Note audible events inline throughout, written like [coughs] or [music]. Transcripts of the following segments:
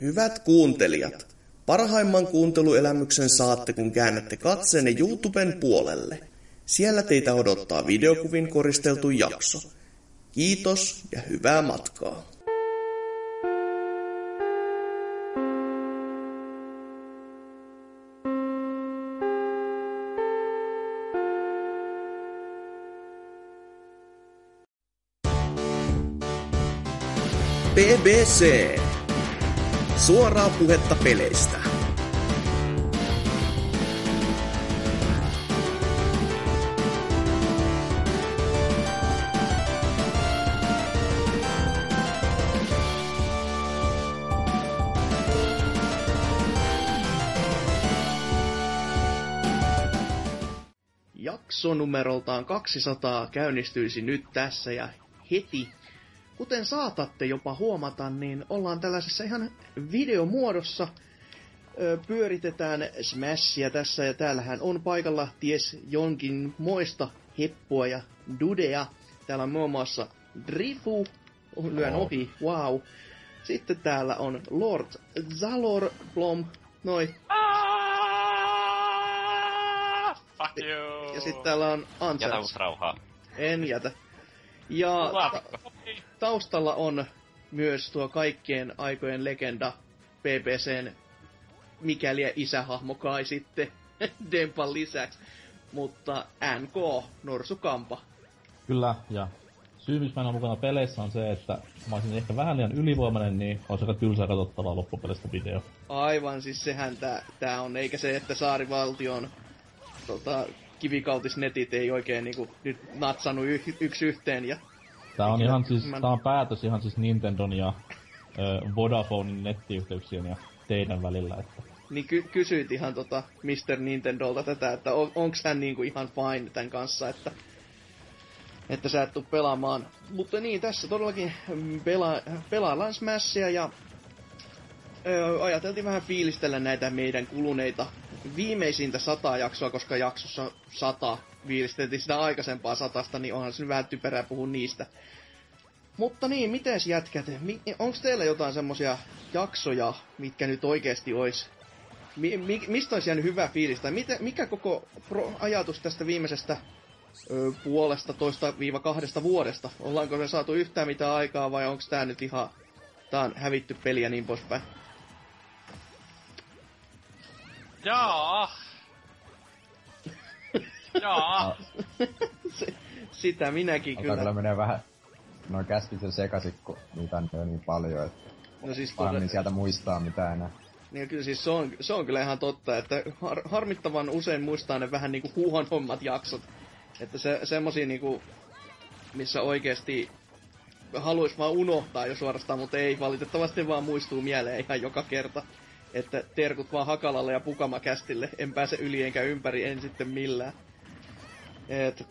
Hyvät kuuntelijat, parhaimman kuunteluelämyksen saatte, kun käännätte katseenne YouTuben puolelle. Siellä teitä odottaa videokuvin koristeltu jakso. Kiitos ja hyvää matkaa. BBC. Suoraa puhetta peleistä. Jakso numeroltaan 200 käynnistyisi nyt tässä ja heti Kuten saatatte jopa huomata, niin ollaan tällaisessa ihan videomuodossa. Pyöritetään Smashia tässä ja täällähän on paikalla ties jonkin moista heppua ja dudea. Täällä on muun muassa Drifu, lyön oh. ohi, wow. Sitten täällä on Lord Zalor Blom, noi. Fuck you! Ja sitten täällä on Ansels. Jätä rauhaa. En jätä. Ja taustalla on myös tuo kaikkien aikojen legenda BBCn mikäli isähahmo kai sitten [laughs] Dempan lisäksi. Mutta NK, Norsukampa. Kyllä, ja syy, miksi mä en ole mukana peleissä on se, että mä olisin ehkä vähän liian ylivoimainen, niin olisi aika tylsää katsottavaa loppupelistä video. Aivan, siis sehän tää, tää on, eikä se, että saarivaltion tota, kivikautisnetit ei oikein niinku nyt natsannut y- yksi yhteen ja... Tää on ihan siis, mä... tää on päätös ihan siis Nintendon ja ö, Vodafonein nettiyhteyksien ja teidän välillä, että... Niin ky- kysyit ihan tota Mr. Nintendolta tätä, että on, onks hän niinku ihan fine tän kanssa, että että sä et tuu pelaamaan. Mutta niin, tässä todellakin pela- pelaillaan Smashia ja öö, ajateltiin vähän fiilistellä näitä meidän kuluneita viimeisintä sataa jaksoa, koska jaksossa sata fiilisteltiin sitä aikaisempaa satasta, niin onhan se vähän typerää puhua niistä. Mutta niin, miten jätkät, onko teillä jotain semmosia jaksoja, mitkä nyt oikeasti ois mi- mi- mistä olisi jäänyt hyvä fiilis, tai mitä, mikä koko pro- ajatus tästä viimeisestä ö, puolesta toista viiva kahdesta vuodesta? Ollaanko me saatu yhtään mitään aikaa vai onko tää nyt ihan, tää on hävitty peli ja niin poispäin? Jaa. Jaa. [laughs] Sitä minäkin Alkaa kyllä kyllä. menee vähän noin käskisen sekaisin, kun niitä on jo niin paljon, että No siis todella, sieltä muistaa mitä enää. niin kyllä siis se on, se on kyllä ihan totta, että har, harmittavan usein muistaa ne vähän niinku huonommat jaksot. Että se, semmosia niinku, missä oikeesti haluais vaan unohtaa jo suorastaan, mutta ei valitettavasti vaan muistuu mieleen ihan joka kerta. Että terkut vaan Hakalalle ja Pukamakästille, en pääse yli enkä ympäri, en sitten millään. Et,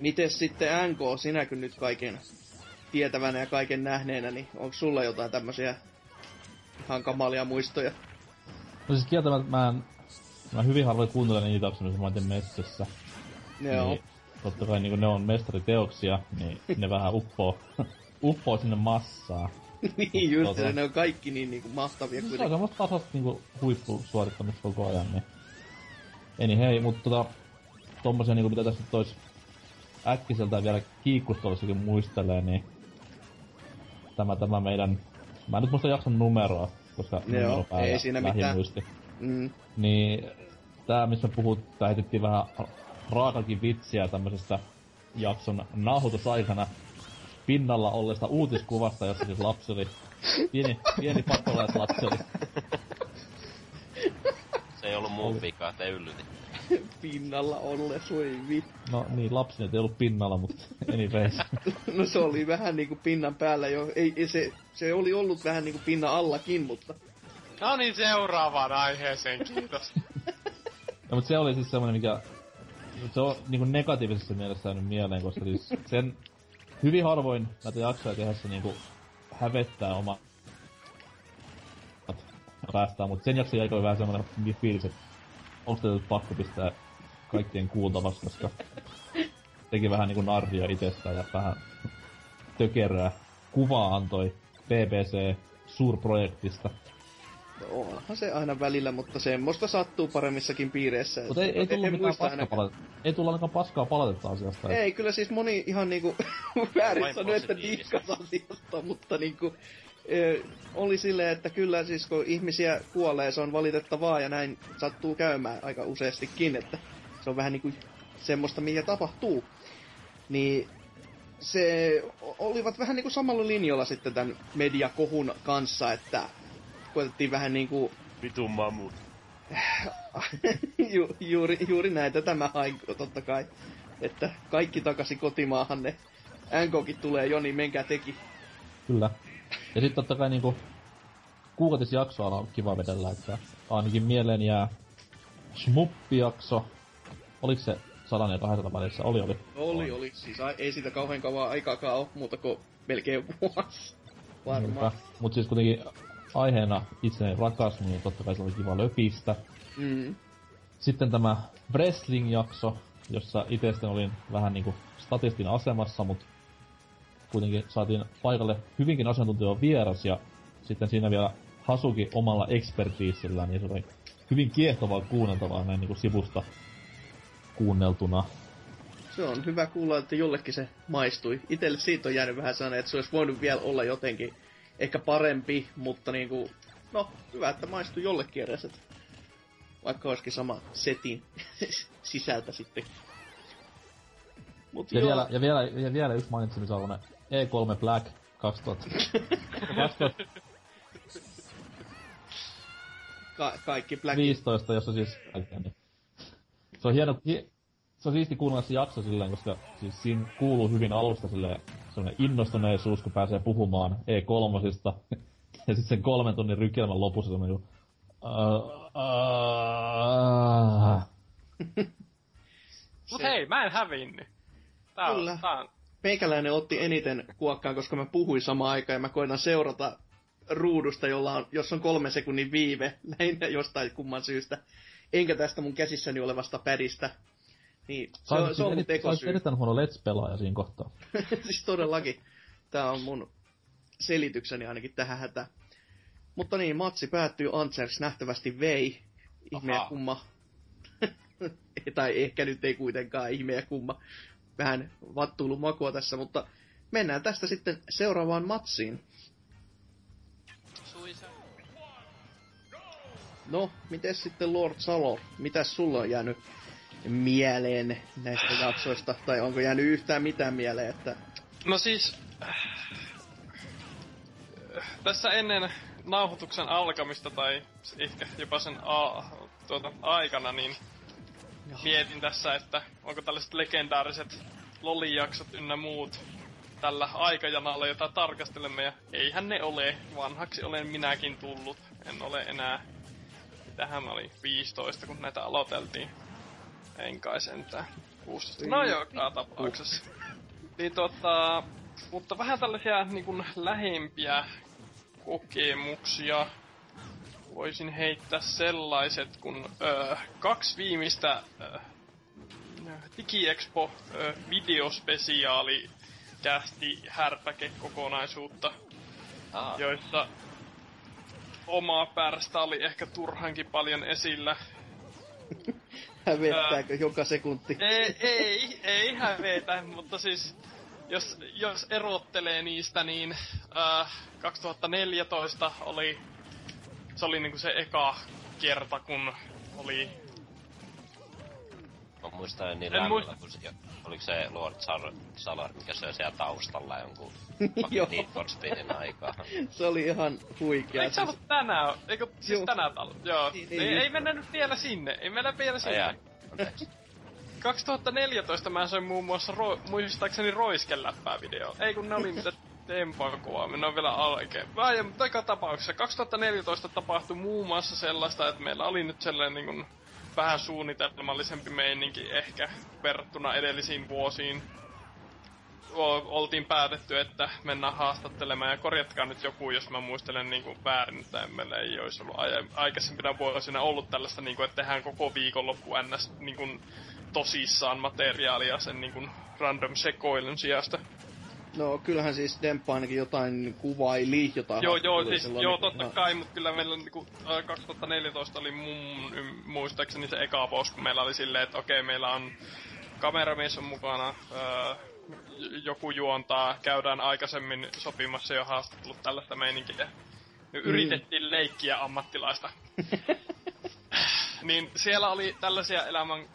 mites sitten NK, sinäkin nyt kaiken tietävänä ja kaiken nähneenä, niin onko sulla jotain tämmöisiä ihan kamalia muistoja? No siis kieltämättä mä en... Mä hyvin harvoin kuuntelen niitä missä mä oon messissä. Joo. Niin, totta kai niin ne on mestariteoksia, niin ne vähän uppoo, [laughs] uppoo sinne massaa. [laughs] niin just, Tota- ne on kaikki niin niinku mahtavia Se on semmoista tasasta niinku huippusuorittamista koko ajan, niin... Eni hei, mutta tota... Tommosia niinku mitä tässä nyt ois äkkiseltään vielä kiikkustelussakin muistelee, niin... Tämä, tämä meidän... Mä en nyt muista jakson numeroa, koska Joo, numero päällä ei siinä mitään. lähimuisti. Mm. Niin tää, missä puhut, tää heitettiin vähän raakakin vitsiä tämmöisestä jakson nauhoitusaikana pinnalla olleesta uutiskuvasta, jossa siis lapsi oli, pieni, pieni pakolaislapsi oli. Se ei ollut mun vika, että yllytin. [laughs] Pinnalla olle, soi vittu. No niin, lapsi nyt ei ollut pinnalla, mutta anyways. [laughs] No se oli vähän niinku pinnan päällä jo. Ei, ei se, se oli ollut vähän niinku pinnan allakin, mutta... No niin, seuraavaan aiheeseen, kiitos. [laughs] No, mutta se oli siis semmonen, mikä... Se on niinku negatiivisessa mielessä jäänyt mieleen, koska siis sen hyvin harvoin näitä jaksoja tehdessä niinku hävettää oma päästään, mutta sen jakson jälkeen oli vähän semmonen fiilis, että onko tätä nyt pakko pistää kaikkien kuultavaksi, koska teki vähän niinku narria itsestään ja vähän tökerää kuvaa antoi BBC suurprojektista. No, onhan se aina välillä, mutta semmoista sattuu paremmissakin piireissä. Mutta ei, ei tullut en mitään paskaa ainakaan. palautetta. Ei tullut ainakaan paskaa palautetta asiasta. Ei, kyllä siis moni ihan niinku [laughs] väärin sanoi, että dikkas asiasta, mutta niinku oli silleen, että kyllä siis kun ihmisiä kuolee, se on valitettavaa ja näin sattuu käymään aika useastikin, että se on vähän niinku semmoista, mikä tapahtuu. Niin se olivat vähän niinku samalla linjalla sitten tämän mediakohun kanssa, että koetettiin vähän niinku Vitun mamut. [laughs] Ju, juuri, juuri näitä tämä haikko totta kai. Että kaikki takaisin kotimaahan ne. NKkin tulee jo, niin menkää teki. Kyllä. Ja sitten totta kai niinku kuukautisjaksoa on kiva vedellä, että ainakin mieleen jää Smuppi-jakso. Oliko se 100 ja 200 välissä? Oli, oli. Oli, oli. Siis ei siitä kauhean kauan aikaakaan ole muuta kuin melkein vuosi. Varmaan. Mut siis kuitenkin aiheena itseni rakas, niin totta kai se oli kiva löpistä. Mm. Sitten tämä wrestling-jakso, jossa itse olin vähän niinku statistin asemassa, mutta kuitenkin saatiin paikalle hyvinkin asiantuntija vieras ja sitten siinä vielä Hasuki omalla ekspertiisillään, niin se oli hyvin kiehtovaa kuunneltavaa näin niinku sivusta kuunneltuna. Se on hyvä kuulla, että jollekin se maistui. Itelle siitä on jäänyt vähän sellainen, että se olisi voinut vielä olla jotenkin ehkä parempi, mutta niinku, no, hyvä, että maistui jollekin edes. että Vaikka olisikin sama setin [laughs] sisältä sitten. Mut Ja joo, vielä, ja vielä, ja vielä yksi mainitsemisarvoinen E3 Black 2000. 2015, ka- kaikki Black 15, jossa siis... Niin. Se on hieno, hi- se on siisti kuunnella se jakso silleen, koska siis siinä kuuluu hyvin alusta silleen sellainen innostuneisuus, kun pääsee puhumaan E3. ja sitten sen kolmen tunnin rykelmän lopussa semmoinen uh, Mut hei, mä en hävinnyt. Tää on, tää on, meikäläinen otti eniten kuokkaan, koska mä puhuin samaan aikaan ja mä koitan seurata ruudusta, jolla on, jos on kolme sekunnin viive, [laughs] lähinnä jostain kumman syystä, enkä tästä mun käsissäni olevasta pädistä. Niin, se, on, se on mun tekosyy. erittäin huono Let's-pelaaja siinä kohtaa. [laughs] siis todellakin. Tää on mun selitykseni ainakin tähän hätään. Mutta niin, matsi päättyy, Antsers nähtävästi vei. Ihme ja Ahaa. kumma. [laughs] tai ehkä nyt ei kuitenkaan ihme ja kumma. Vähän vattuilun makua tässä, mutta mennään tästä sitten seuraavaan matsiin. No, miten sitten Lord Salo? Mitäs sulla on jäänyt mieleen näistä jaksoista? Tai onko jäänyt yhtään mitään mieleen, että No siis... äh, Tässä ennen nauhoituksen alkamista tai ehkä jopa sen a, tuota, aikana, niin mietin tässä, että onko tällaiset legendaariset lolijaksot ynnä muut tällä aikajanalla, jota tarkastelemme, ja eihän ne ole. Vanhaksi olen minäkin tullut. En ole enää... Mitähän mä olin 15, kun näitä aloiteltiin. En kai sentään. 16. No joka tapauksessa. Niin tota, mutta vähän tällaisia niin kuin lähempiä kokemuksia voisin heittää sellaiset, kun ö, kaksi viimeistä ö, DigiExpo ö, videospesiaali kästi härpäke-kokonaisuutta, Ah, joissa oma pärstä oli ehkä turhankin paljon esillä. [laughs] hävettääkö joka sekunti? Ei, ei, ei hävetä, mutta siis jos, jos erottelee niistä, niin äh, 2014 oli, se oli niinku se eka kerta, kun oli, mä muistan niin En lämmöllä, muista. kun se, oliko se Lord Sar- Salar, mikä se siellä taustalla jonkun [laughs] Joo. Need for Speedin aikaa. Se oli ihan huikea. eikö se ollut tänään, eikö siis Joo. tänään tal- joo, Niin, ei, niin, ei, ei mennä nyt vielä sinne, ei mennä vielä sinne. Ajaa. Anteeksi. 2014 mä söin muun muassa ro- muistaakseni roiskeläppää video. Ei kun ne oli mitä [laughs] ne on vielä alkeen. Vai, mutta joka tapauksessa 2014 tapahtui muun muassa sellaista, että meillä oli nyt sellainen niin kuin, vähän suunnitelmallisempi meininki ehkä verrattuna edellisiin vuosiin. O- oltiin päätetty, että mennään haastattelemaan ja korjatkaa nyt joku, jos mä muistelen niin kuin väärin, että meillä ei olisi ollut aie- aikaisempina vuosina ollut tällaista, niin kuin, että tehdään koko viikonloppu ns. Niin kuin, tosissaan materiaalia sen niin kuin, random sekoilun sijasta. No kyllähän siis Demppa ainakin jotain kuvaili, jotain Joo, joo, siis, joo, niin- totta no, kai, mutta kyllä meillä niinku, ää, 2014 oli mun muistaakseni se eka boss, kun meillä oli silleen, että okei, meillä on kameramies on mukana, j- joku juontaa, käydään aikaisemmin sopimassa jo haastattelut tällaista meininkiä. Nyt yritettiin leikkiä ammattilaista. [laughs] niin siellä oli tällaisia elämän, äh,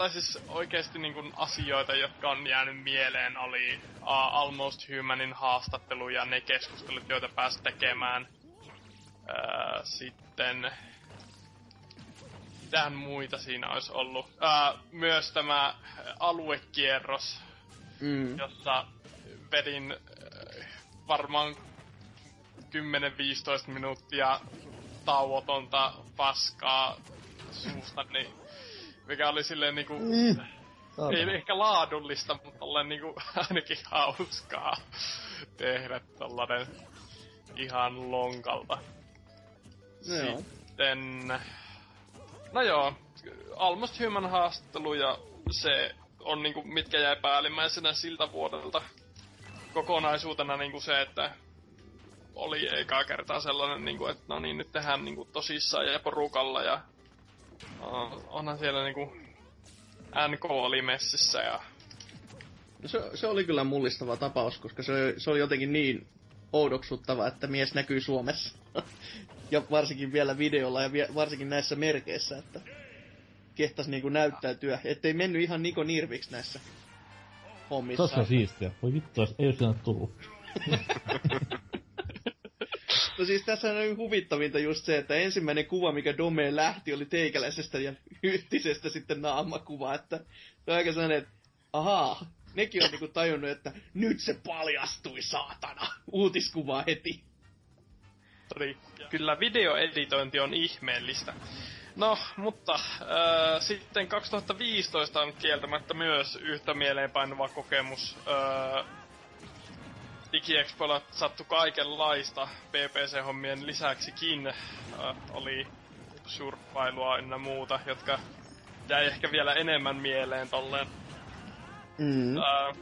tai siis oikeasti niin kuin asioita, jotka on jäänyt mieleen, oli uh, Almost Humanin haastattelu ja ne keskustelut, joita pääsi tekemään. Uh, sitten mitähän muita siinä olisi ollut. Uh, myös tämä aluekierros, Mm. jossa vedin äh, varmaan 10-15 minuuttia tauotonta paskaa suustani, mikä oli silleen niinku, ei ehkä laadullista, mutta ollen niinku [laughs] ainakin hauskaa tehdä tollanen ihan lonkalta. No joo. Sitten, no joo, Almost Human haastattelu ja se on niinku, mitkä jäi päällimmäisenä siltä vuodelta kokonaisuutena niinku se, että oli eka kertaa sellainen, niinku, että no niin, nyt tehdään niinku tosissaan ja porukalla ja onhan siellä niinku NK oli messissä ja No se, se oli kyllä mullistava tapaus, koska se, se oli jotenkin niin oudoksuttava, että mies näkyy Suomessa. [laughs] ja varsinkin vielä videolla ja vie, varsinkin näissä merkeissä, että kehtas niinku näyttäytyä, ettei mennyt ihan Niko Nirviksi näissä hommissa. Se on siistiä. Voi vittu, ei olisi sinne tullut. [laughs] No siis tässä on niin huvittavinta just se, että ensimmäinen kuva, mikä Domeen lähti, oli teikäläisestä ja hyttisestä sitten naamakuva, että se on aika sellainen, että ahaa, nekin on niinku tajunnut, että nyt se paljastui, saatana. Uutiskuva heti. Eli kyllä videoeditointi on ihmeellistä. No, mutta äh, sitten 2015 on kieltämättä myös yhtä mieleenpainuva kokemus. Äh, DigiExpoilla sattui kaikenlaista PPC-hommien lisäksikin. Äh, oli surffailua ynnä muuta, jotka jäi ehkä vielä enemmän mieleen tolleen. Mm. Äh,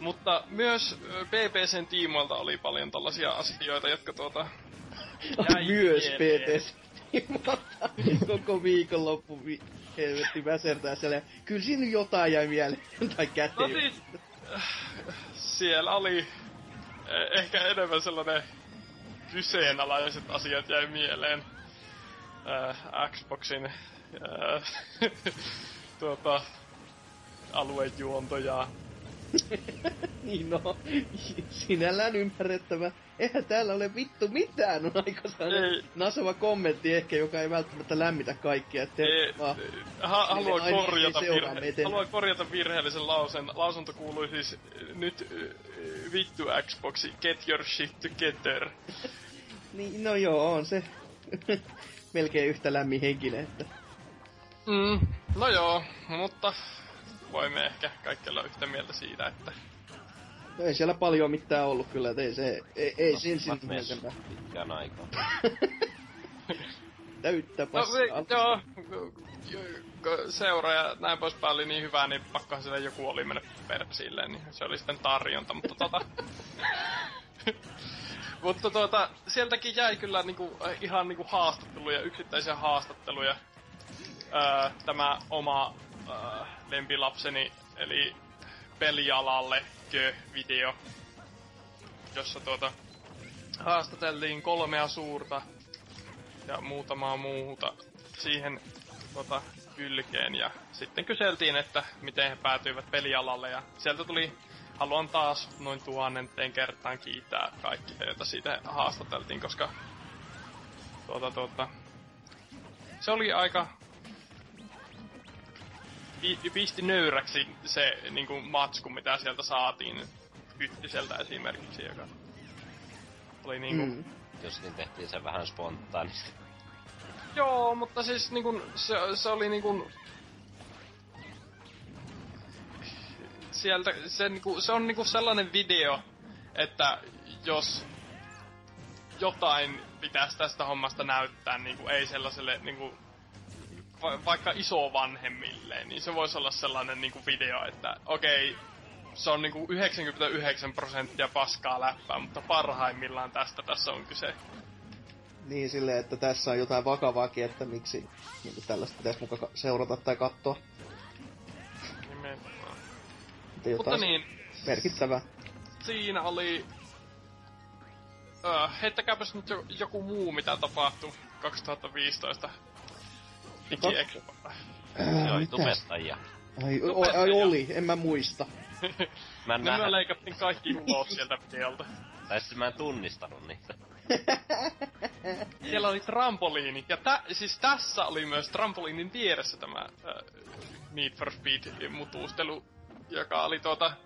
mutta myös BBCn tiimoilta oli paljon tällaisia asioita, jotka tuota... [laughs] jäi Myös mieleen. PTS. Koko viikonloppu vi- helvetti väsertää siellä. Kyllä siinä jotain jäi mieleen. tai No käteen. siis, äh, siellä oli ehkä enemmän sellainen kyseenalaiset asiat jäi mieleen. Äh, Xboxin äh, [laughs] tuota, aluejuonto ja [laughs] Niin no, sinällään ymmärrettävä. Eihän täällä ole vittu mitään, on aika nasava kommentti ehkä, joka ei välttämättä lämmitä kaikkia. Että Ei, vaan, ha, haluan, korjata virhe, haluan korjata virheellisen lausen. Lausunto kuului siis eh, nyt eh, vittu Xboxi, get your shit together. [laughs] niin, no joo, on se [laughs] melkein yhtä lämmin henkilö, että Mm, no joo, mutta voimme ehkä kaikki olla yhtä mieltä siitä, että no ei siellä paljon mitään ollut kyllä, että ei se, ei, ei sin sin Matmes mielempää. pitkään aikaan. [laughs] Täyttä No, paskaa. vi- joo, seura ja näin poispäin oli niin hyvä, niin pakkohan sille joku oli mennä persilleen, niin se oli sitten tarjonta, mutta tota... [laughs] mutta tuota, sieltäkin jäi kyllä niinku, äh, ihan niinku haastatteluja, yksittäisiä haastatteluja. Öö, tämä oma öö, lempilapseni, eli pelialalle video, jossa tuota, haastateltiin kolmea suurta ja muutamaa muuta siihen tota, kylkeen. Ja sitten kyseltiin, että miten he päätyivät pelialalle. Ja sieltä tuli, haluan taas noin tuhannenteen kertaan kiittää kaikkia, joita siitä haastateltiin, koska tuota, tuota, se oli aika pisti nöyräksi se niin kuin matsku, mitä sieltä saatiin Hyttiseltä esimerkiksi, joka oli niin kuin, Mm. Jos niin tehtiin se vähän spontaanisti. Joo, mutta siis niinku, se, se oli niinku... Sieltä, se, niinku, se on niinku sellainen video, että jos jotain pitäisi tästä hommasta näyttää, niinku ei sellaiselle niinku, va, vaikka isovanhemmille, niin se voisi olla sellainen niinku video, että okei, se on niinku 99 prosenttia paskaa läppää, mutta parhaimmillaan tästä tässä on kyse. Niin silleen, että tässä on jotain vakavaakin, että miksi niin tällaista pitäisi muka seurata tai katsoa. Nimenomaan. Mutta niin, merkittävää. siinä oli... Öö, heittäkääpäs nyt jo, joku muu, mitä tapahtui 2015 Digi Expolla. Se oli tubettajia. Ai, o, ai oli, en mä muista. [laughs] Mä en nähdä, me leikattiin kaikki ulos sieltä videolta. tai siis mä en tunnistanut niitä. [laughs] Siellä oli trampoliini. Ja tä, siis tässä oli myös trampoliinin vieressä tämä äh, Need for Speed mutuustelu, joka oli tuota, äh,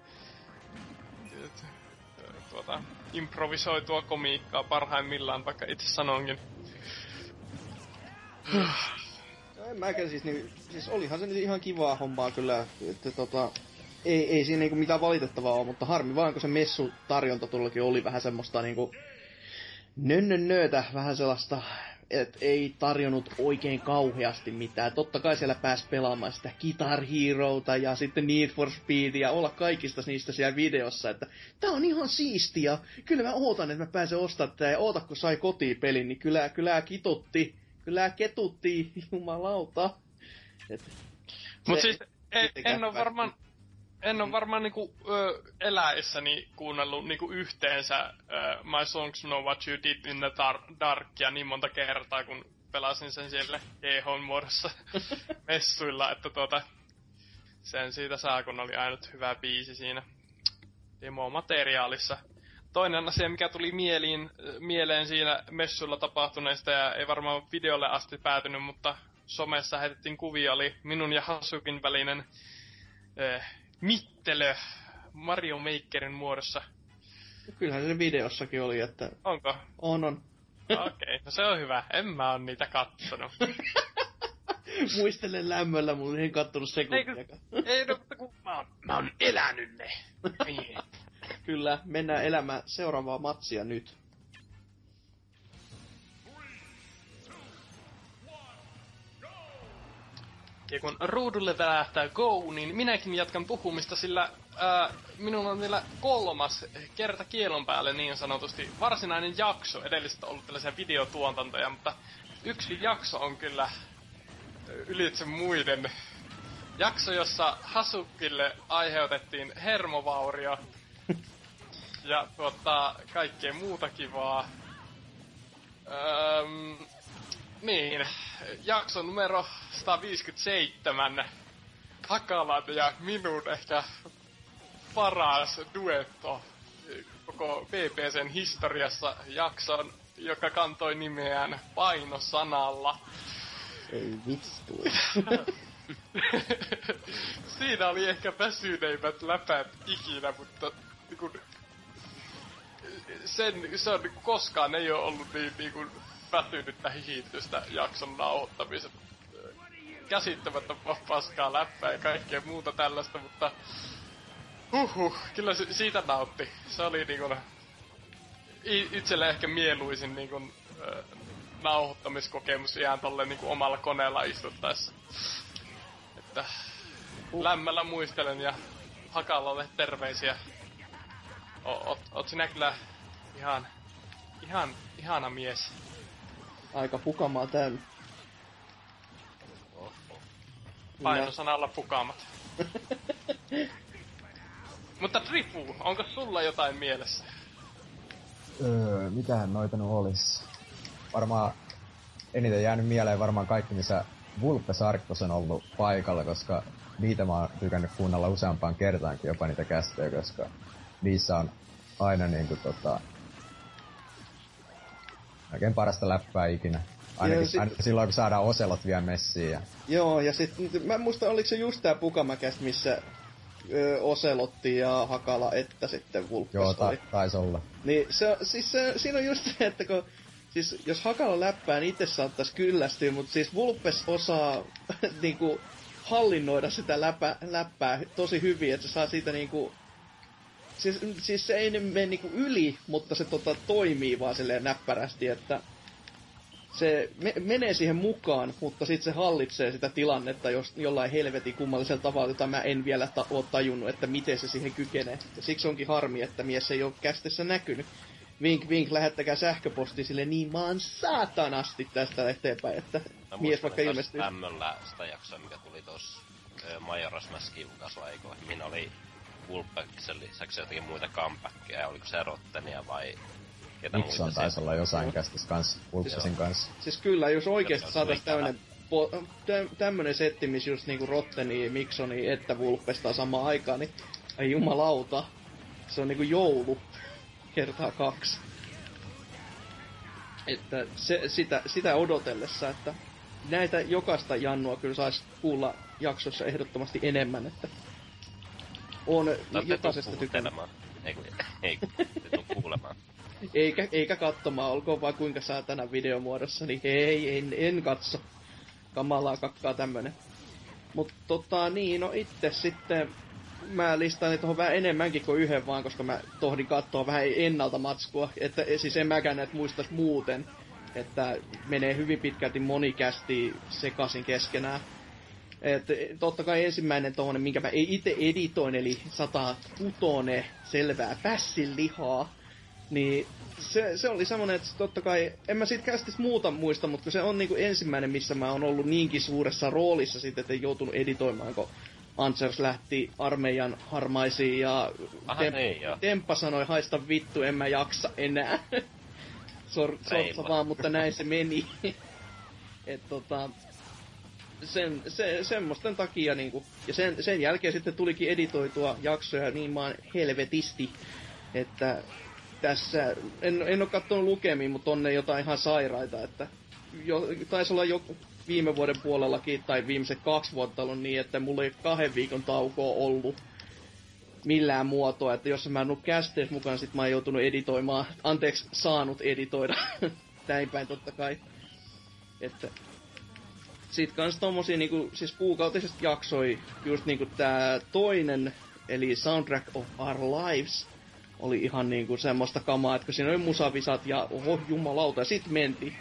tuota improvisoitua komiikkaa parhaimmillaan, vaikka itse sanonkin. [sighs] En mäkään siis, niin, siis olihan se nyt ihan kivaa hommaa kyllä, että tota, ei, ei siinä niinku mitään valitettavaa ole, mutta harmi vaan, kun se messu tarjonta oli vähän semmoista niinku nönnönnöötä, vähän sellaista, että ei tarjonnut oikein kauheasti mitään. Totta kai siellä pääsi pelaamaan sitä Guitar Heroota ja sitten Need for Speedia, olla kaikista niistä siellä videossa, että tää on ihan siistiä. Kyllä mä ootan, että mä pääsen ostamaan tätä ja oota kun sai kotiin pelin, niin kyllä, kyllä kitutti, kyllä ketutti, jumalauta. Et, Mut se- siis en, en ole varmaan en ole varmaan niinku ö, eläessäni kuunnellut niinku yhteensä ö, My Songs Know What You Did in the Dar- Darkia niin monta kertaa, kun pelasin sen siellä GH muodossa [laughs] messuilla, että tuota, sen siitä saa, kun oli ainut hyvä biisi siinä demomateriaalissa. Toinen asia, mikä tuli mieliin, mieleen siinä messuilla tapahtuneesta ja ei varmaan videolle asti päätynyt, mutta somessa heitettiin kuvia, oli minun ja Hasukin välinen äh, mittelö Mario Makerin muodossa. Kyllähän se videossakin oli, että Onko? on on. Okei, okay, no se on hyvä. En mä oo niitä kattonut. [laughs] Muistelen lämmöllä, mulla en kattonut sekuntiakaan. ei no, mutta kun mä oon, mä oon elänyt ne. [laughs] Kyllä, mennään elämään seuraavaa matsia nyt. Ja kun ruudulle välähtää go, niin minäkin jatkan puhumista, sillä ää, minun on vielä kolmas kerta kielon päälle niin sanotusti varsinainen jakso. Edelliset on ollut tällaisia videotuotantoja, mutta yksi jakso on kyllä ylitse muiden. Jakso, jossa Hasukille aiheutettiin hermovaurio ja tuottaa kaikkea muuta kivaa. Öm, niin, jakso numero 157. Hakalan ja minun ehkä paras duetto koko PPCn historiassa jakson, joka kantoi nimeään Painosanalla. Ei vittu. [laughs] Siinä oli ehkä väsyneimmät läpät ikinä, mutta niin kun, sen, se on, niin kun koskaan ei ole ollut niin, niin kun, väsynyttä hihitystä jakson nauhoittamisen. Käsittämättä paskaa läppää ja kaikkea muuta tällaista, mutta huhhuh, kyllä se, siitä nautti. Se oli niin kun, i- itselle ehkä mieluisin niin kun, äh, nauhoittamiskokemus ihan tolle niin kun, omalla koneella istuttaessa. Että lämmöllä muistelen ja Hakalalle terveisiä. O, oot, oot sinä kyllä ihan, ihan, ihana mies. Aika pukamaa täynnä. Painosanalla pukamat. [laughs] Mutta Trifu, onko sulla jotain mielessä? Öö, mitähän noita nyt olis? Varmaan eniten jäänyt mieleen varmaan kaikki, missä Vulpe Sarkkos on ollut paikalla, koska niitä mä oon tykännyt kuunnella useampaan kertaankin jopa niitä kästejä, koska niissä on aina niinku tota... Oikein parasta läppää ikinä. Ainakin, sit- ainakin silloin, kun saadaan Oselot vielä messiin. Ja... Joo, ja sit, mä en muista, oliko se just tää Pukamakäs, missä ö, Oselotti ja Hakala että sitten Vulpes Joo, ta- oli. taisi olla. Niin se, siis se, siinä on just se, että kun, siis jos Hakala läppää, niin itse saattais kyllästyä, mutta siis Vulpes osaa [laughs] niinku hallinnoida sitä läpä, läppää tosi hyvin, että se saa siitä niinku Siis, siis se ei mene niinku yli, mutta se tota, toimii vaan silleen näppärästi, että se me- menee siihen mukaan, mutta sitten se hallitsee sitä tilannetta jos, jollain helvetin kummallisella tavalla, jota mä en vielä ta- ole tajunnut, että miten se siihen kykenee. Ja siksi onkin harmi, että mies ei ole kästessä näkynyt. Vink, vink, lähettäkää sähköposti sille niin maan saatanasti tästä eteenpäin, että Mä mies vaikka ilmestyy. Ämmöllä sitä jaksoa, mikä tuli tuossa Majoras Mask julkaisuaikoihin. Minä oli Wolfpacksen lisäksi jotakin muita comebackia, oliko se Rottenia vai ketä Nixon muita taisi olla jossain kästissä kans, Ulppasin kanssa. Siis kyllä, jos oikeesti saatais tämmönen, po, tä, tämmönen setti, missä just niinku Rotteni, Miksoni että Vulpestaa samaan aikaan, niin ei jumalauta. Se on niinku joulu kertaa kaksi. Että se, sitä, sitä odotellessa, että näitä jokaista Jannua kyllä saisi kuulla jaksossa ehdottomasti enemmän, että on te jokaisesta tuu tykännyt. kuuntelemaan. Ei, kuulemaan. Eikä, eikä katsomaan, olkoon vaan kuinka saatana videomuodossa, niin ei, en, en katso. Kamalaa kakkaa tämmönen. Mut tota niin, no itse sitten mä listaan tuohon vähän enemmänkin kuin yhden vaan, koska mä tohdin katsoa vähän ennalta matskua. Että siis en mäkään näitä muistais muuten. Että menee hyvin pitkälti monikästi sekasin keskenään. Et, totta kai ensimmäinen tuommoinen, minkä mä itse editoin, eli 106 selvää pässin lihaa, niin se, se oli semmonen, että totta kai, en mä siitä kästis muuta muista, mutta kun se on niinku ensimmäinen, missä mä oon ollut niinkin suuressa roolissa sitten, että en joutunut editoimaan, kun Ansers lähti armeijan harmaisiin ja Aha, niin. Temppa sanoi, haista vittu, en mä jaksa enää. [laughs] Sor, sorsa vaan, mutta näin se meni. [laughs] Et tota, sen, se, semmoisten takia niinku, ja sen, sen jälkeen sitten tulikin editoitua jaksoja niin maan helvetisti, että tässä, en, en ole katsonut lukemiin, mutta on ne jotain ihan sairaita, että jo, taisi olla jo viime vuoden puolellakin, tai viimeiset kaksi vuotta ollut niin, että mulla ei kahden viikon taukoa ollut millään muotoa, että jos mä en ollut kästeessä mukana, sit mä oon joutunut editoimaan, anteeksi, saanut editoida, [laughs] näin päin totta kai. Että sit kans tommosia niinku, siis kuukautisesti jaksoi just niinku tää toinen, eli Soundtrack of Our Lives, oli ihan niinku semmoista kamaa, että kun siinä oli musavisat ja oho jumalauta, ja sit menti.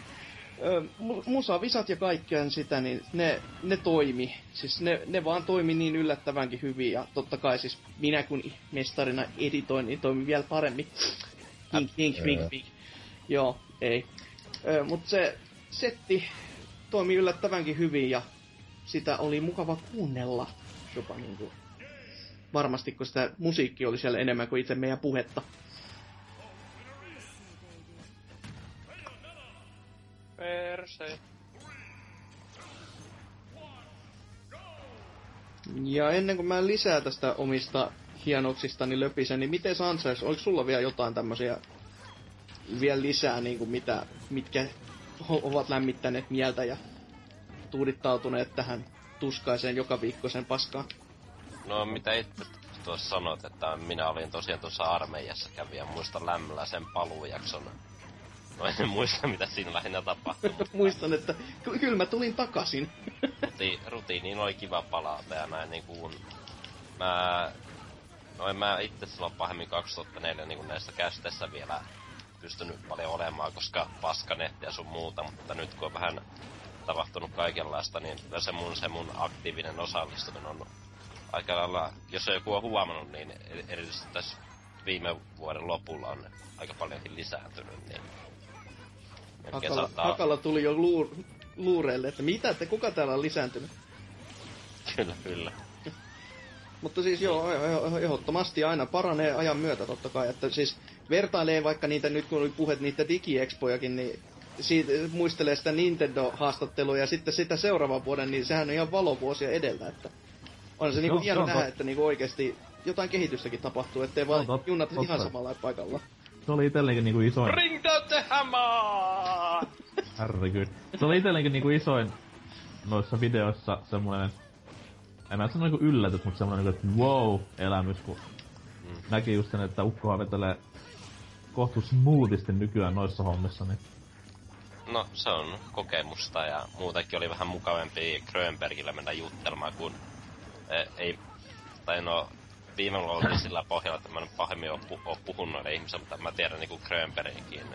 Ö, mu- musavisat ja kaikkea sitä, niin ne, ne toimi. Siis ne, ne vaan toimi niin yllättävänkin hyvin, ja totta kai siis minä kun mestarina editoin, niin toimi vielä paremmin. Hink, hink, hink, hink. Joo, ei. Ö, mut se setti toimi yllättävänkin hyvin, ja sitä oli mukava kuunnella jopa niinku varmasti, kun sitä musiikki oli siellä enemmän kuin itse meidän puhetta. Perse. Ja ennen kuin mä lisää tästä omista hienoksistani löpisen, niin miten Sanchez, oliko sulla vielä jotain tämmöisiä vielä lisää, niin kuin mitä, mitkä ovat lämmittäneet mieltä ja tuudittautuneet tähän tuskaiseen joka viikkoisen paskaan? No mitä itse tuossa sanot, että minä olin tosiaan tuossa armeijassa kävijä, muistan lämmöllä sen paluujakson. No en [laughs] muista mitä siinä lähinnä tapahtui, mutta Muistan, että ky- kyllä mä tulin takaisin. [laughs] ruti, rutiiniin oli kiva palata ja näin niin kuin, mä, no en mä itse silloin pahemmin 2004 niin kuin näissä kästessä vielä pystynyt paljon olemaan, koska paskanetti ja sun muuta, mutta nyt kun on vähän tapahtunut kaikenlaista, niin kyllä se mun, se mun aktiivinen osallistuminen on aika lailla, jos joku on huomannut, niin eri- erityisesti tässä viime vuoden lopulla on aika paljonkin lisääntynyt, niin Hakalla, saattaa, Hakalla tuli jo luur, luureille, että mitä, että kuka täällä on lisääntynyt? kyllä, kyllä. Mutta siis joo, eh- eh- ehdottomasti aina paranee ajan myötä totta kai. Että siis vertailee vaikka niitä, nyt kun oli puhet niitä digiexpojakin, niin siitä, muistelee sitä Nintendo-haastattelua ja sitten sitä seuraavan vuoden, niin sehän on ihan valovuosia edellä. Että on se niinku Joo, hieno se on nähdä, tot- että niinku oikeasti jotain kehitystäkin tapahtuu, ettei vaan tot- junnat totta. ihan samalla paikalla. Se oli itsellekin niinku isoin... Bring down the hammer! Herregud. Se oli itsellekin niinku isoin noissa videoissa semmoinen... En mä sano niinku yllätys, mutta semmoinen niinku, että wow-elämys, kun näki just sen, että ukkoa vetelee kohtu smoothisti nykyään noissa hommissa, niin No, se on kokemusta ja muutenkin oli vähän mukavampi Grönbergillä mennä juttelemaan, kun e, ei, tai no, viime oli sillä pohjalla, että mä en pahemmin oo, pu, oo puhunut noille ihmisille, mutta mä tiedän niinku Grönbergin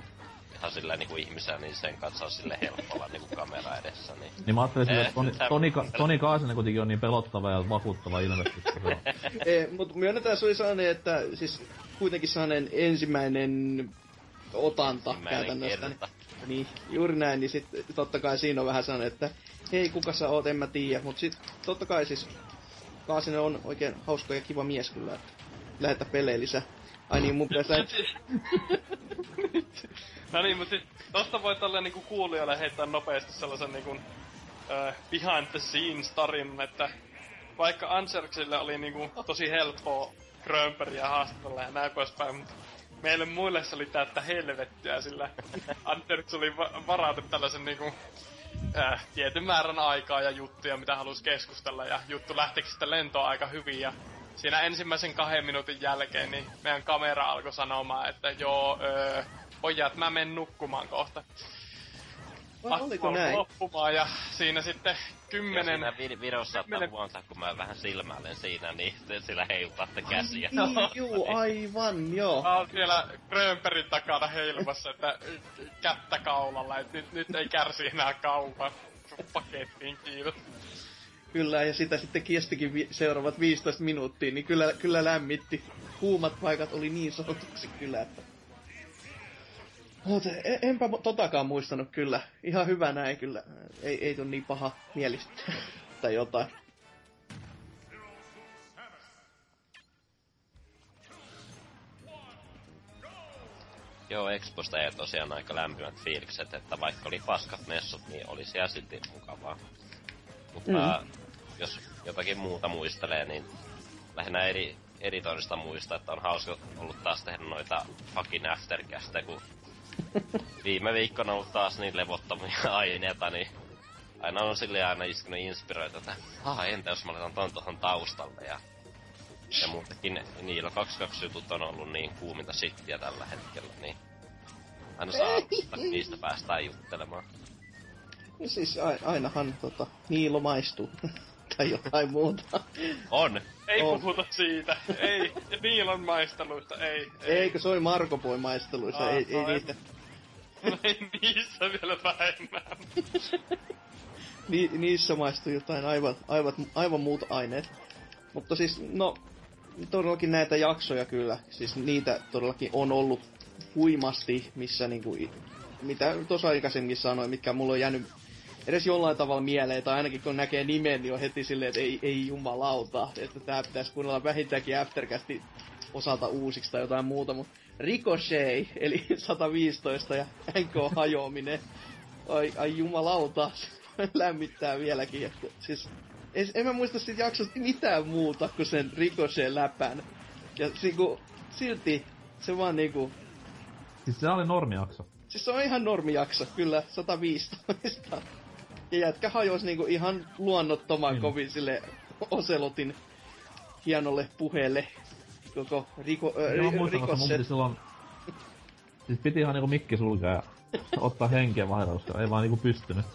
ihan sillä niinku ihmisenä, niin sen kanssa on sille helppo olla niinku kamera edessä, niin... Niin mä ajattelin sille, Eh, että Toni, Toni, Ka- Toni Kaasinen kuitenkin on niin pelottava ja vakuuttava ilmeisesti. että se on. [laughs] e, mutta myönnetään se oli sellainen, että siis kuitenkin sellainen ensimmäinen otanta Ensimmäinen käytännössä. Niin, kerta. niin, juuri näin, niin sitten totta kai siinä on vähän sellainen, että hei, kuka sä oot, en mä tiedä. Mutta sitten totta kai siis Kaasinen on oikein hauska ja kiva mies kyllä, että lähetä pelejä lisää. Ai niin, mun pitäisi lähet- [laughs] no niin, mutta siis tosta voi tälle niinku kuulijoille heittää nopeasti sellaisen niinku uh, behind the scenes tarinan, että vaikka Anserksille oli niinku tosi helppoa Grönbergia haastatella ja näin poispäin, mutta meille muille se oli täyttä helvettiä, sillä Anserks oli va- tällaisen niinku äh, tietyn määrän aikaa ja juttuja, mitä halusi keskustella, ja juttu lähtikin sitten lentoon aika hyvin, ja siinä ensimmäisen kahden minuutin jälkeen, niin meidän kamera alkoi sanomaan, että joo, öö, pojat, mä menen nukkumaan kohta. Oliko näin? loppumaan, ja siinä sitten Ja kymmenen... siinä vi- videossa saattaa kymmenen- huomata, kun mä vähän silmäilen siinä, niin te sillä heilutaatte käsiä. [laughs] Niin, juu, aivan, joo. Mä oon siellä Grönbergin takana heilumassa, että kättä kaulalla, että nyt, nyt ei kärsi enää kauan. Pakettiin, kiitos. Kyllä, ja sitä sitten kestikin vi- seuraavat 15 minuuttia, niin kyllä, kyllä lämmitti. Kuumat paikat oli niin sanotuksi kyllä, että... Mutta e- enpä totakaan muistanut kyllä. Ihan hyvä näin kyllä. Ei, ei tuu niin paha mielistä. [laughs] tai jotain. Joo, Exposta ei tosiaan aika lämpimät fiilikset, että vaikka oli paskat messut, niin oli siellä silti mukavaa. Mutta mm. jos jotakin muuta muistelee, niin lähinnä eri, editoinnista muista, että on hauska ollut taas tehdä noita fucking aftercasteja, kun viime viikkona on ollut taas niin levottomia [laughs] aineita, niin aina on silleen aina iskenyt inspiroita, että ah, entä jos mä laitan ton tuohon taustalle ja ja muutenkin niillä 22 jutut on ollut niin kuuminta shittiä tällä hetkellä, niin aina saa että niistä päästään juttelemaan. Siis ainahan tota, Niilo maistuu. [laughs] tai jotain muuta. On! Ei On. puhuta siitä. Ei. Niilon maisteluista. Ei. ei. Eikö se oli Marko Boy maisteluissa? Aa, ei, ei niitä. No ei niissä vielä vähemmän. Ni, niissä maistuu jotain aivan, aivan, aivan muut aineet. Mutta siis, no, todellakin näitä jaksoja kyllä. Siis niitä todellakin on ollut huimasti, missä niinku, i- mitä tuossa aikaisemmin sanoin, mitkä mulla on jäänyt edes jollain tavalla mieleen, tai ainakin kun näkee nimen, niin on heti silleen, että ei, ei jumalauta, että tää pitäisi kuunnella vähintäänkin Aftercasti osalta uusiksi tai jotain muuta, mutta Ricochet, eli [laughs] 115 ja NK hajoaminen, ai, ai jumalauta, lämmittää vieläkin. Että, siis, en, en mä muista siitä jaksosta mitään muuta kuin sen Ricochet läpän. Ja niinku, silti se vaan niinku, Siis se oli normijakso. Siis se on ihan normijakso, kyllä, 115. Ja jätkä hajosi niinku ihan luonnottoman Mm. kovin sille Oselotin hienolle puheelle koko riko, mä ri, muistan, mun piti rikosset. silloin... Siis piti ihan niinku mikki sulkea ja ottaa henkeä vaihdella, koska ei vaan niinku pystynyt.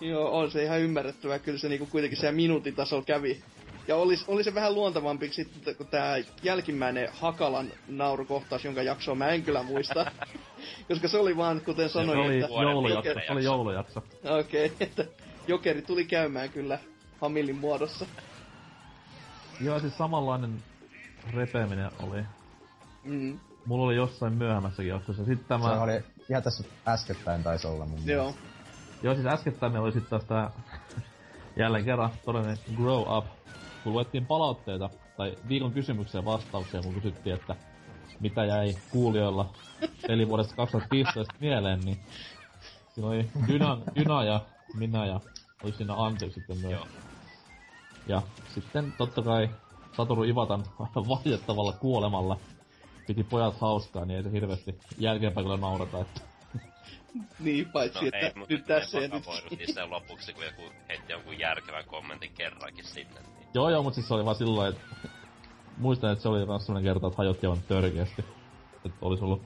Joo, on se ihan ymmärrettävää. Kyllä se niinku kuitenkin siellä minuutin tasolla kävi. Ja oli, oli se vähän luontevampi sitten, kun tämä jälkimmäinen Hakalan naurukohtaus, jonka jaksoa mä en kyllä muista. [laughs] Koska se oli vaan, kuten Se sanoin, oli että... joulujakso, viimeinen se oli jakso. joulujakso. Okei, okay, [laughs] että Jokeri tuli käymään kyllä Hamillin muodossa. Joo, siis samanlainen repeäminen oli. Mm, Mulla oli jossain myöhemmässäkin jaksossa. Sitten Se tämä... oli ihan tässä äskettäin taisi olla mun mielestä. joo. Joo, siis äskettäin meillä oli sitten taas tää [laughs] jälleen kerran todellinen grow up. Kun luettiin palautteita, tai viikon kysymyksiä ja vastauksia, kun kysyttiin, että mitä jäi kuulijoilla eli vuodesta 2015 mieleen, niin siinä oli Dyna, Dyna ja minä ja oli siinä Antti sitten myös. Joo. Ja sitten totta kai Satoru Ivatan [laughs] valitettavalla kuolemalla piti pojat hauskaa, niin ei se hirveästi jälkeenpäin kyllä naurata, että [laughs] Niin, paitsi No että ei, nyt tässä ei nyt. voinut niistä lopuksi, kun joku heitti jonkun järkevän kommentin kerrankin sinne. Joo joo, mut siis se oli vaan lailla, että muistan, että se oli myös sellainen kerta, että hajotti aivan törkeästi. Että olisi ollut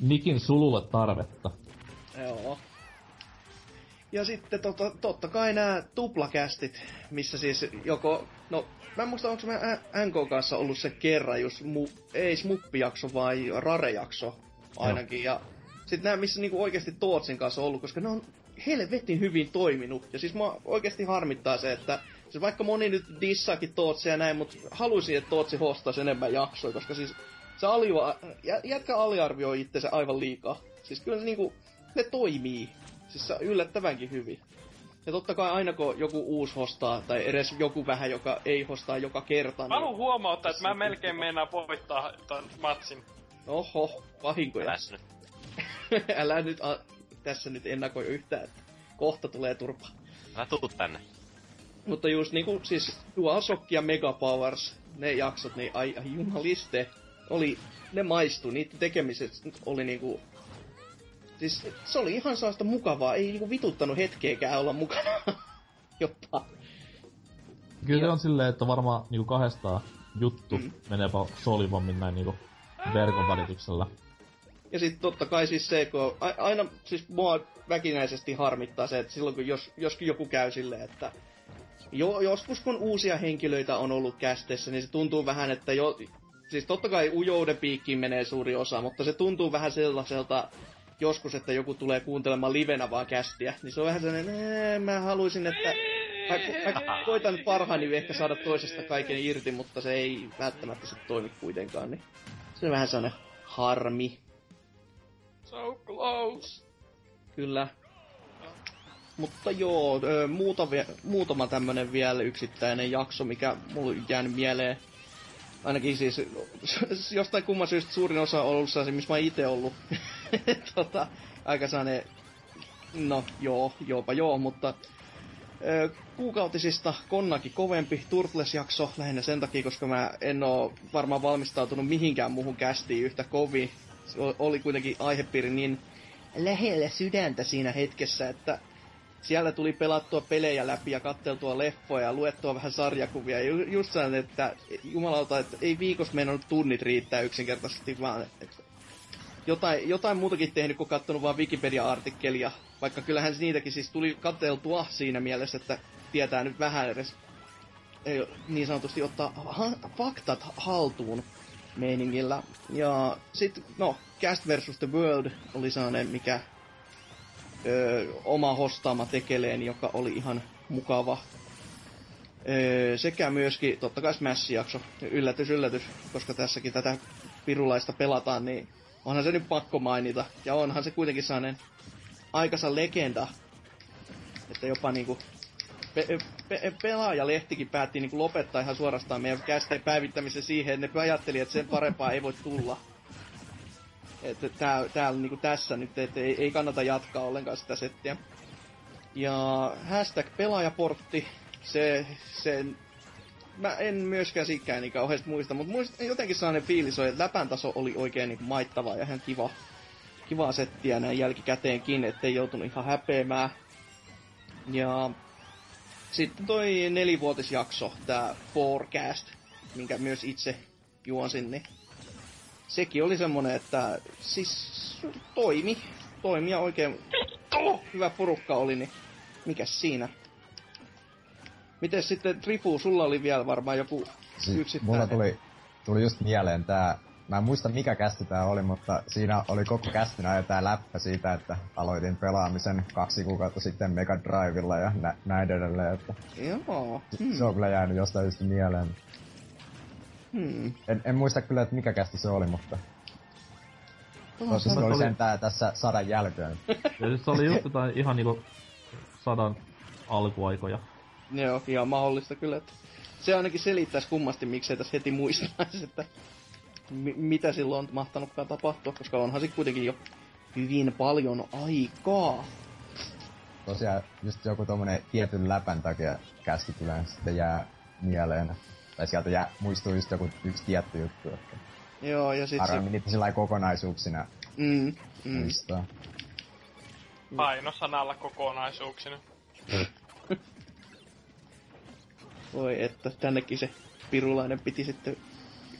Nikin sululle tarvetta. Joo. Ja sitten tota, totta kai nämä tuplakästit, missä siis joko, no mä en muista onko mä NK kanssa ollut se kerran, just mu, ei smuppijakso vai rarejakso ainakin. Ja sitten nämä, missä niinku oikeasti Tootsin kanssa on ollut, koska ne on helvetin hyvin toiminut. Ja siis mä oikeasti harmittaa se, että siis vaikka moni nyt dissaakin Tootsia ja näin, mutta haluaisin, että Tootsi hostaisi enemmän jaksoja, koska siis se aliva, jätkä aliarvioi itsensä aivan liikaa. Siis kyllä niinku, ne toimii. Siis yllättävänkin hyvin. Ja totta kai aina kun joku uusi hostaa, tai edes joku vähän, joka ei hostaa joka kerta. Mä haluan niin... huomauttaa, että mä melkein meinaan voittaa ton matsin. Oho, vahinkoja. Äläs nyt. [laughs] Älä nyt a- tässä nyt ennakoi yhtään, että kohta tulee turpa. Mä tuut tänne. Mutta just niinku siis DualShock ja Mega Powers, ne jaksot, niin ai, ai jumaliste, oli, ne maistu, niiden tekemiset oli niinku Siis se oli ihan sellaista mukavaa, ei niinku vituttanut hetkeäkään olla mukana. [laughs] Jopa. Kyllä se on silleen, että varmaan niinku kahdestaan juttu mm. menee solivammin näin niinku verkon välityksellä. Ja sitten totta kai siis se, kun aina siis mua väkinäisesti harmittaa se, että silloin kun jos, jos joku käy silleen, että jo, joskus kun uusia henkilöitä on ollut kästessä, niin se tuntuu vähän, että jo, siis totta kai ujouden piikkiin menee suuri osa, mutta se tuntuu vähän sellaiselta joskus, että joku tulee kuuntelemaan livenä vaan kästiä, niin se on vähän sellainen, mä haluaisin, että mä, mä koitan parhaani ehkä saada toisesta kaiken irti, mutta se ei välttämättä sitten toimi kuitenkaan, niin se on vähän sellainen harmi. So close. Kyllä. Mutta joo, muutama, muutama tämmönen vielä yksittäinen jakso, mikä mulla on jäänyt mieleen. Ainakin siis [laughs] jostain kumman syystä suurin osa on ollut sellaisia, missä mä itse ollut. [laughs] tota, aika sellainen, no joo, joopa joo, mutta kuukautisista Konnaki kovempi Turtles-jakso lähinnä sen takia, koska mä en oo varmaan valmistautunut mihinkään muuhun kästiin yhtä kovin. Se oli kuitenkin aihepiiri niin lähellä sydäntä siinä hetkessä, että siellä tuli pelattua pelejä läpi ja katteltua leffoja ja luettua vähän sarjakuvia. Ja just sellainen, että jumalauta, että ei viikossa meinannut tunnit riittää yksinkertaisesti, vaan jotain, jotain muutakin tehnyt kuin kattonut vaan Wikipedia-artikkelia. Vaikka kyllähän niitäkin siis tuli katteltua siinä mielessä, että tietää nyt vähän edes ei, niin sanotusti ottaa ha- faktat haltuun meiningillä. Ja sitten, no, Cast vs. The World oli sellainen, mikä ö, oma hostaama tekeleeni, joka oli ihan mukava. Ö, sekä myöskin, totta kai Smash-jakso, yllätys, yllätys, koska tässäkin tätä pirulaista pelataan, niin onhan se nyt pakko mainita. Ja onhan se kuitenkin sellainen aikansa legenda, että jopa niinku pe- pe- pelaajalehtikin päätti niinku lopettaa ihan suorastaan meidän kästeen päivittämisen siihen, että ne ajatteli, että sen parempaa ei voi tulla. Että tää, täällä niinku tässä nyt, että ei, ei kannata jatkaa ollenkaan sitä settiä. Ja hashtag pelaajaportti, se, se mä en myöskään sikään niin kauheasti muista, mutta muist, jotenkin sellainen fiilis on, että läpän taso oli oikein niin maittava ja ihan kiva, kiva settiä näin jälkikäteenkin, ettei joutunut ihan häpeämään. Ja sitten toi nelivuotisjakso, tää Forecast, minkä myös itse juonsin, niin sekin oli semmonen, että siis toimi, toimi ja oikein hyvä porukka oli, niin mikäs siinä. Miten sitten Trifu, sulla oli vielä varmaan joku siis yksittäinen? Mulla tuli, tuli just mieleen tää, mä en muista mikä kästi tää oli, mutta siinä oli koko kästin ajan tää läppä siitä, että aloitin pelaamisen kaksi kuukautta sitten Mega Drivella ja nä- näin edelleen, että Joo. Hmm. Se on kyllä jäänyt jostain just mieleen. Hmm. En, en muista kyllä, että mikä kästi se oli, mutta... Oh, se oli sen tää tässä sadan jälkeen. ja siis se oli just jotain ihan niinku sadan alkuaikoja. Joo, ihan mahdollista kyllä. Että se ainakin selittäisi kummasti, miksei tässä heti muistaisi, että mi- mitä silloin on mahtanutkaan tapahtua, koska onhan se kuitenkin jo hyvin paljon aikaa. Tosiaan just joku tommonen tietyn läpän takia kästi kyllä sitten jää mieleen. Tai sieltä jää, muistuu just joku yksi tietty juttu, että Joo, ja sit Harvemmin se... niitä sillä kokonaisuuksina mm, mm. muistaa. Paino sanalla kokonaisuuksina. [laughs] Voi että, tännekin se pirulainen piti sitten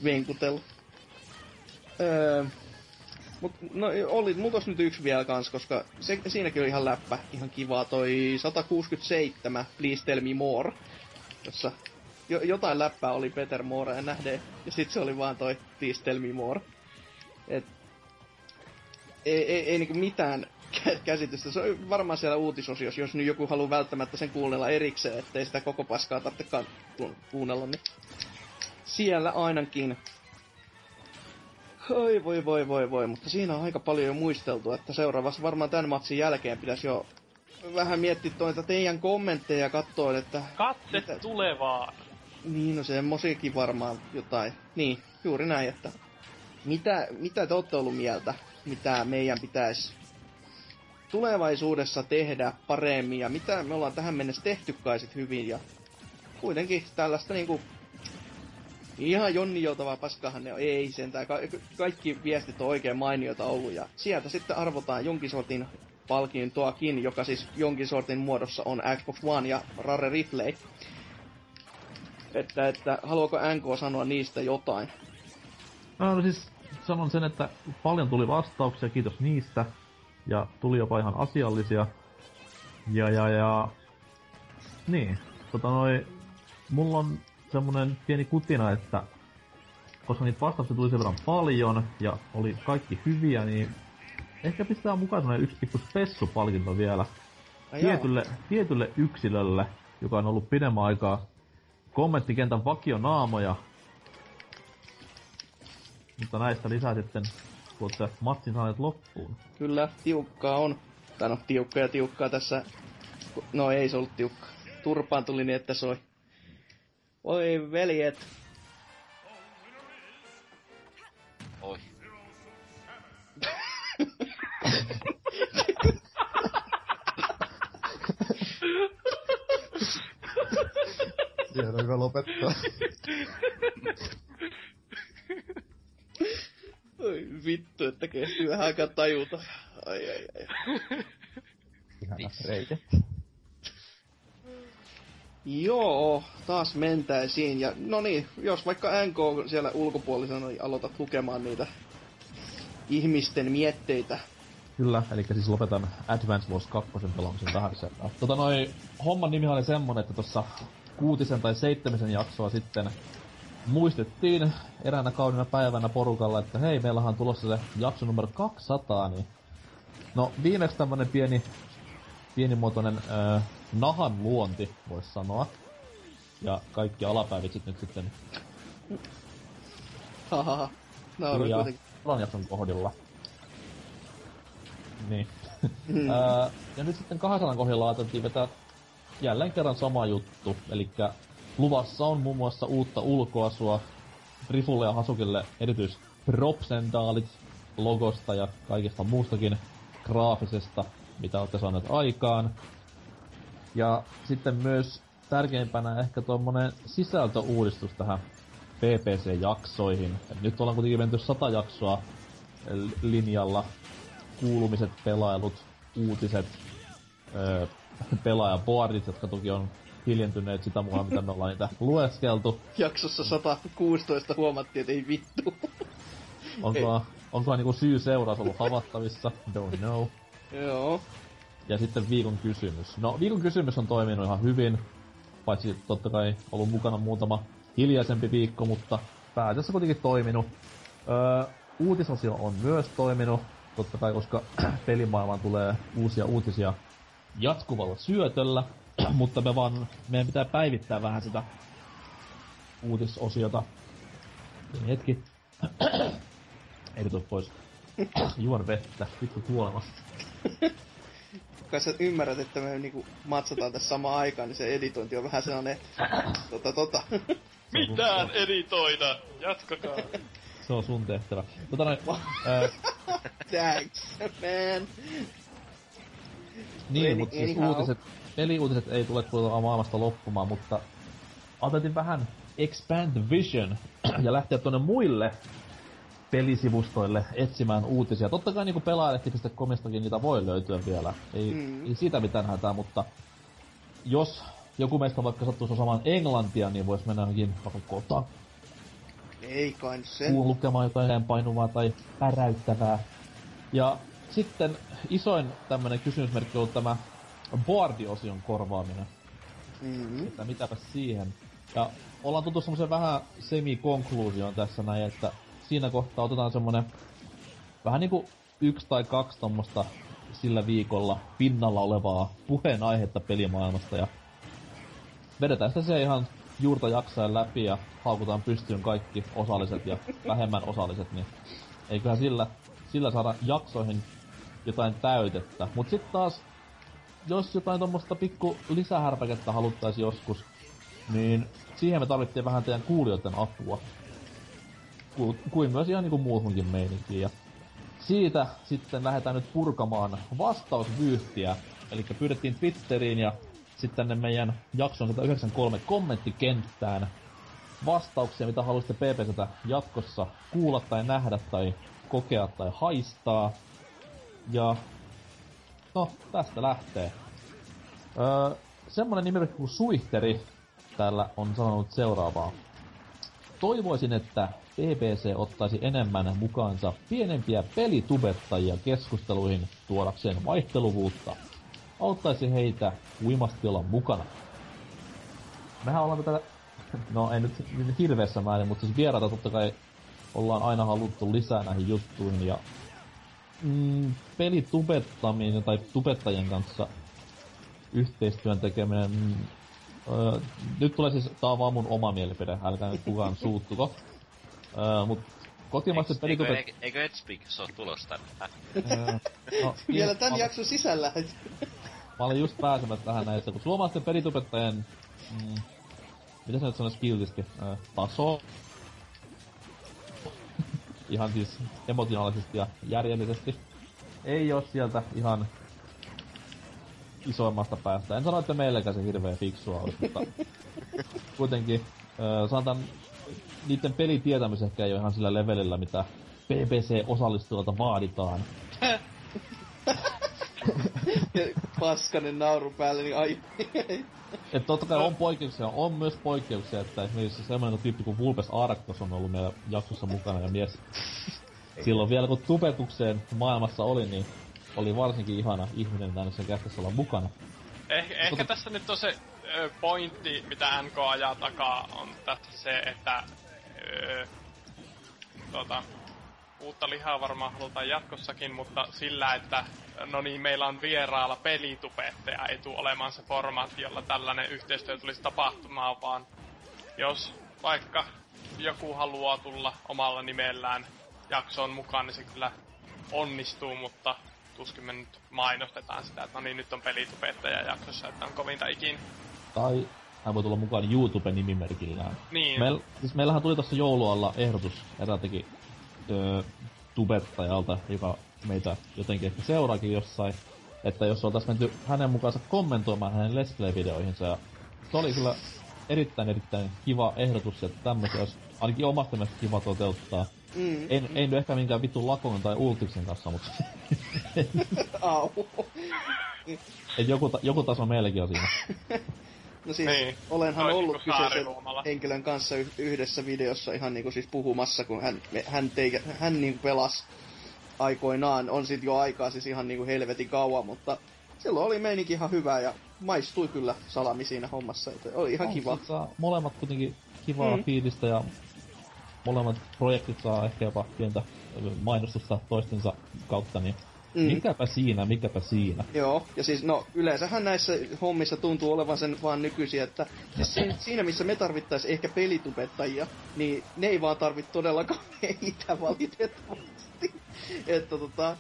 venkutella. Öö, mut, no oli, mulla nyt yksi vielä kans, koska se, siinäkin oli ihan läppä, ihan kiva toi 167 Please Tell Me More, jossa jo, jotain läppää oli Peter Moore nähden, ja sit se oli vaan toi Please Tell Me More. Et, ei, ei, ei niinku mitään käsitystä. Se on varmaan siellä uutisosiossa, jos nyt joku haluaa välttämättä sen kuunnella erikseen, ettei sitä koko paskaa tarvitse kuunnella, niin siellä ainakin. Oi voi voi voi voi, mutta siinä on aika paljon jo muisteltu, että seuraavassa varmaan tämän matsin jälkeen pitäisi jo vähän miettiä toita teidän kommentteja ja katsoa, että... Katse mitä... tulevaan! Niin, no semmosiakin varmaan jotain. Niin, juuri näin, että... Mitä, mitä te olette ollut mieltä, mitä meidän pitäisi tulevaisuudessa tehdä paremmin ja mitä me ollaan tähän mennessä tehty kai sit hyvin ja kuitenkin tällaista niinku ihan Jonni joutavaa paskahan ne on. Ei sentään. Ka- kaikki viestit on oikein mainioita ollut ja sieltä sitten arvotaan jonkin sortin palkintoakin, joka siis jonkin sortin muodossa on Xbox One ja Rare Replay. Että, että haluaako NK sanoa niistä jotain? No siis sanon sen, että paljon tuli vastauksia, kiitos niistä ja tuli jopa ihan asiallisia. Ja, ja, ja... Niin, tota noi... Mulla on semmonen pieni kutina, että koska niitä vastauksia tuli sen verran paljon ja oli kaikki hyviä, niin ehkä pistää mukaan semmonen yksi pikku spessupalkinto vielä. tietylle, tietylle yksilölle, joka on ollut pidemmän aikaa kommenttikentän vakionaamoja. Mutta näistä lisää sitten tuotte matsin saaneet loppuun. Kyllä, tiukkaa on. Tai no, tiukkaa ja tiukkaa tässä. No ei se ollut tiukka. Turpaan tuli niin, että soi. Oi veljet. Oi. [laughs] Siihen on hyvä lopettaa. Oi vittu, että kesti vähän aikaa tajuta. Ai ai ai. Ihana reikä. Joo, taas mentäisiin. Ja no niin, jos vaikka NK siellä ulkopuolisena niin aloitat lukemaan niitä ihmisten mietteitä. Kyllä, eli siis lopetan Advance Wars 2 pelaamisen tähän Tota noi, homman nimi oli semmonen, että tuossa kuutisen tai seitsemisen jaksoa sitten muistettiin eräänä kaudena päivänä porukalla, että hei, meillähän on tulossa se jakso numero 200, niin... No, viimeksi tämmönen pieni, pienimuotoinen äh, nahan luonti, voisi sanoa. Ja kaikki alapäivitsit nyt sitten... Hahaha. No, kuitenkin. jakson kohdilla. Niin. Mm. ja nyt sitten 200 kohdilla ajateltiin vetää jälleen kerran sama juttu, eli luvassa on muun muassa uutta ulkoasua, Rifulle ja Hasukille erityis propsendaalit logosta ja kaikesta muustakin graafisesta, mitä olette saaneet aikaan. Ja sitten myös tärkeimpänä ehkä tuommoinen sisältöuudistus tähän PPC-jaksoihin. Nyt ollaan kuitenkin menty sata jaksoa linjalla. Kuulumiset, pelailut, uutiset, öö, pelaajaboardit, jotka toki on hiljentyneet sitä mukaan, mitä me ollaan niitä lueskeltu. Jaksossa 116 huomattiin, että ei vittu. onko, onko niinku syy-seuraus ollut havattavissa? Don't know. Joo. Ja sitten viikon kysymys. No, viikon kysymys on toiminut ihan hyvin. Paitsi totta kai ollut mukana muutama hiljaisempi viikko, mutta päätössä kuitenkin toiminut. Öö, uutisosio on myös toiminut, totta kai koska [clears throat] pelimaailmaan tulee uusia uutisia jatkuvalla syötöllä, [clears throat] mutta me vaan, meidän pitää päivittää vähän sitä uutisosiota. Hetki. [clears throat] Ei pois. [clears throat] Juon vettä, vittu kuolemassa. [laughs] Kai sä ymmärrät, että me niinku matsataan tässä samaan aikaan, niin se editointi on vähän sellainen... tota tota. [laughs] Mitään editoida! Jatkakaa. [laughs] Se on sun tehtävä. Tota noin... Thanks, man. Niin, mutta siis uutiset, peliuutiset ei tule tuolta maailmasta loppumaan, mutta ajateltiin vähän expand vision [clears throat] ja lähteä tuonne muille pelisivustoille etsimään uutisia. Totta kai niinku pelaajalehti.comistakin niitä voi löytyä vielä. Ei, mm. ei siitä mitään hätää, mutta jos joku meistä vaikka sattuisi osaamaan englantia, niin voisi mennä johonkin vaikka kotaan. Ei kai se. Kuun lukemaan jotain painuvaa tai päräyttävää. Ja sitten isoin tämmönen kysymysmerkki on tämä boardiosion korvaaminen. Mm-hmm. Että mitäpä siihen. Ja ollaan tultu semmoisen vähän semi-konkluusioon tässä näin, että siinä kohtaa otetaan semmonen vähän niinku yksi tai kaksi tommosta sillä viikolla pinnalla olevaa puheenaihetta pelimaailmasta ja vedetään sitä se ihan juurta jaksaen läpi ja haukutaan pystyyn kaikki osalliset ja vähemmän osalliset, niin eiköhän sillä, sillä saada jaksoihin jotain täytettä. Mut sit taas, jos jotain tommosta pikku lisähärpäkettä haluttaisiin joskus, niin siihen me tarvittiin vähän teidän kuulijoiden apua. Ku, kuin myös ihan niinku muuhunkin meininkiin. Ja siitä sitten lähdetään nyt purkamaan vastausvyyhtiä. Eli pyydettiin Twitteriin ja sitten tänne meidän jakson 193 kommenttikenttään vastauksia, mitä haluaisitte PPCtä jatkossa kuulla tai nähdä tai kokea tai haistaa. Ja no, tästä lähtee. Öö, semmonen nimi kuin Suihteri täällä on sanonut seuraavaa. Toivoisin, että BBC ottaisi enemmän mukaansa pienempiä pelitubettajia keskusteluihin tuodakseen vaihteluvuutta. Auttaisi heitä uimasti olla mukana. Mehän ollaan tätä, [laughs] no ei nyt hirveässä määrin, mutta siis vieraita totta kai ollaan aina haluttu lisää näihin juttuihin ja mm, pelitubettaminen tai tubettajien kanssa yhteistyön tekeminen mm, öö, nyt tulee siis, tää on vaan mun oma mielipide, älkää nyt kukaan [laughs] suuttuko. Öö, mut kotimaisten pelitubet... Eikö, eikö Edspeak oo tulos tänne? Öö, no, [laughs] Vielä tän mä- jakson sisällä. Mä olin just pääsemässä tähän näissä, kun suomalaisten pelitubettajien... Mm, mitä se nyt sanois kiltisti? Öö, taso. Ihan siis emotionaalisesti ja järjellisesti. Ei oo sieltä ihan isoimmasta päästä. En sano, että meilläkään se hirveä fiksua olisi, mutta [laughs] kuitenkin öö, sanotaan, niiden pelitietämys ehkä ei ole ihan sillä levelillä, mitä BBC-osallistujalta vaaditaan. Paskanen nauru päälle, niin ai. Et totta kai on poikkeuksia, on myös poikkeuksia, että esimerkiksi semmoinen tyyppi kuin Vulpes Arctos on ollut meidän jaksossa mukana ja mies silloin vielä kun tupetukseen maailmassa oli, niin oli varsinkin ihana ihminen tänne sen kästössä olla mukana. Eh, ehkä tässä nyt on se ö, pointti, mitä NK ajaa takaa, on tässä se, että ö, tota, uutta lihaa varmaan halutaan jatkossakin, mutta sillä, että no niin, meillä on vieraalla pelitupettaja, ei tule olemaan se formaatti, jolla tällainen yhteistyö tulisi tapahtumaan, vaan jos vaikka joku haluaa tulla omalla nimellään jaksoon mukaan, niin se kyllä onnistuu, mutta tuskin me nyt mainostetaan sitä, että no niin, nyt on pelitupettaja jaksossa, että on kovinta ikin. Tai hän voi tulla mukaan YouTube-nimimerkillään. Niin, Meil, siis meillähän tuli tuossa joulualla ehdotus eräältäkin öö, tubettajalta, joka meitä jotenkin ehkä seuraakin jossain, että jos oltais menty hänen mukaansa kommentoimaan hänen Let's Play-videoihinsa, ja se oli kyllä erittäin erittäin kiva ehdotus, että tämmöisiä olisi ainakin omasta mielestä kiva toteuttaa. Mm. En, ei nyt ehkä minkään vitun Lakon tai Ultiksen kanssa, mutta [laughs] Au. et joku, ta- joku taso meilläkin on siinä. [laughs] No siis, Niin. olenhan Toisin ollut kyseisen henkilön kanssa yh- yhdessä videossa ihan niinku siis puhumassa, kun hän, hän, teikä, hän niinku pelasi aikoinaan. On sit jo aikaa siis ihan niinku helvetin kauan, mutta silloin oli meininki ihan hyvä ja maistui kyllä salami siinä hommassa. Että oli ihan On, kiva. sit Saa molemmat kuitenkin kivaa Mm. fiilistä ja molemmat projektit saa ehkä jopa pientä mainostusta toistensa kautta, niin Mm. mikäpä siinä, mikäpä siinä. Joo, ja siis no yleensähän näissä hommissa tuntuu olevan sen vaan nykyisin, että siis si- siinä missä me tarvittais ehkä pelitubettajia, niin ne ei vaan tarvit todellakaan [laughs] meitä valitettavasti. [laughs] että tota,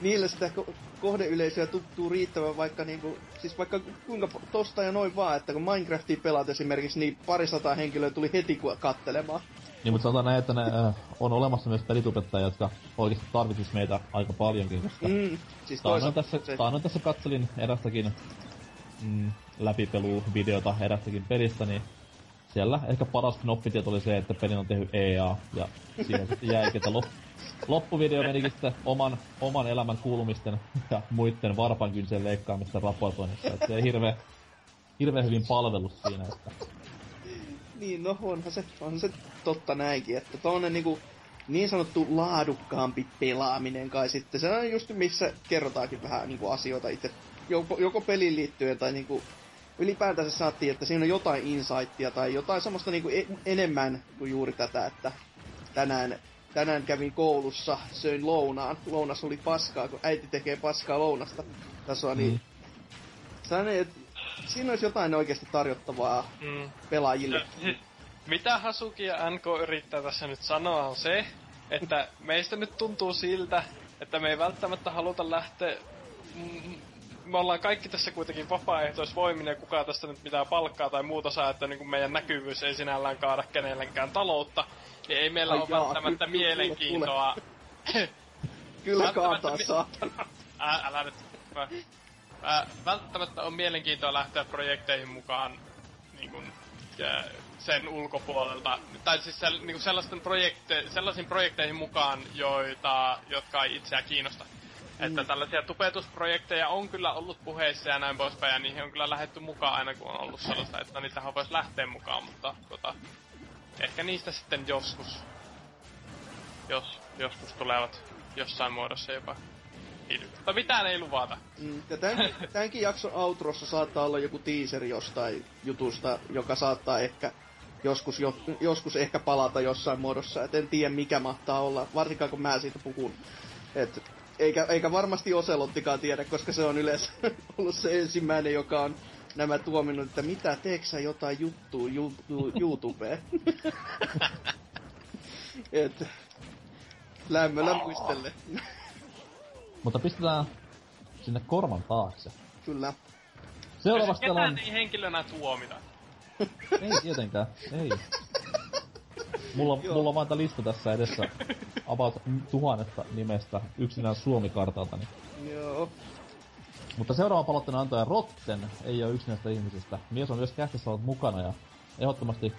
niille sitä ko- kohdeyleisöä tuttuu riittävän vaikka niinku, siis vaikka kuinka tosta ja noin vaan, että kun Minecraftia pelaat esimerkiksi, niin parisataa henkilöä tuli heti kattelemaan. Niin, mutta sanotaan näin, että ne äh, on olemassa myös pelitubettajia, jotka oikeasti tarvitsis meitä aika paljonkin, koska mm. Siis taanoin toisaalta tässä, taanoin tässä katselin erästäkin mm, läpipelu-videota erästäkin pelistä, niin siellä. Ehkä paras knoppitieto oli se, että pelin on tehnyt EA, ja siihen sitten jäikin, että lop, loppuvideo menikin sitten oman, oman elämän kuulumisten ja muiden varpankynsien leikkaamista raportoinnissa, että se ei hirveä, hirveä hyvin palvelus siinä, että Niin, no onhan se, onhan se totta näinkin, että tuonne niinku niin sanottu laadukkaampi pelaaminen kai sitten, se on just missä kerrotaankin vähän niinku asioita itse, joko, joko peliin liittyen tai niinku ylipäätänsä saattiin, että siinä on jotain insightia tai jotain semmoista niinku e- enemmän kuin juuri tätä, että tänään tänään kävin koulussa, söin lounaan. Lounas oli paskaa, kun äiti tekee paskaa lounasta. Tässä oli mm. sellainen, että siinä olisi jotain oikeasti tarjottavaa mm. pelaajille. Ja, siis, mitä Hasuki ja NK yrittää tässä nyt sanoa on se, että meistä nyt tuntuu siltä, että me ei välttämättä haluta lähteä... Me ollaan kaikki tässä kuitenkin vapaaehtoisvoimin ja kukaan tästä nyt mitään palkkaa tai muuta saa, että niin meidän näkyvyys ei sinällään kaada kenellekään taloutta, niin ei meillä Ai ole jaa, välttämättä kyllä, mielenkiintoa. Kyllä, [laughs] kyllä kaataa saa. [laughs] Ä, älä nyt. Mä, mä, välttämättä on mielenkiintoa lähteä projekteihin mukaan niin kuin, ja sen ulkopuolelta, tai siis sel, niin sellaisten projekte, sellaisiin projekteihin mukaan, joita, jotka ei itseä kiinnosta. Mm. Että tällaisia tupetusprojekteja on kyllä ollut puheissa ja näin poispäin, ja niihin on kyllä lähetty mukaan aina kun on ollut sellaista, että niitähän voisi lähteä mukaan, mutta tota, ehkä niistä sitten joskus, jos joskus tulevat jossain muodossa jopa tai mitään ei luvata. Mm, ja tämänkin, [laughs] tämänkin jakson outrossa saattaa olla joku teaseri jostain jutusta, joka saattaa ehkä joskus, jo, joskus ehkä palata jossain muodossa. Et en tiedä mikä mahtaa olla, varsinkaan kun mä siitä puhun. Et, eikä, eikä varmasti Oselottikaan tiedä, koska se on yleensä [laughs] ollut se ensimmäinen, joka on nämä tuominnut, että mitä teekö sä jotain juttua YouTubeen. [laughs] Et, lämmöllä muistelle. Mutta pistetään sinne korvan taakse. Kyllä. Seuraavasti on... ei henkilönä tuomita. ei tietenkään, ei. [laughs] Mulla, mulla on vain lista tässä edessä about tuhannesta nimestä yksinään Suomi-kartalta. Niin. Joo. Mutta seuraava palautteen antaja Rotten ei ole yksi näistä ihmisistä. Mies on myös kästissä ollut mukana ja ehdottomasti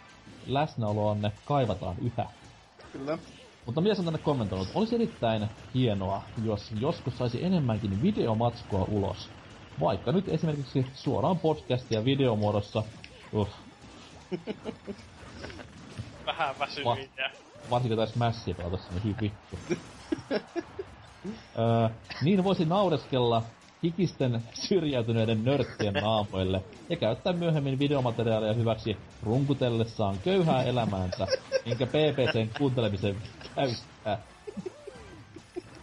läsnäoloanne kaivataan yhä. Kyllä. Mutta mies on tänne kommentoinut, olisi erittäin hienoa, jos joskus saisi enemmänkin videomatskua ulos. Vaikka nyt esimerkiksi suoraan podcastia videomuodossa. Uh. [laughs] Vähän väsynyt Va- Varsinkin taisi mässiä pelata sinne hyvin vittu. öö, niin voisi naureskella hikisten syrjäytyneiden nörttien naamoille ja käyttää myöhemmin videomateriaalia hyväksi runkutellessaan köyhää elämäänsä, minkä PPCn kuuntelemisen käyttää.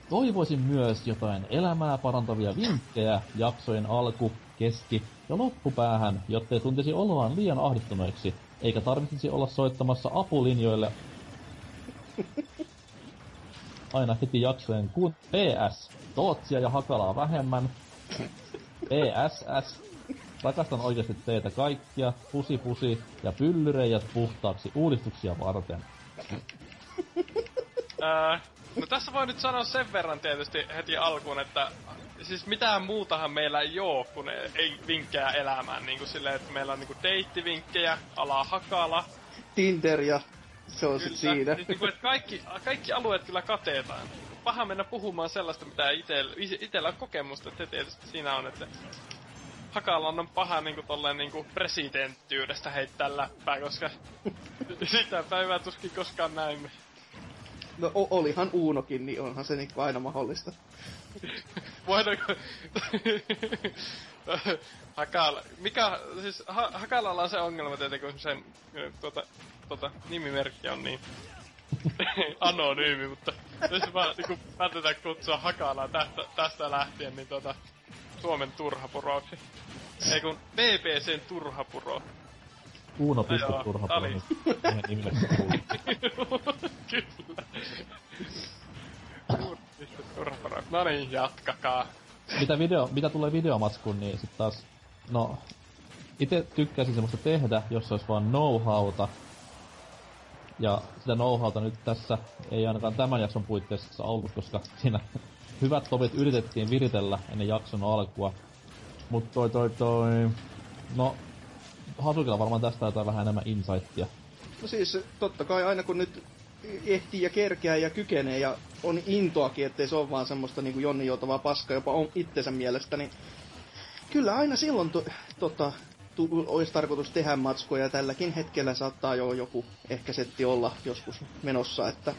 Toivoisin myös jotain elämää parantavia vinkkejä jaksojen alku, keski ja loppupäähän, jottei tuntisi oloaan liian ahdistuneeksi, eikä tarvitsisi olla soittamassa apulinjoille aina heti jaksojen kun PS, Tootsia ja Hakalaa vähemmän, PSS. Rakastan oikeasti teitä kaikkia. Pusi pusi ja pyllyreijät puhtaaksi uudistuksia varten. Öö, no tässä voi nyt sanoa sen verran tietysti heti alkuun, että siis mitään muutahan meillä ei oo, kun ei vinkkejä elämään. Niin kuin silleen, että meillä on niinku deittivinkkejä, ala hakala. Tinder ja se on sit siinä. Siis niinku, että kaikki, kaikki alueet kyllä kateetaan paha mennä puhumaan sellaista, mitä itellä, itellä on kokemusta, että tietysti siinä on, että Hakalan on paha niinku tolleen niinku presidenttiydestä heittää läppää, koska [laughs] sitä päivää tuskin koskaan näimme. No olihan Uunokin, niin onhan se niinku aina mahdollista. [laughs] Voidaanko... [laughs] Hakala... Mikä... Siis ha- Hakalalla on se ongelma tietenkin, kun sen tuota, tuota, nimimerkki on niin [laughs] anonyymi, mutta jos vaan niin päätetään kutsua Hakalaa tästä, tästä lähtien, niin tota, Suomen turhapuroksi. Ei kun BBCn turhapuro. Uuno piste turhapuro. Kyllä. Uuno piste No niin, jatkakaa. Mitä, video, mitä tulee videomatskuun, niin sit taas... No, itse tykkäisin semmoista tehdä, jos olisi vaan know-howta, ja sitä know nyt tässä ei ainakaan tämän jakson puitteissa ollut, koska siinä hyvät tovit yritettiin viritellä ennen jakson alkua. Mut toi toi toi... No, Hasukilla varmaan tästä jotain vähän enemmän insightia. No siis totta kai aina kun nyt ehtii ja kerkeää ja kykenee ja on intoakin, ettei se ole vaan semmoista niinku Jonni joutavaa paskaa jopa on itsensä mielestä, niin kyllä aina silloin to, tota, tu- olisi tarkoitus tehdä matskoja. Tälläkin hetkellä saattaa jo joku ehkä setti olla joskus menossa, että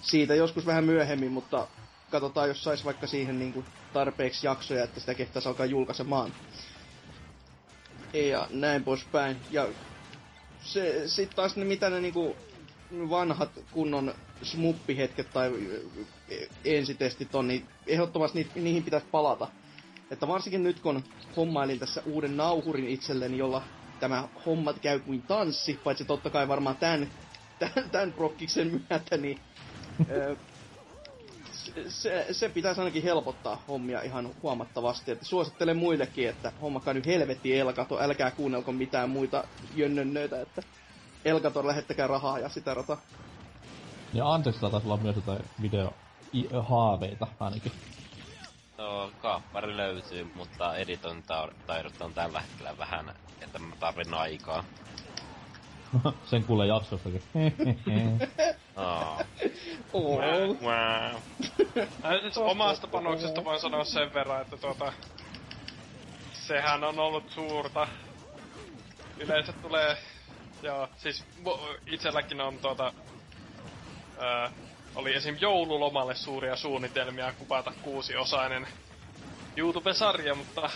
siitä joskus vähän myöhemmin, mutta katsotaan, jos sais vaikka siihen niin kuin tarpeeksi jaksoja, että sitä kehtäisi alkaa julkaisemaan. Ja näin poispäin. Ja se, sit taas ne, mitä ne niinku vanhat kunnon smuppihetket tai ensitestit on, niin ehdottomasti ni, niihin pitäisi palata. Että varsinkin nyt kun hommailin tässä uuden nauhurin itselleni, jolla tämä hommat käy kuin tanssi, paitsi totta kai varmaan tämän, tämän, tämän prokkiksen myötä, niin se, se pitäisi ainakin helpottaa hommia ihan huomattavasti. Että suosittelen muillekin, että hommakaa nyt helvetti Elkato, älkää kuunnelko mitään muita jönnönnöitä, että Elkator lähettäkää rahaa ja sitä rata. Ja Anteeksilla taisi olla myös jotain video haaveita ainakin. No, kaappari löytyy, mutta editointaidot on tällä hetkellä vähän, että mä tarvin aikaa. [laughs] Sen kuulee jaksostakin. Oh. Wow. siis omasta panoksesta voin sanoa sen verran, että tuota... Sehän on ollut suurta. Yleensä tulee... Joo, siis itselläkin on tuota... Öö, oli esim. joululomalle suuria suunnitelmia kupata kuusiosainen YouTube-sarja, mutta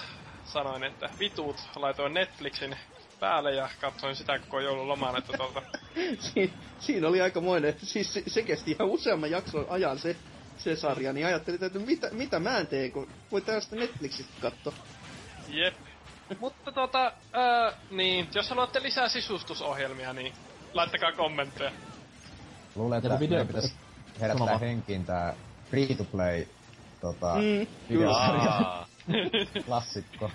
sanoin, että vitut, laitoin Netflixin päälle ja katsoin sitä koko joululoman, että tuolta... [laughs] si- siinä oli aikamoinen, siis se, se kesti ihan useamman jakson ajan se, se sarja, niin ajattelin, että mitä, mitä mä en tee, kun voi tästä Netflixistä katsoa. Jep. Mutta tota, ää, niin, jos haluatte lisää sisustusohjelmia, niin laittakaa kommentteja. Luulen, että video... pitäisi herättää Sanoma. henkiin tää free-to-play tota, mm, videosarja. [laughs] Klassikko.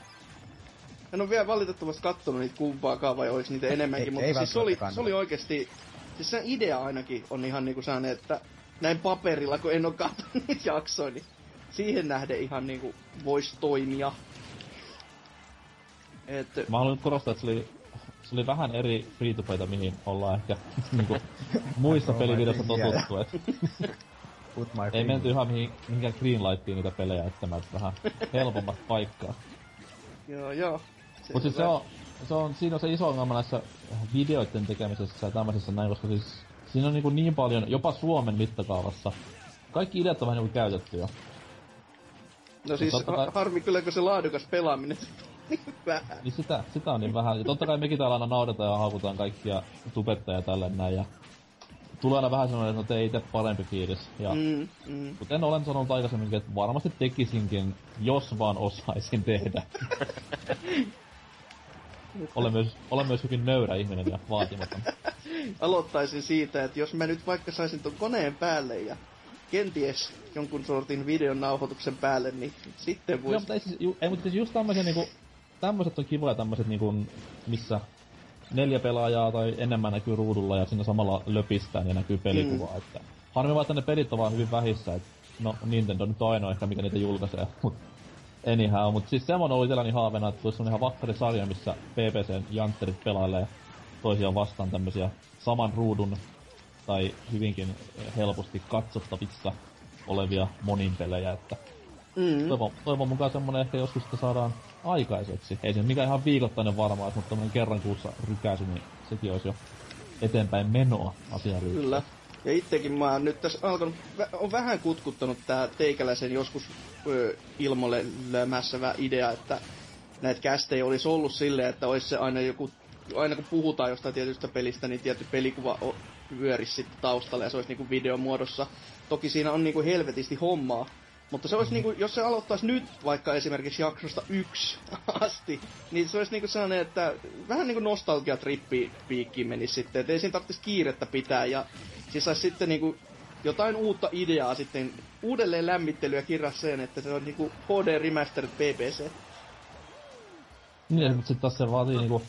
En ole vielä valitettavasti kattonut niitä kumpaakaan, vai olisi niitä enemmänkin, ei, mutta ei siis se oli, se oli oikeasti... Siis se idea ainakin on ihan niinku sellainen, että näin paperilla, kun en ole katsonut niitä jaksoja, niin siihen nähden ihan niinku voisi toimia. Et... Mä haluan nyt korostaa, että se oli, se oli vähän eri free to mihin ollaan ehkä [laughs] niinku, muissa [laughs] pelivideoissa totuttu. Et... [laughs] Ei menty ihan mihin, mihinkään greenlightiin niitä pelejä etsimään, vähän helpommat paikkaa. Joo, joo. Mutta siis se on, se on, siinä on se iso ongelma näissä videoiden tekemisessä ja tämmöisessä näin, koska siis siinä on niin, niin paljon, jopa Suomen mittakaavassa, kaikki ideat on vähän niinku käytetty jo. No siis kai... harmi kyllä, kun se laadukas pelaaminen niin vähän. Niin sitä, sitä on niin vähän. Ja totta kai mekin täällä aina naudetaan ja haukutaan kaikkia tubettajia tälle näin. Ja tulee aina vähän sellainen, että no tee itse parempi fiilis. Ja mm, mm. kuten olen sanonut aikaisemminkin, että varmasti tekisinkin, jos vaan osaisin tehdä. olen, myös, olen myös hyvin nöyrä ihminen ja vaatimaton. [laughs] Aloittaisin siitä, että jos mä nyt vaikka saisin ton koneen päälle ja kenties jonkun sortin videon nauhoituksen päälle, niin sitten voisi... Joo, mutta ei, siis, ju, ei, mutta siis just tämmöisiä niinku... Tämmöiset on kivoja tämmöiset niinku, missä neljä pelaajaa tai enemmän näkyy ruudulla ja siinä samalla löpistään ja näkyy pelikuvaa, mm. että... Harmi vaan, että ne pelit on vaan hyvin vähissä, että no Nintendo nyt on ainoa ehkä, mikä niitä julkaisee, [laughs] mutta anyhow, mutta siis semmonen oli itselläni haaveena, että tulisi ihan vakkarisarja, missä PPCn jantterit pelailee toisiaan vastaan tämmösiä saman ruudun tai hyvinkin helposti katsottavissa olevia monin pelejä, että mm. toivon, toivon mukaan semmonen ehkä joskus sitä saadaan aikaiseksi. Ei se mikään ihan viikoittainen varmaan, mutta tämmönen kerran kuussa rykäsy, niin sekin olisi jo eteenpäin menoa asiaan Kyllä. Ja itsekin mä oon nyt tässä alkanut, on vähän kutkuttanut tää teikäläisen joskus ö, ilmoille lämässävä idea, että näitä kästejä olisi ollut silleen, että olisi se aina joku, aina kun puhutaan jostain tietystä pelistä, niin tietty pelikuva vyörisi sitten taustalle ja se olisi niinku videon muodossa. Toki siinä on niinku helvetisti hommaa, mutta se olisi niinku, jos se aloittaisi nyt vaikka esimerkiksi jaksosta yksi [laughs] asti, niin se olisi niinku sellainen, että vähän niinku nostalgiatrippi piikkiin menisi sitten, että ei siinä tarvitsisi kiirettä pitää ja siis saisi sitten niinku jotain uutta ideaa sitten, uudelleen lämmittelyä kirjas sen, että se on niinku HD Remastered BBC. Niin, mutta sitten taas se vaatii niinku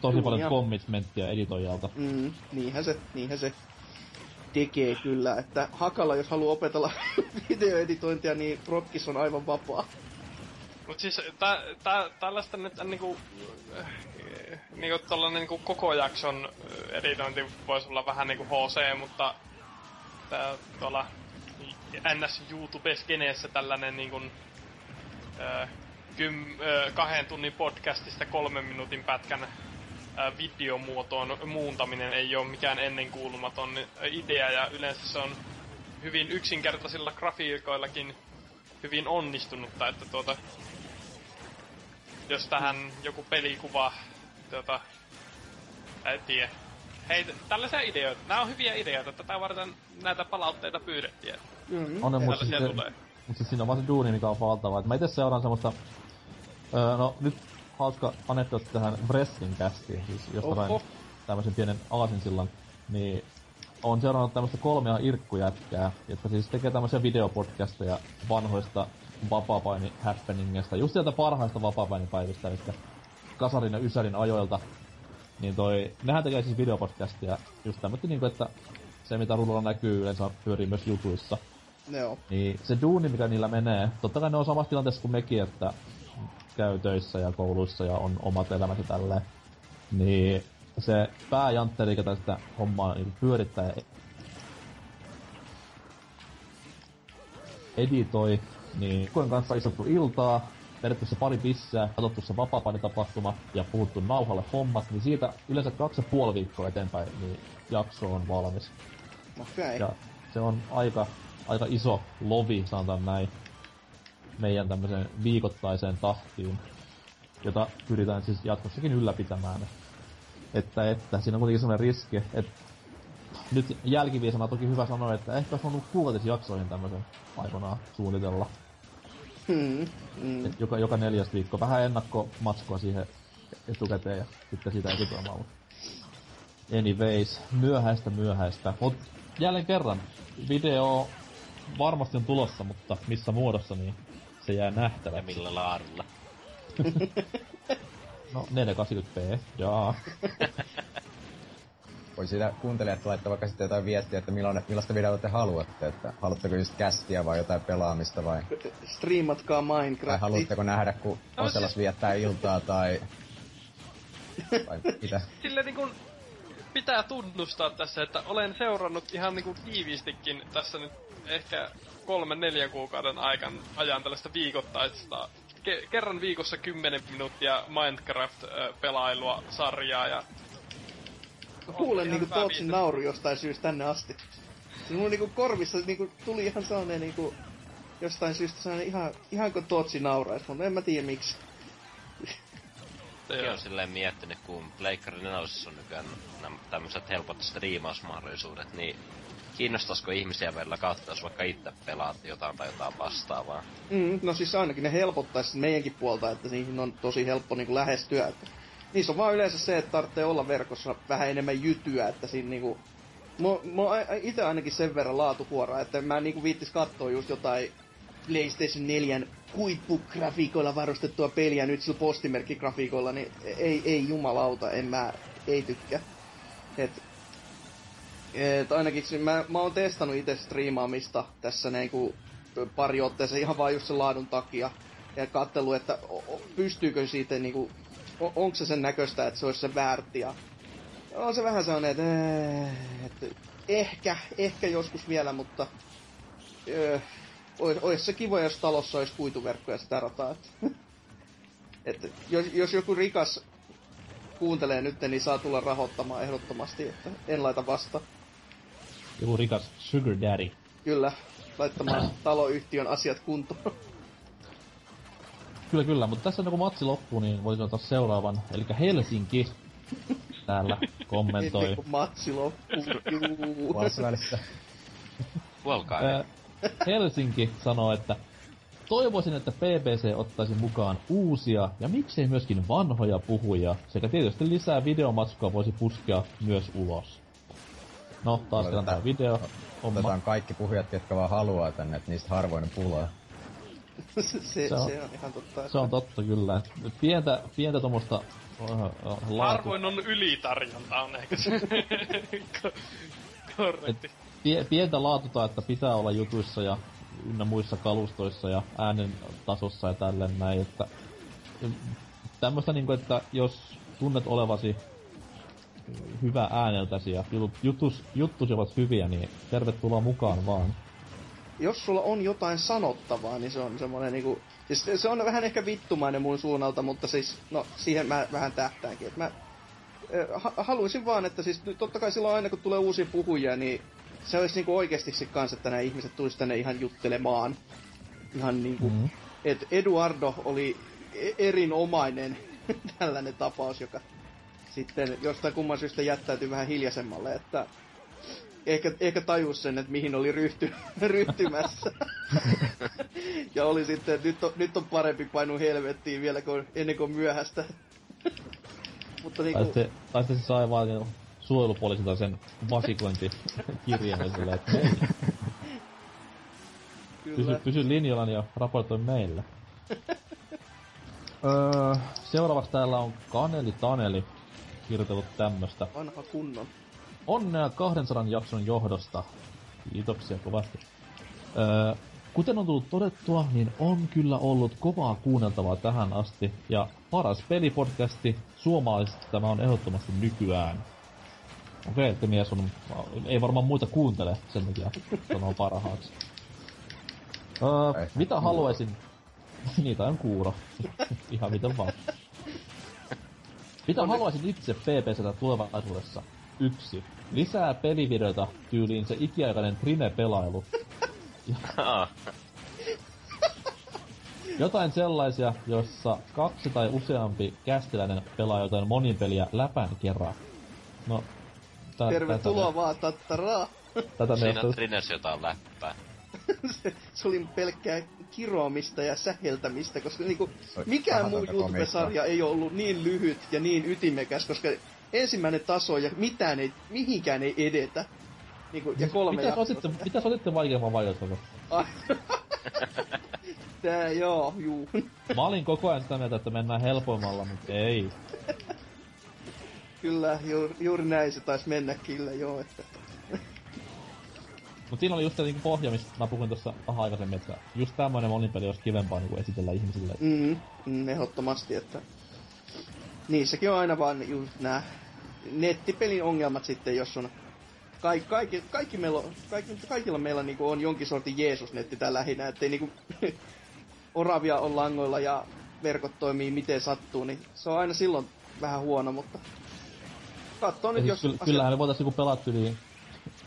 tosi Jumia. paljon commitmenttia editoijalta. Mm, niinhän se, niinhän se tekee kyllä, että Hakala, jos haluaa opetella [laughs] videoeditointia, niin Rokkis on aivan vapaa. Mut siis tä, tä, tällaista nyt äh, niinku, äh, niinku tollanen niinku koko jakson äh, editointi voisi olla vähän niinku HC, mutta tää tuolla NS YouTube-skeneessä tällainen niinku, äh, kym, äh, kahden tunnin podcastista kolmen minuutin pätkän videomuotoon muuntaminen ei ole mikään ennenkuulumaton idea ja yleensä se on hyvin yksinkertaisilla grafiikoillakin hyvin onnistunutta, että tuota, jos tähän joku pelikuva, tuota, en tiedä, hei, tällaisia ideoita. Nämä on hyviä ideoita. Tätä varten näitä palautteita pyydettiin. Mm, On ne, mutta Tällaisia siis, tulee. mut siis siinä on vaan se duuni, mikä on valtava. Et mä itse seuraan semmoista... Öö, no nyt hauska anekdootti tähän Wrestling castiin, siis jos Oho. tämmöisen pienen aasinsillan, niin on seurannut tämmöistä kolmea irkkujätkää, jotka siis tekee tämmöisiä videopodcasteja vanhoista vapaapaini happeningeista, just sieltä parhaista vapaapainipäivistä, eli Kasarin ja Ysärin ajoilta. Niin toi, nehän tekee siis videopodcastia just tämmöistä niinku, että se mitä ruudulla näkyy yleensä pyörii myös jutuissa. Joo. Niin se duuni, mikä niillä menee, totta kai ne on samassa tilanteessa kuin mekin, että käy töissä ja kouluissa ja on omat elämät ja tälleen. Niin se pääjantteri, joka tästä hommaa niin pyörittää ja editoi, niin Kuen kanssa istuttu iltaa, vedetty se pari pissää, katsottu se vapaapanitapahtuma ja puhuttu nauhalle hommat, niin siitä yleensä kaksi ja puoli viikkoa eteenpäin, niin jakso on valmis. Okay. Ja se on aika, aika iso lovi, sanotaan näin, meidän tämmöiseen viikoittaiseen tahtiin, jota pyritään siis jatkossakin ylläpitämään. Että, että siinä on kuitenkin sellainen riski, että nyt jälkiviisana toki hyvä sanoa, että ehkä olisi voinut kuukatisjaksoihin tämmöisen aikanaan suunnitella. Hmm. Mm. Et joka, joka neljäs viikko. Vähän ennakkomatskoa siihen etukäteen ja sitten sitä. Mutta anyways, myöhäistä myöhäistä. Mut jälleen kerran, video varmasti on tulossa, mutta missä muodossa, niin se jää Ja nähtäväksi. millä laadulla. [laughs] No 480p, jaa. [laughs] Voi siitä kuuntelijat laittaa vaikka sitten jotain viestiä, että milloin, millaista videota te haluatte, että haluatteko just kästiä vai jotain pelaamista vai, Striimatkaa vai Minecraft. haluatteko nähdä, kun No Oselas siis- viettää iltaa tai... [laughs] vai mitä? Sille niin kuin pitää tunnustaa tässä, että olen seurannut ihan niin kuin tiiviistikin tässä nyt ehkä kolmen neljän kuukauden aikan ajan tällaista viikoittaista ke- kerran viikossa 10 minuuttia Minecraft-pelailua sarjaa ja Kuulen niinku Tootsin nauru jostain syystä tänne asti. Siis mulla niinku korvissa niinku tuli ihan sellainen niinku jostain syystä sellainen ihan, ihan kuin Tootsi naurais, mutta en mä tiedä miksi. Sekin on silleen miettinyt, kun Pleikkari 4 on nykyään nämä tämmöiset helpot striimausmahdollisuudet, niin kiinnostaisiko ihmisiä vielä katsoa, jos vaikka itse pelaat jotain tai jotain vastaavaa? Mm, no siis ainakin ne helpottaisi meidänkin puolta, että niihin on tosi helppo niinku lähestyä. Että niissä on vaan yleensä se, että tarvitsee olla verkossa vähän enemmän jytyä, että siinä niinku... Mä, itse ainakin sen verran laatuhuora, että mä niinku viittis katsoa just jotain PlayStation 4 huippugrafiikoilla varustettua peliä nyt sillä postimerkkigrafiikoilla, niin ei, ei jumalauta, en mä, ei tykkää. Et, et ainakin mä, mä oon testannut itse striimaamista tässä niinku pari otteeseen ihan vaan just sen laadun takia. Ja kattelu, että pystyykö siitä niinku, o- onko se sen näköistä, että se olisi se väärti. On se vähän sellainen, että, äh, että ehkä, ehkä joskus vielä, mutta öö, ois, ois se kiva, jos talossa olisi kuituverkko ja sitä rataa. Että, [laughs] että jos, jos joku rikas kuuntelee nyt, niin saa tulla rahoittamaan ehdottomasti, että en laita vasta. Joku rikas sugar daddy. Kyllä, laittamaan taloyhtiön asiat kuntoon. Kyllä, kyllä, mutta tässä kun matsi loppuu, niin voisin ottaa seuraavan. Eli Helsinki täällä kommentoi. Ennen kuin matsi loppuu. Juu. Välissä. Puolkaa. Ää, Helsinki sanoo, että toivoisin, että BBC ottaisi mukaan uusia ja miksei myöskin vanhoja puhujia, sekä tietysti lisää videomatskua voisi puskea myös ulos. No, taas kerran tää video. Homma. Otetaan kaikki puhujat, jotka vaan haluaa tänne, että niistä harvoin pulaa. se, [laughs] se, Se on- se on ihan totta. Se on totta kyllä. Pientä, pientä uh, uh, laatu, harvoin on ylitarjonta on ehkä se Ko- [laughs] korrekti. pie, pientä laatuta, että pitää olla jutuissa ja ynnä muissa kalustoissa ja äänen tasossa ja tälleen näin, että tämmöstä niinku, että jos tunnet olevasi hyvä ääneltäsi ja jutus, juttusi ovat hyviä, niin tervetuloa mukaan vaan. jos sulla on jotain sanottavaa, niin se on semmoinen niinku... Siis se on vähän ehkä vittumainen mun suunnalta, mutta siis, no, siihen mä vähän tähtäänkin. Et mä ha- haluaisin vaan, että siis totta kai silloin aina kun tulee uusia puhujia, niin se olisi niinku oikeesti se kanssa, että nämä ihmiset tulisi tänne ihan juttelemaan. Ihan niinku, Mhm. mm. että Eduardo oli e- erinomainen [laughs] tällainen tapaus, joka sitten jostain kumman syystä jättäytyi vähän hiljaisemmalle, että ehkä, ehkä tajus sen, että mihin oli ryhty, [laughs] ryhtymässä. [laughs] ja oli sitten, että nyt on, nyt on parempi painu helvettiin vielä kun, ennen kuin myöhäistä. [laughs] Mutta Tai niinku, sitten, tai sitten se sai vaan niinku suojelupoliisilta sen vasikointikirjeen silleen, että hei, pysy, pysy linjalla ja raportoi meille. öö, seuraavaksi täällä on Kaneli Taneli kirjoitellut tämmöstä. Vanha kunnon. Onnea 200 jakson johdosta. Kiitoksia kovasti. Öö, kuten on tullut todettua, niin on kyllä ollut kovaa kuunneltavaa tähän asti. Ja paras pelipodcasti suomalaisista tämä on ehdottomasti nykyään. Okei, että mies on, ei varmaan muita kuuntele sen takia sanoo parhaaksi. Öö, mitä haluaisin... Niitä on kuuro. Ihan miten vaan. Mitä haluaisin itse PPCtä tulevaisuudessa? Yksi. Lisää pelivideota tyyliin se ikiaikainen Trine-pelailu. Jotain sellaisia, jossa kaksi tai useampi kästiläinen pelaa jotain monin peliä läpän kerran. No, tä, Tervetuloa vaan, tattaraa. Tätä, tätä siinä on Trines jotain läppää. Se, [laughs] se oli pelkkää kiroamista ja säheltämistä, koska niinku, mikään muu YouTube-sarja ei ole ollut niin lyhyt ja niin ytimekäs, koska ensimmäinen taso ja mitään ei, mihinkään ei edetä. Niinku, ja kolme Mitä jaksoa. otitte, mitä otitte vaikeamman vaikeutta? Ai. [laughs] Tää, joo, juu. [laughs] Mä olin koko ajan sitä mieltä, että mennään helpoimmalla, mutta ei. Kyllä, juuri, juuri näin se taisi mennä kyllä, joo, että... Mut siinä oli just se niinku pohja, mistä mä puhuin tuossa vähän aikaisemmin, että just tämmönen monipeli olisi kivempaa niinku esitellä ihmisille. Mm, mm, ehdottomasti, että... Niissäkin on aina vaan just nää nettipelin ongelmat sitten, jos on... Kaikki, kaikki, kaikki meillä on, kaikki, kaikilla meillä niinku on jonkin sortin Jeesus-netti tää lähinnä, ettei niinku [laughs] oravia on langoilla ja verkot toimii miten sattuu, niin se on aina silloin vähän huono, mutta katsoo Ja nyt, siis jos... kyll, asia- kyllähän me voitais niinku pelata yli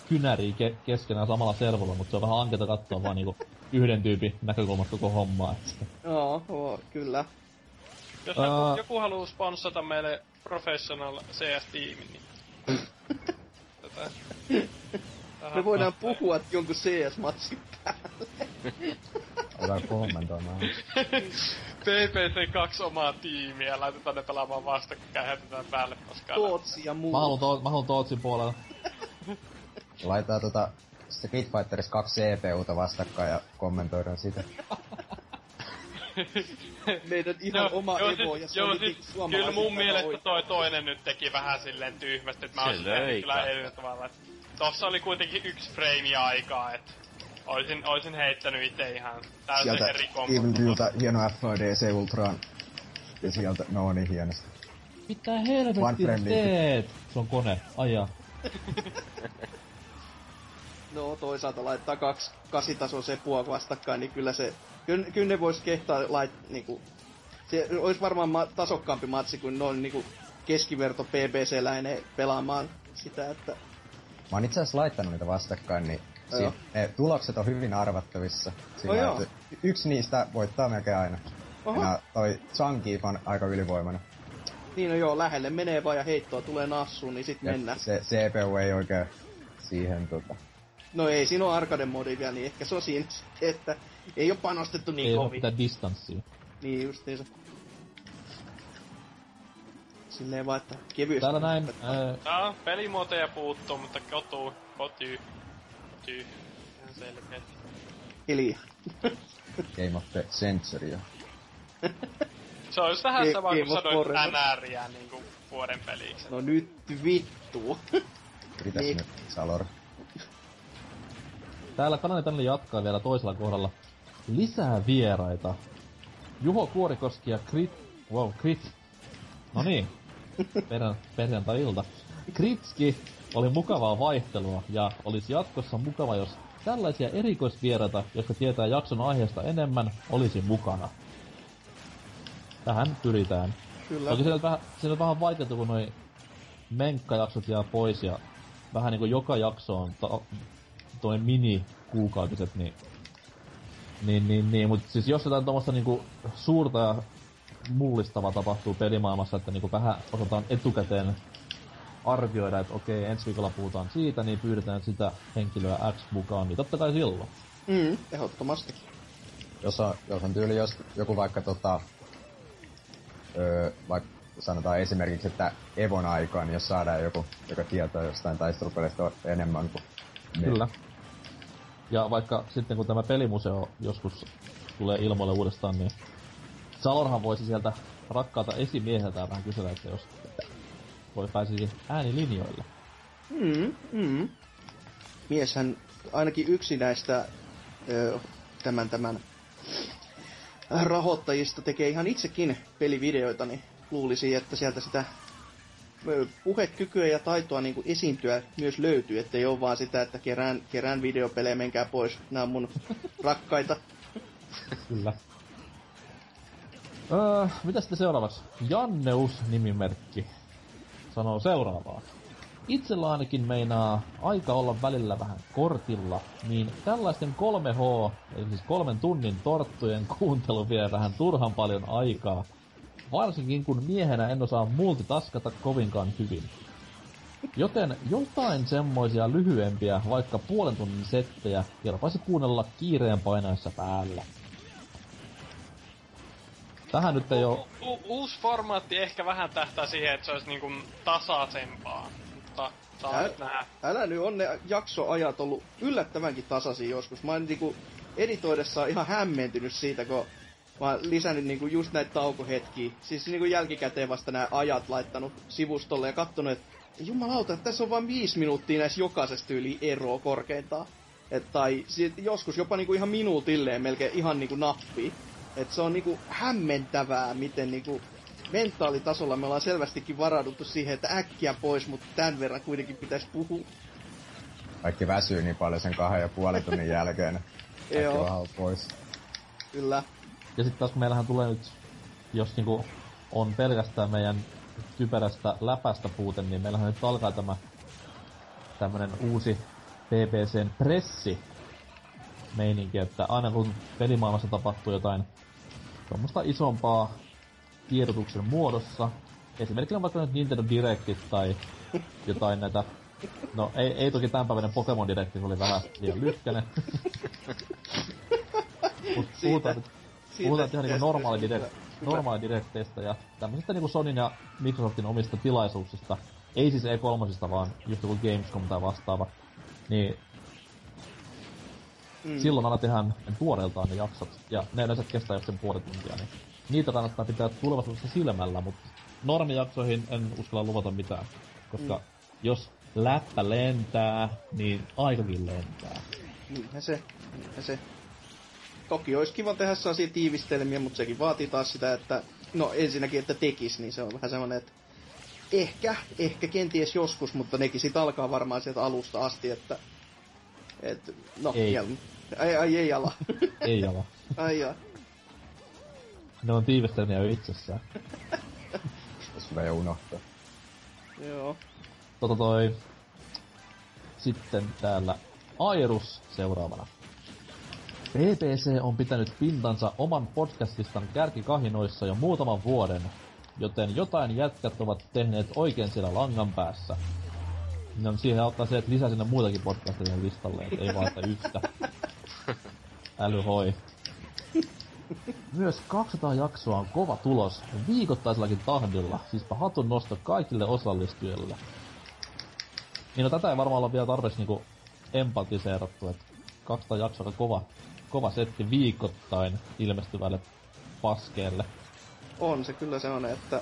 kynäriä ke- keskenään samalla servulla, mutta se on vähän ankeeta katsoa vaan niinku yhden tyypin näkökulmasta koko hommaa. Joo, joo, kyllä. Jos Ää. joku, joku haluaa sponsata meille professional CS-tiimin, niin... Tätä. Me voidaan puhua jonkun CS-matsin Otan kommentoimaan. PPC 2 omaa tiimiä ja laitetaan ne pelaamaan vastakkain, heitetään päälle paskaa. Tootsi ja muu. Mä haluun, to- mä haluun Tootsin puolella. [laughs] Laitetaan tota Street Fighters 2 CPUta vastakkain ja kommentoidaan sitä. [laughs] Meidän ihan oma Evo ja se joo, oli siis, kyllä mun mielestä oikein. toi toinen nyt teki vähän silleen tyhmästi, että mä Se olisin tehnyt kyllä eri tavalla. Tossa oli kuitenkin yksi frame aikaa, et oisin, oisin heittänyt itse ihan täysin Sieltä eri Evil kombo. Ryltä hieno FADC Ultraan. Ja sieltä, no niin hienosti. Mitä frame teet? Se on kone, aja. [laughs] No toisaalta laittaa kaksi kasitason sepua vastakkain, niin kyllä se... Kyllä, kyllä ne vois kehtaa lait, niinku... Se olisi varmaan ma- tasokkaampi matsi kuin noin niinku keskiverto PBC-läinen pelaamaan sitä, että... Mä oon itse asiassa laittanut niitä vastakkain, niin Joo. si- ne tulokset on hyvin arvattavissa. Sillä, joo. että yksi niistä voittaa melkein aina. Oho. Ja toi Zangief on aika ylivoimainen. Niin no joo, lähelle menee vaan ja heittoa tulee nassuun, niin sit Ja mennään. se CPU ei oikein siihen tota... No ei, siinä on arcade modi vielä, niin ehkä se on siinä sitten, että ei ole panostettu niin Ei kovin. mitään distanssia. Niin justiinsa. Silleen vaan, että kevyesti. Täällä näin, ää, Tää pelimuotoja puuttuu, mutta kotu, koty, koty, ihan selkeä. Hiljaa. [laughs] Game of the Century. Se olisi vähän sama kuin sanoit. NRiä niinku vuoden peliksi. No nyt vittu. Yritäs Niin. nyt, Salor. Täällä kanani tänne jatkaa vielä toisella kohdalla. Lisää vieraita. Juho Kuorikoski ja Krit... Wow, Krit. No niin. [laughs] Perjan, perjantai-ilta. Kritski oli mukavaa vaihtelua ja olisi jatkossa mukava, jos tällaisia erikoisvieraita, jotka tietää jakson aiheesta enemmän, olisi mukana. Tähän pyritään. Kyllä. Toki siellä, vähän, siellä on vähän vaikeaa, kun noi menkkajaksot jää pois ja vähän niinku joka jakso on toi mini kuukautiset, niin niin, niin, niin, mutta siis jos jotain tuommoista niinku suurta ja mullistava tapahtuu pelimaailmassa, että niinku vähän osataan etukäteen arvioida, että okei, ensi viikolla puhutaan siitä, niin pyydetään sitä henkilöä X mukaan, niin totta kai silloin. Mm, ehdottomasti. Jos on, jos on tyyli jos joku vaikka tota, öö, vaikka sanotaan esimerkiksi, että Evon aikaan, niin jos saadaan joku, joka tietää jostain taistelupeleistä enemmän kuin me. Kyllä. Ja vaikka sitten kun tämä pelimuseo joskus tulee ilmoille uudestaan, niin Salorhan voisi sieltä rakkaata esimieheltä vähän kysellä, että jos voi pääsisi äänilinjoille. Mm, mm. Mieshän ainakin yksi näistä ö, tämän, tämän rahoittajista tekee ihan itsekin pelivideoita, niin luulisi, että sieltä sitä puhekykyä ja taitoa niin kuin esiintyä myös löytyy, ettei ole vaan sitä, että kerään, kerään videopelejä, menkää pois, nämä on mun [laughs] rakkaita. Kyllä. Öö, mitä sitten seuraavaksi? Janneus nimimerkki sanoo seuraavaa. Itsellä ainakin meinaa aika olla välillä vähän kortilla, niin tällaisten 3H, eli siis kolmen tunnin torttujen kuuntelu vie vähän turhan paljon aikaa. Varsinkin kun miehenä en osaa multitaskata kovinkaan hyvin. Joten jotain semmoisia lyhyempiä, vaikka puolen tunnin settejä, kelpaisi kuunnella kiireen painaessa päällä. Tähän nyt ei oo... U- uusi formaatti ehkä vähän tähtää siihen, että se olisi niinku tasaisempaa. Mutta saa Ä- nyt nähdä. Älä nyt on ne jaksoajat ollut yllättävänkin tasaisia joskus. Mä oon niinku editoidessaan ihan hämmentynyt siitä, kun mä oon lisännyt niinku just näitä taukohetkiä. Siis niinku jälkikäteen vasta nämä ajat laittanut sivustolle ja kattonut, että jumalauta, että tässä on vain viisi minuuttia näissä jokaisesta yli eroa korkeintaan. Et, tai sit joskus jopa niinku ihan minuutilleen melkein ihan niinku nappi. Et se on niinku hämmentävää, miten niinku mentaalitasolla me ollaan selvästikin varauduttu siihen, että äkkiä pois, mutta tämän verran kuitenkin pitäisi puhua. Kaikki väsyy niin paljon sen kahden ja puolen tunnin jälkeen. [laughs] Joo. pois. Kyllä. Ja sitten taas kun meillähän tulee nyt, jos niinku on pelkästään meidän typerästä läpästä puute, niin meillähän nyt alkaa tämä tämmönen uusi BBCn pressi meininki, että aina kun pelimaailmassa tapahtuu jotain tuommoista isompaa tiedotuksen muodossa, esimerkiksi vaikka nyt Nintendo Directit tai jotain näitä, no ei, ei toki tämänpäiväinen Pokemon Directi, oli vähän liian lykkänen. [laughs] Mut puhutaan nyt Puhutaan ihan niinku normaali, direct, normaali direkteistä ja tämmöisistä niinku Sonyn ja Microsoftin omista tilaisuuksista. Ei siis E3, vaan just joku Gamescom tai vastaava. Niin Mm. silloin aina tehdään tuoreeltaan ne jaksot. Ja ne yleensä kestää just sen puoli tuntia, niin niitä kannattaa pitää tulevaisuudessa silmällä, mutta normijaksoihin en uskalla luvata mitään. Koska Mm. jos läppä lentää, niin aikakin lentää. Niinhän se, niinhän se. Toki olisi kiva tehdä sellaisia tiivistelmiä, mutta sekin vaatii taas sitä, että no ensinnäkin, että tekis, niin se on vähän semmoinen, että ehkä, ehkä kenties joskus, mutta nekin sit alkaa varmaan sieltä alusta asti, että et, no, Ei. jel- ai, ai, ei ala. [laughs] Ei ala. ai, jaa. Ne on tiivistelmiä jo itsessään. Jos me jo unohtaa. Joo. Tota toi... Sitten täällä Airus seuraavana. BBC on pitänyt pintansa oman podcastistan kärkikahinoissa jo muutaman vuoden, joten jotain jätkät ovat tehneet oikein siellä langan päässä. No siihen auttaa se, että lisää sinne muitakin podcasteja listalle, ei vaan että yhtä. Äly hoi. Myös 200 jaksoa on kova tulos viikoittaisellakin tahdilla, siispä hatun nosto kaikille osallistujille. Niin no tätä ei varmaan olla vielä tarpeeksi niinku empatiseerattu, että 200 jaksoa aika kova, kova setti viikoittain ilmestyvälle paskeelle. On se kyllä se on, että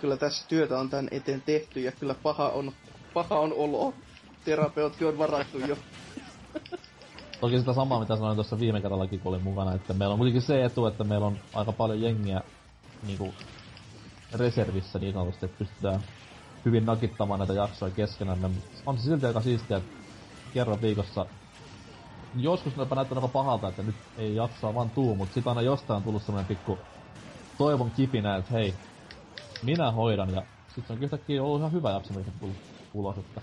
kyllä tässä työtä on tämän eteen tehty ja kyllä paha on, paha on olo. Terapeutti on varattu jo. [laughs] Toki sitä samaa, mitä sanoin tuossa viime kerrallakin, kun olin mukana, että meillä on kuitenkin se etu, että meillä on aika paljon jengiä niinku reservissä niin sanotusti, että pystytään hyvin nakittamaan näitä jaksoja keskenään. On se silti aika siistiä, että kerran viikossa joskus ne jopa näyttää aika pahalta, että nyt ei jaksaa vaan tuu, mutta sit aina jostain on tullut semmonen pikku toivon kipinä, että hei, minä hoidan, ja sit se on yhtäkkiä ollut ihan hyvä jakso, mikä tullut ulos, että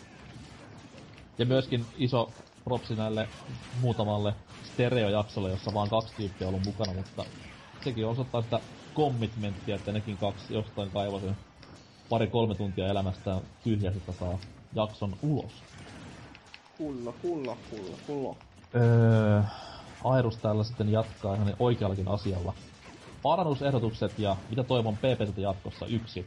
ja myöskin iso propsi näille muutamalle stereojaksolle, jossa vaan kaksi tyyppiä on ollut mukana, mutta sekin osoittaa sitä commitmenttia, että nekin kaksi jostain kaivasin pari-kolme tuntia elämästään tyhjäsi, että saa jakson ulos. Kulla, kulla, kulla, kulla. Öö, Airus täällä sitten jatkaa ihan oikeallakin asialla. Parannusehdotukset ja mitä toivon PPCltä jatkossa yksi.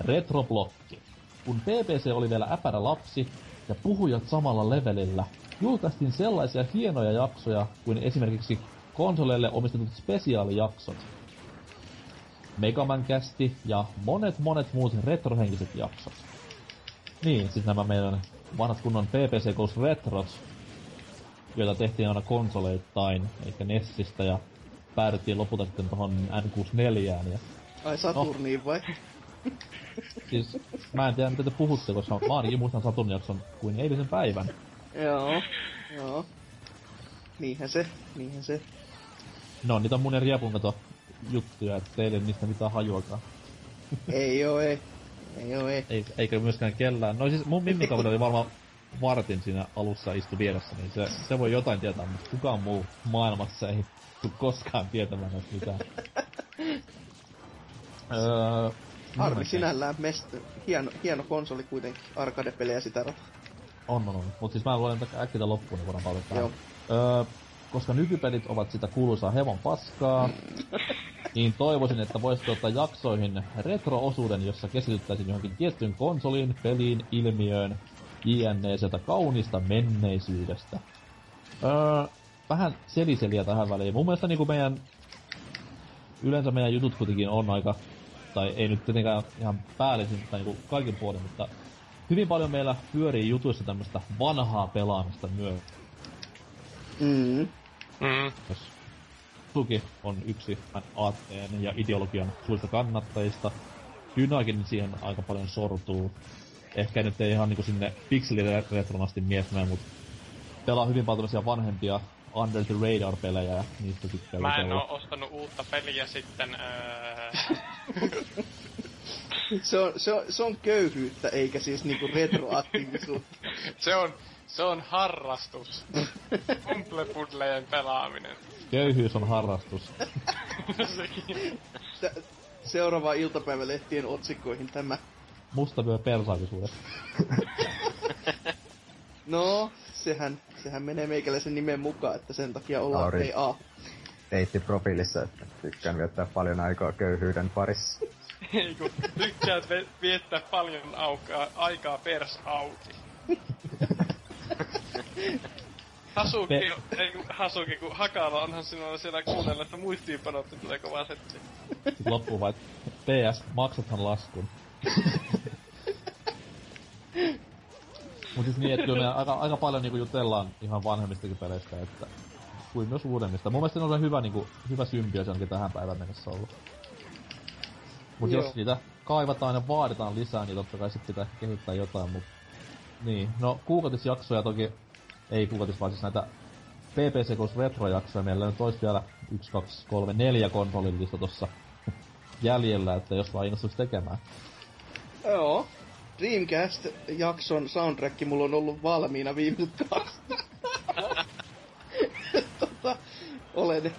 Retroblokki. Kun PPC oli vielä äpärä lapsi ja puhujat samalla levelillä, julkaistiin sellaisia hienoja jaksoja kuin esimerkiksi konsoleille omistetut spesiaalijaksot. Megaman kästi ja monet monet muut retrohenkiset jaksot. Niin, siis nämä meidän vanhat kunnon PPC Goes Retros, joita tehtiin aina konsoleittain, eikä Nessistä, ja päädyttiin lopulta sitten tohon N64. Ja, Ai Saturniin vai? [laughs] siis, mä en tiedä mitä te puhutte, koska mä ainakin muistan Saturnin jakson kuin eilisen päivän. Joo, joo. Niinhän se, niinhän se. No, niitä on mun ja Riepun kato juttuja, että teille ei niistä mitään hajuakaan. ei oo, ei. Ei oo, ei. Ei, eikä myöskään kellään. No siis mun mimmikaveri oli varmaan vartin siinä alussa istu vieressä, niin se, se voi jotain tietää, mutta kukaan muu maailmassa ei tule koskaan tietämään näistä mitään. [laughs] öö, Harmi sinällään mest... hieno, hieno konsoli kuitenkin, arcade-pelejä sitä rata. On, on, on. Mut siis mä luen äkkiä loppuun, niin voidaan palata. Joo. Öö, koska nykypelit ovat sitä kuuluisaa hevon paskaa, [laughs] niin toivoisin, että voisitte ottaa jaksoihin retro-osuuden, jossa keskityttäisiin johonkin tiettyyn konsoliin, peliin, ilmiöön, jne. sieltä kaunista menneisyydestä. Öö, vähän seliseliä tähän väliin. Mun mielestä niinku meidän... Yleensä meidän jutut kuitenkin on aika... Tai ei nyt tietenkään ihan päällisin tai niinku kaikin puolin, mutta... Hyvin paljon meillä pyörii jutuissa tämmöstä vanhaa pelaamista myös. Mm. Mm. Jos Tuki on yksi aatteen ja ideologian suurista kannattajista. Dynakin siihen aika paljon sortuu. Ehkä nyt ei ihan niinku sinne pikseliretronasti miettimään, mutta pelaa hyvin paljon tämmöisiä vanhempia Under the Radar-pelejä ja niistä tykkää Mä en oo ostanut uutta peliä sitten, öö... [laughs] Se on, se, on, se on köyhyyttä, eikä siis niinku retroaktiivisuutta. [laughs] se on, se on harrastus. [laughs] Kumplepudlejen pelaaminen. Köyhyys on harrastus. Seuraava iltapäivälehtien otsikkoihin tämä. Musta vyö persaakisuudesta. [laughs] No, sehän, sehän menee meikäläisen nimen mukaan, että sen takia ollaan Lauri. PA. Teitti profiilissa, että tykkään viettää paljon aikaa köyhyyden parissa. Ei kun tykkäät ve- viettää paljon aukaa, aikaa pers auki. [laughs] Hasuki, Pe- ei kun Hasuki, kun Hakala onhan sinulla siellä kuunnella, että muistiinpanot, tulee kovaa setti. Sitten loppuu vaan, että PS, maksathan laskun. [laughs] Mut siis niin, että kyllä me aika, aika paljon niinku jutellaan ihan vanhemmistakin peleistä, että kuin myös uudemmista. Mun mielestä ne on hyvä, niinku, hyvä symbioosi onkin tähän päivän mennessä ollut. Mut Joo. jos niitä kaivataan ja vaaditaan lisää, niin totta kai sit pitää kehittää jotain, mut... Niin, no kuukautisjaksoja toki, ei kuukautis, vaan siis näitä PPC Goes Retro-jaksoja meillä nyt olisi vielä 1, 2, 3, 4 konsolillista tossa jäljellä, että jos vaan innostuisi tekemään. Joo. Dreamcast-jakson soundtrack mulla on ollut valmiina viimeiset kaksi. tota, olen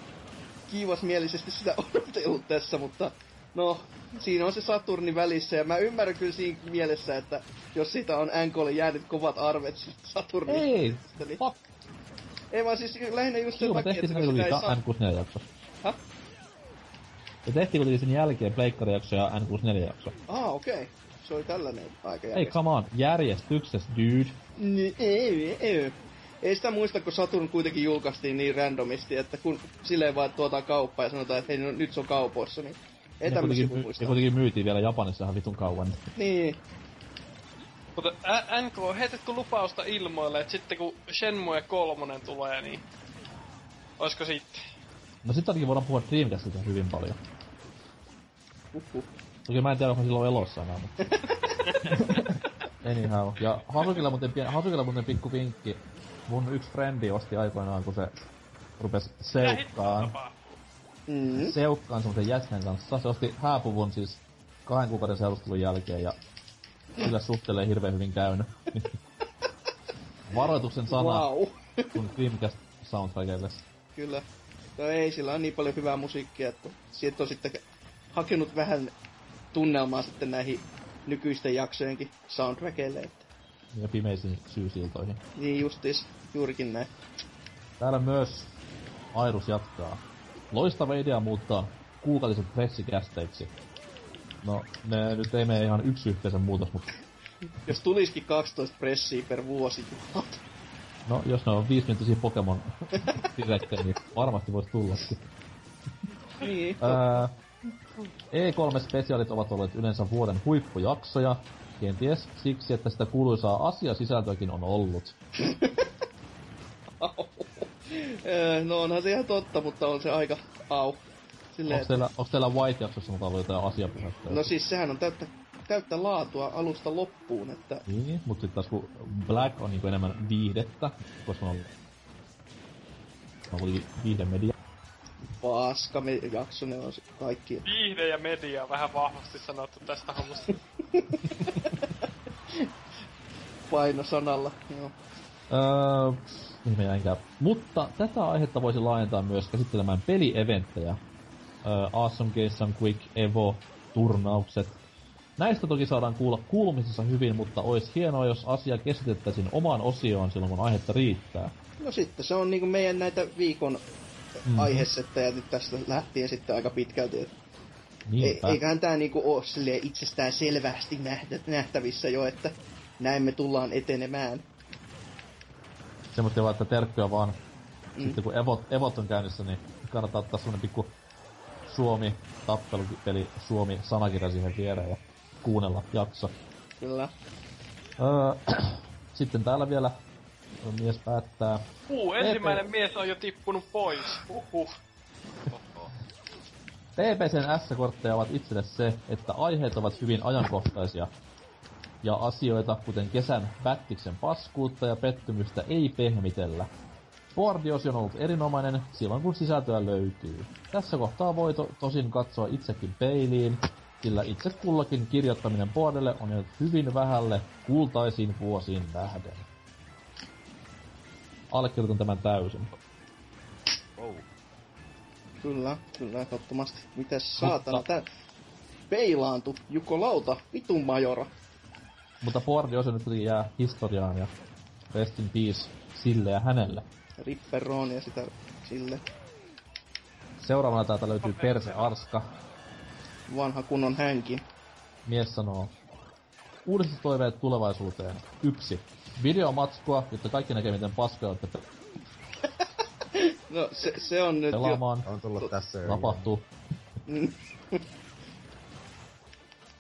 kiivasmielisesti sitä odotellut tässä, mutta no, siinä on se Saturni välissä ja mä ymmärrän kyllä siinä mielessä, että jos siitä on NKlle jäänyt kovat arvet siitä Saturnin. Ei, Eli- fuck. Ei vaan siis lähinnä just sen takia, tehtiin että kun sitä ei saa... N64 jakso. Häh? Ja tehtiin kuitenkin sen jälkeen pleikkarijakso ja N64 jakso. Ah, okei. Okay. Se oli tällainen aika Ei, come on, järjestyksessä, dude. Niin, ei, ei. Ei sitä muista, kun Saturn kuitenkin julkaistiin niin randomisti, että kun silleen vaan tuotaan kauppaa ja sanotaan, että hei, no, nyt se on kaupoissa, niin ei tämmöisiä kuitenkin, voi my- muistaa. ja kuitenkin myytiin vielä Japanissa ihan vitun kauan. Niin, Mutta ä- NK, heitätkö lupausta ilmoille, että sitten kun Shenmue 3 tulee, niin... Oisko sitten? No sit ainakin voidaan puhua Dreamcastista hyvin paljon. uhuh. Toki mä en tiedä, onko silloin elossa enää, mutta... [laughs] Anyhow. Ja Hasukilla muuten, pien... Hasukilla muuten pikku vinkki. Mun yksi frendi osti aikoinaan, kun se rupes seukkaan. tapahtuu? Mm. seukkaan semmosen jäsenen kanssa. Se osti hääpuvun siis kahden kuukauden seurustelun jälkeen ja sillä suhtelee hirveän hyvin käynyt. [laughs] Varoituksen sana Wow. kun Dreamcast soundtrackille. Kyllä. No ei, sillä on niin paljon hyvää musiikkia, että siitä on sitten hakenut vähän tunnelmaa sitten näihin nykyisten jaksojenkin soundtrackeille. Että. Ja pimeisiin syysiltoihin. Niin justis, juurikin näin. Täällä myös Airus jatkaa. Loistava idea muuttaa kuukautiset pressikästeiksi. No, ne nyt ei mene ihan yksi yhteisen muutos, mutta Jos tulisikin 12 pressiä per vuosi, no, jos ne on viisiminuuttisia Pokemon [laughs] direktejä, niin varmasti voisi tullakin. niin. Ää, E3-spesiaalit ovat olleet yleensä vuoden huippujaksoja, kenties siksi, että sitä kuuluisaa asiasisältöäkin on ollut. [laughs] No onhan se ihan totta, mutta on se aika au. Silleen, Onko teillä, onko teillä White-jaksossa mukaan ollut jotain asiapuhetta? no siis sehän on täyttä, täyttä laatua alusta loppuun, että Niin, mutta sitten taas kun Black on niinku enemmän viihdettä, koska on on viihdemedia. Paska me jakso, ne on kaikki. Viihde ja media vähän vahvasti sanottu tästä hommasta. [laughs] Paino sanalla, joo. Öö, mihin me jäinkään. Mutta tätä aihetta voisi laajentaa myös käsittelemään pelieventtejä. Öö, awesome Games Some Quick, Evo, turnaukset. Näistä toki saadaan kuulla kuulumisissa hyvin, mutta olisi hienoa, jos asia keskitettäisiin omaan osioon silloin, kun aihetta riittää. No sitten se on niinku meidän näitä viikon mm. aihesettejä nyt tästä lähtien sitten aika pitkälti. Et eiköhän tää niinku silleen itsestään selvästi nähtä, nähtävissä jo, että näin me tullaan etenemään. Semmoista vaan, että terkkuja vaan. Mm. Sitten kun Evot, Evot on käynnissä, niin kannattaa ottaa semmonen pikku Suomi tappelupeli Suomi sanakirja siihen viereen ja kuunnella jakso. Kyllä. Öö, [clears throat] sitten täällä vielä mies päättää. Uu, ensimmäinen mies on jo tippunut pois. Uhuh. PPCn S-kortteja ovat itselle se, että aiheet ovat hyvin ajankohtaisia. Ja asioita, kuten kesän Battiksen paskuutta ja pettymystä, ei pehmitellä. Boardiosi on ollut erinomainen silloin, kun sisältöä löytyy. Tässä kohtaa voi to- tosin katsoa itsekin peiliin, sillä itse kullakin kirjoittaminen boardille on jäänyt hyvin vähälle kultaisiin vuosiin nähden. Allekirjoitan tämän täysin. Oh. Kyllä, kyllä, ehdottomasti. Mites saatana, tää peilaantu Jukko Lauta, vitun majora. Mutta Boardiosi nyt kuitenkin jää historiaan ja rest in peace sille ja hänelle. Ripperoon ja sitä sille Seuraavana täältä löytyy Perse Arska. vanha kunnon hänkin. Mies sanoo, uudistustoiveet tulevaisuuteen. Yksi. Videomatskua, jotta kaikki näkee miten paskoja olette [laughs] No se, se on nyt jo... pelaamaan. On tullut tässä jo. Tapahtuu. [laughs]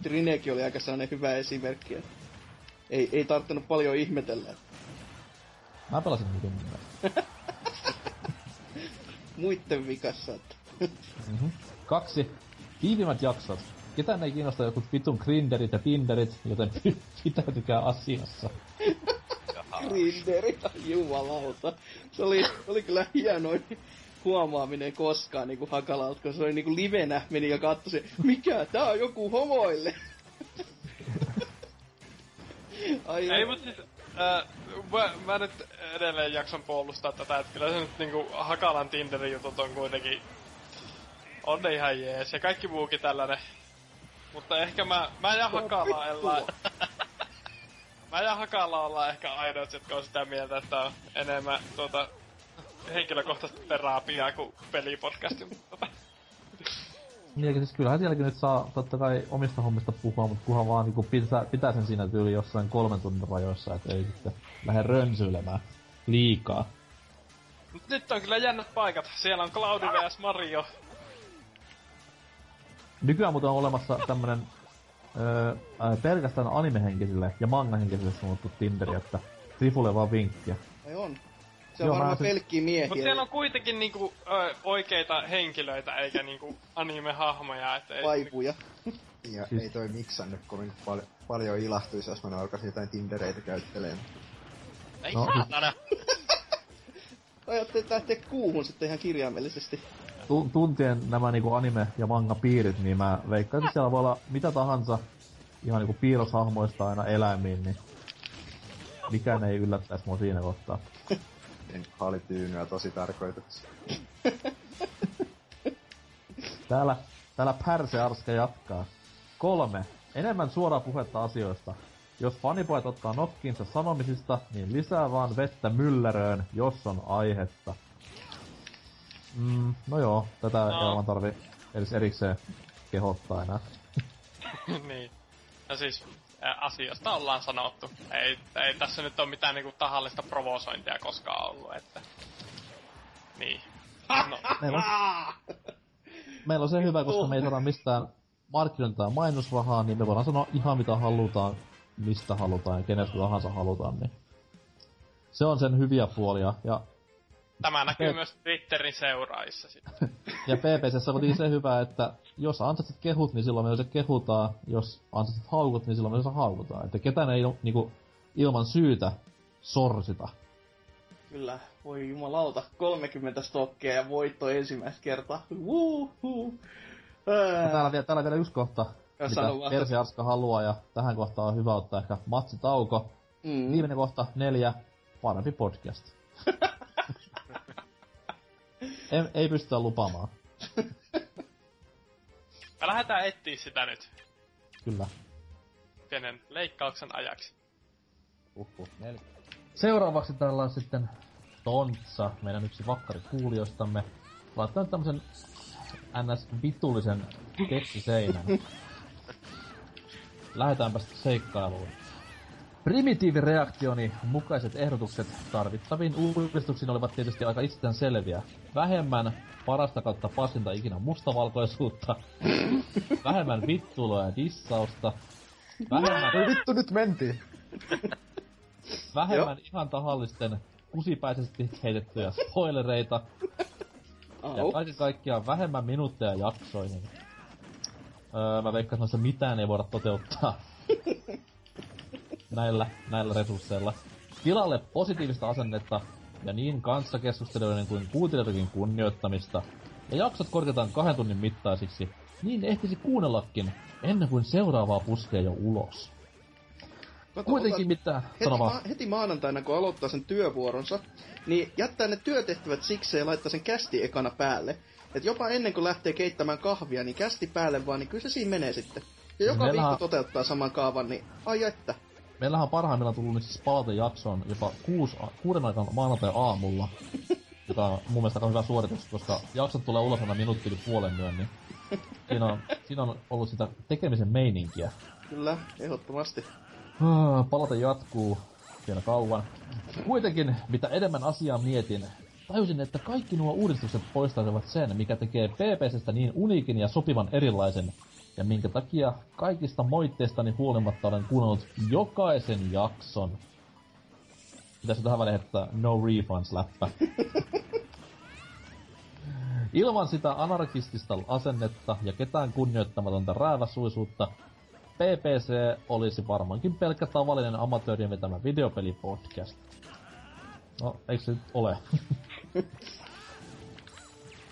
Trinekin oli aika sellainen hyvä esimerkki. että Ei, ei tarttunut paljon ihmetellä. Mä pelasin niiden [laughs] Muitten vikassa, että... mm-hmm. Kaksi. Tiivimmät jaksot. Ketään ei kiinnosta joku vitun grinderit ja tinderit, joten pitäytykää asiassa. Grinderi, jumalauta. Se oli, oli kyllä hienoin huomaaminen koskaan niinku Hakalalta, kun se oli niinku livenä, meni ja katsoi se, mikä, tää on joku homoille. Ai, Ei mut siis, äh, mä, mä nyt edelleen jaksan puolustaa tätä, että kyllä se nyt niinku Hakalan Tinderin jutut on kuitenkin... On ne ihan jees, ja kaikki muukin tällainen. Mutta ehkä mä, mä ja Hakala ollaan... [laughs] mä ja Hakala ollaan ehkä ainoat, jotka on sitä mieltä, että on enemmän tuota henkilökohtaista terapiaa kuin pelipodcasti. mutta Tota, Niin, siis kyllähän sielläkin nyt saa totta kai omista hommista puhua, mutta kunhan vaan niinku pitää, pitää sen siinä tyyli jossain kolmen tunnin rajoissa, että ei sitten lähde rönsyilemään liikaa. Mut nyt on kyllä jännät paikat. Siellä on Cloudi vs Mario. Nykyään muuten on olemassa tämmönen öö, ää, pelkästään animehenkisille ja mangahenkisille sanottu Tinderi, että Trifulle vaan vinkkiä. Ai on. Se on Joo, varmaan se- pelkkiä miehiä. Mut siellä on kuitenkin niinku ö, oikeita henkilöitä eikä niinku anime-hahmoja, että ei... vaipuja. [laughs] Ja Siis- ei toi miksan nyt kovin pal- paljon ilahtuisi, jos mä alkaisin jotain Tindereitä käyttelemään. Ei No, no, saatana! [laughs] Ajattelin lähteä kuuhun sitten ihan kirjaimellisesti. Tu- tuntien nämä niinku anime- ja manga-piirit, niin mä veikkaisin, että siellä voi olla mitä tahansa ihan niinku piirroshahmoista aina eläimiin, niin mikään ei yllättäisi mua siinä kohtaa. [laughs] En haalityynyä tosi tarkoituksessa. [laughs] Täällä Täällä Pärse Arska jatkaa. Kolme. Enemmän suoraa puhetta asioista. Jos fanipojat ottaa nokkiinsa sanomisista, niin lisää vaan vettä mylläröön, jos on aihetta. Mm, no joo, tätä no. ei vaan tarvi edes erikseen kehottaa enää. [laughs] niin. No siis, asiasta ollaan sanottu. Ei, ei tässä nyt ole mitään niinku tahallista provosointia koskaan ollut, että... Niin. No. Meillä on, meillä on se hyvä, koska me ei saada mistään markkinointia mainosrahaa, niin me voidaan sanoa ihan mitä halutaan, mistä halutaan ja kenestä tahansa halutaan, niin se on sen hyviä puolia. Ja Tämä näkyy P- myös Twitterin seuraajissa sitten. [laughs] ja PPC on se hyvä, että jos ansaitset kehut, niin silloin me se kehutaan. Jos ansaitset haukut, niin silloin me se haukutaan. Että ketään ei niinku, ilman syytä sorsita. Kyllä, voi jumalauta, 30 stokkia ja voitto ensimmäistä kertaa. Wuhu. Täällä, vielä, täällä vielä yksi kohta, ja mitä Persi Arska haluaa, ja tähän kohtaan on hyvä ottaa ehkä matsitauko. Mm. Viimeinen kohta, neljä, parempi podcast. [laughs] ei, ei pystytä lupaamaan. [laughs] Me lähdetään etsiä sitä nyt. Kyllä. Pienen leikkauksen ajaksi. Uhuh, neljä. Seuraavaksi täällä on sitten Tontsa, meidän yksi vakkari kuulijoistamme, laittanut tämmösen ns. vitullisen tekstiseinän. [laughs] Lähdetäänpä sitten seikkailuun. Primitiivireaktioni mukaiset ehdotukset tarvittaviin uudistuksiin olivat tietysti aika itsestään selviä. Vähemmän parasta kautta pasinta ikinä mustavalkoisuutta. vähemmän vittuloa ja dissausta. Vähemmän... vittu nyt mentiin! Vähemmän ihan tahallisten kusipäisesti heitettyjä spoilereita. Ja kaiken kaikkiaan vähemmän minuutteja jaksoihin. Öö, mä veikkaan, että mitään ei voida toteuttaa näillä, näillä resursseilla. Tilalle positiivista asennetta ja niin kanssakeskustelijoiden kuin kuuntelijoidenkin kunnioittamista. Ja jaksot korketaan kahden tunnin mittaisiksi, niin ehtisi kuunnellakin ennen kuin seuraavaa puskee jo ulos. Kato, Kuitenkin mitään. Heti, ma- heti maanantaina, kun aloittaa sen työvuoronsa, niin jättää ne työtehtävät siksi ja laittaa sen kästi ekana päälle. Et jopa ennen kuin lähtee keittämään kahvia, niin kästi päälle vaan, niin kyllä se siinä menee sitten. Ja joka Meillähän... viikko toteuttaa saman kaavan, niin ai että. Meillähän on parhaimmillaan tullut nyt siis jaksoon jopa kuus, kuuden aikaan maanantai aamulla. [laughs] joka on mun mielestä hyvä suoritus, koska jaksot tulee ulos aina minuutti yli puolen myön, niin siinä on, siinä on ollut sitä tekemisen meininkiä. Kyllä, ehdottomasti. Ah, palata jatkuu vielä kauan. Kuitenkin, mitä enemmän asiaa mietin, tajusin, että kaikki nuo uudistukset poistaisivat sen, mikä tekee PPCstä niin uniikin ja sopivan erilaisen, ja minkä takia kaikista moitteistani huolimatta olen kuunnellut jokaisen jakson. Pitäisi tähän väliin että no refunds läppä. [laughs] Ilman sitä anarkistista asennetta ja ketään kunnioittamatonta rääväsuisuutta PPC olisi varmaankin pelkkä tavallinen amatöörien vetämä videopelipodcast. No, eikö se nyt ole? [laughs]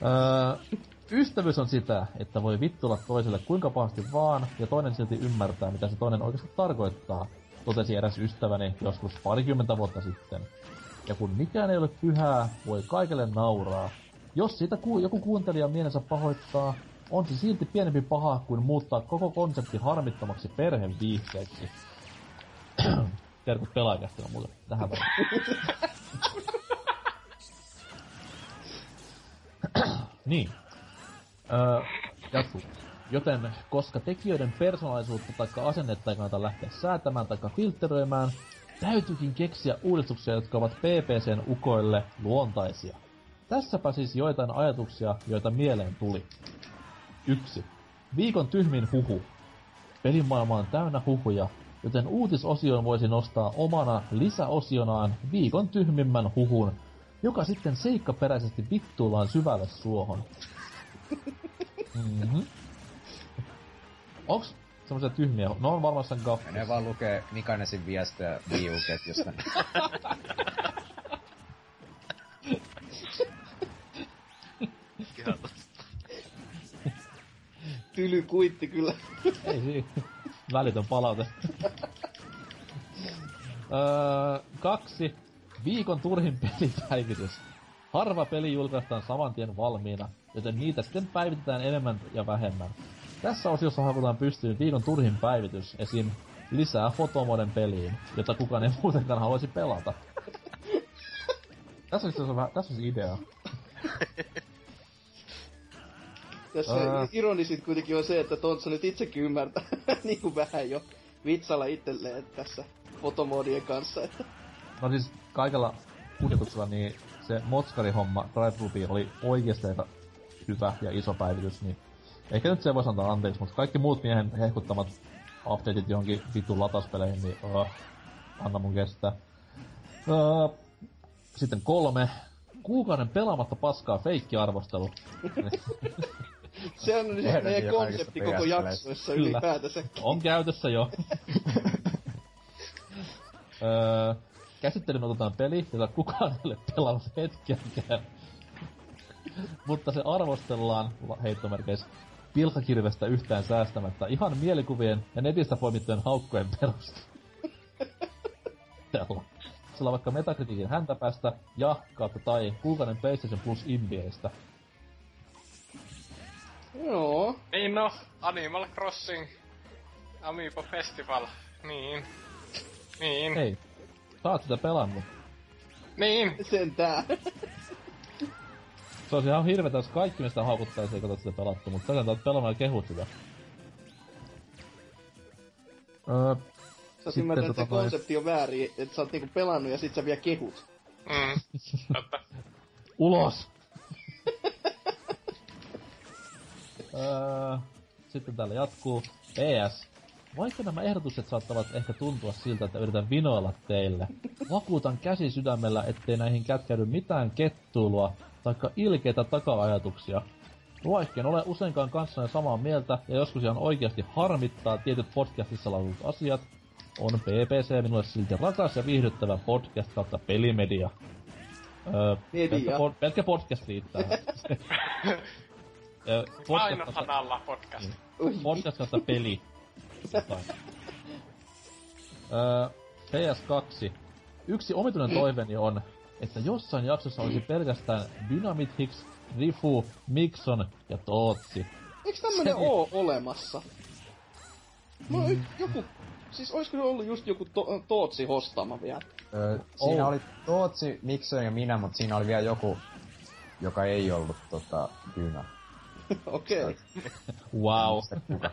öö, ystävyys on sitä, että voi vittulla toiselle kuinka pahasti vaan, ja toinen silti ymmärtää, mitä se toinen oikeasti tarkoittaa, totesi eräs ystäväni joskus parikymmentä vuotta sitten. Ja kun mikään ei ole pyhää, voi kaikille nauraa. Jos siitä ku- joku kuuntelija mielensä pahoittaa, on se silti pienempi paha kuin muuttaa koko konsepti harmittomaksi perheviihteeksi. [clears throat] Terkut on muuten tähän [clears throat] niin. Öö, jatkuu. Joten, koska tekijöiden persoonallisuutta tai asennetta ei kannata lähteä säätämään tai filtteröimään, täytyykin keksiä uudistuksia, jotka ovat PPCn ukoille luontaisia. Tässäpä siis joitain ajatuksia, joita mieleen tuli. 1. Viikon tyhmin huhu. Pelimaailma on täynnä huhuja, joten uutisosioon voisi nostaa omana lisäosionaan viikon tyhmimmän huhun, joka sitten seikkaperäisesti vittuillaan syvälle suohon. Mm-hmm. Onks semmoisia tyhmiä? No on varmaan sen gaffi. Ne vaan lukee Mikanesin viestejä Wii [laughs] tyly kuitti kyllä. Ei siinä. Välitön palaute. öö, kaksi. Viikon turhin pelipäivitys. Harva peli julkaistaan saman tien valmiina, joten niitä sitten päivitetään enemmän ja vähemmän. Tässä osiossa halutaan pystyyn viikon turhin päivitys, esim. lisää fotomoden peliin, jota kukaan ei muutenkaan haluaisi pelata. tässä on, vähän, tässä se idea. Tässä Ää. ironisit kuitenkin on se, että Tontsa nyt itsekin ymmärtää [laughs] niin kuin vähän jo vitsalla itselleen tässä fotomodien kanssa. Että No siis kaikella kunnioituksella niin se Motskari-homma Drive oli oikeesti aika hyvä ja iso päivitys, niin ehkä nyt se voisi antaa anteeksi, mutta kaikki muut miehen hehkuttamat updateit johonkin vitun lataspeleihin, niin uh, anna mun kestää. Uh, sitten kolme. Kuukauden pelaamatta paskaa feikkiarvostelu. [laughs] se on nyt meidän niin konsepti koko jaksoissa Kyllä. ylipäätänsä. On käytössä jo. [laughs] öö, käsittelyyn otetaan peli, jota kukaan ei ole pelannut hetkeäkään. Mutta se arvostellaan, la- heittomerkeissä, pilkakirvestä yhtään säästämättä ihan mielikuvien ja netistä poimittujen haukkojen perusteella. [laughs] Sillä on vaikka Metacriticin häntäpäästä ja kautta tai kuukauden PlayStation Plus imbieistä. Joo, Niin no, Animal Crossing Amiibo Festival. Niin. Niin. Hei, sä oot sitä pelannut. Niin. sentään. Se olisi ihan hirveetä, jos kaikki meistä haukuttaisi ei katsota sitä pelattu, mutta tätä oot pelannut ja kehut sitä. Öö, Sä ymmärtänyt, että tota konsepti on väärin, että sä oot niinku pelannut ja sit sä vielä kehut. Mm. [laughs] Ulos! öö, sitten täällä jatkuu. PS. Vaikka nämä ehdotukset saattavat ehkä tuntua siltä, että yritän vinoilla teille, vakuutan käsi sydämellä, ettei näihin kätkäydy mitään kettuilua taikka ilkeitä taka-ajatuksia. Vaikka en ole useinkaan kanssanne samaa mieltä ja joskus ihan oikeasti harmittaa tietyt podcastissa lausutut asiat, on PPC minulle silti rakas ja viihdyttävä podcast kautta pelimedia. Öö, Media. pelkkä, pod, pelkkä podcast riittää. [laughs] Öö, podcast sanalla podcast. Oi, podcast kautta peli. Öö, PS2. Yksi omituinen toiveeni on, että jossain jaksossa olisi pelkästään Dynamit Hicks, Rifu, Mixon ja Tootsi. Eiks tämmönen Se- oo olemassa? No mm. joku, siis oisko se ollut just joku to- Tootsi hostaama vielä? Öö, siinä Oh. oli Tootsi, Mikson ja minä, mutta siinä oli vielä joku, joka ei ollut tota, Dyna. [laughs] Okei. Okay. Wow. [laughs]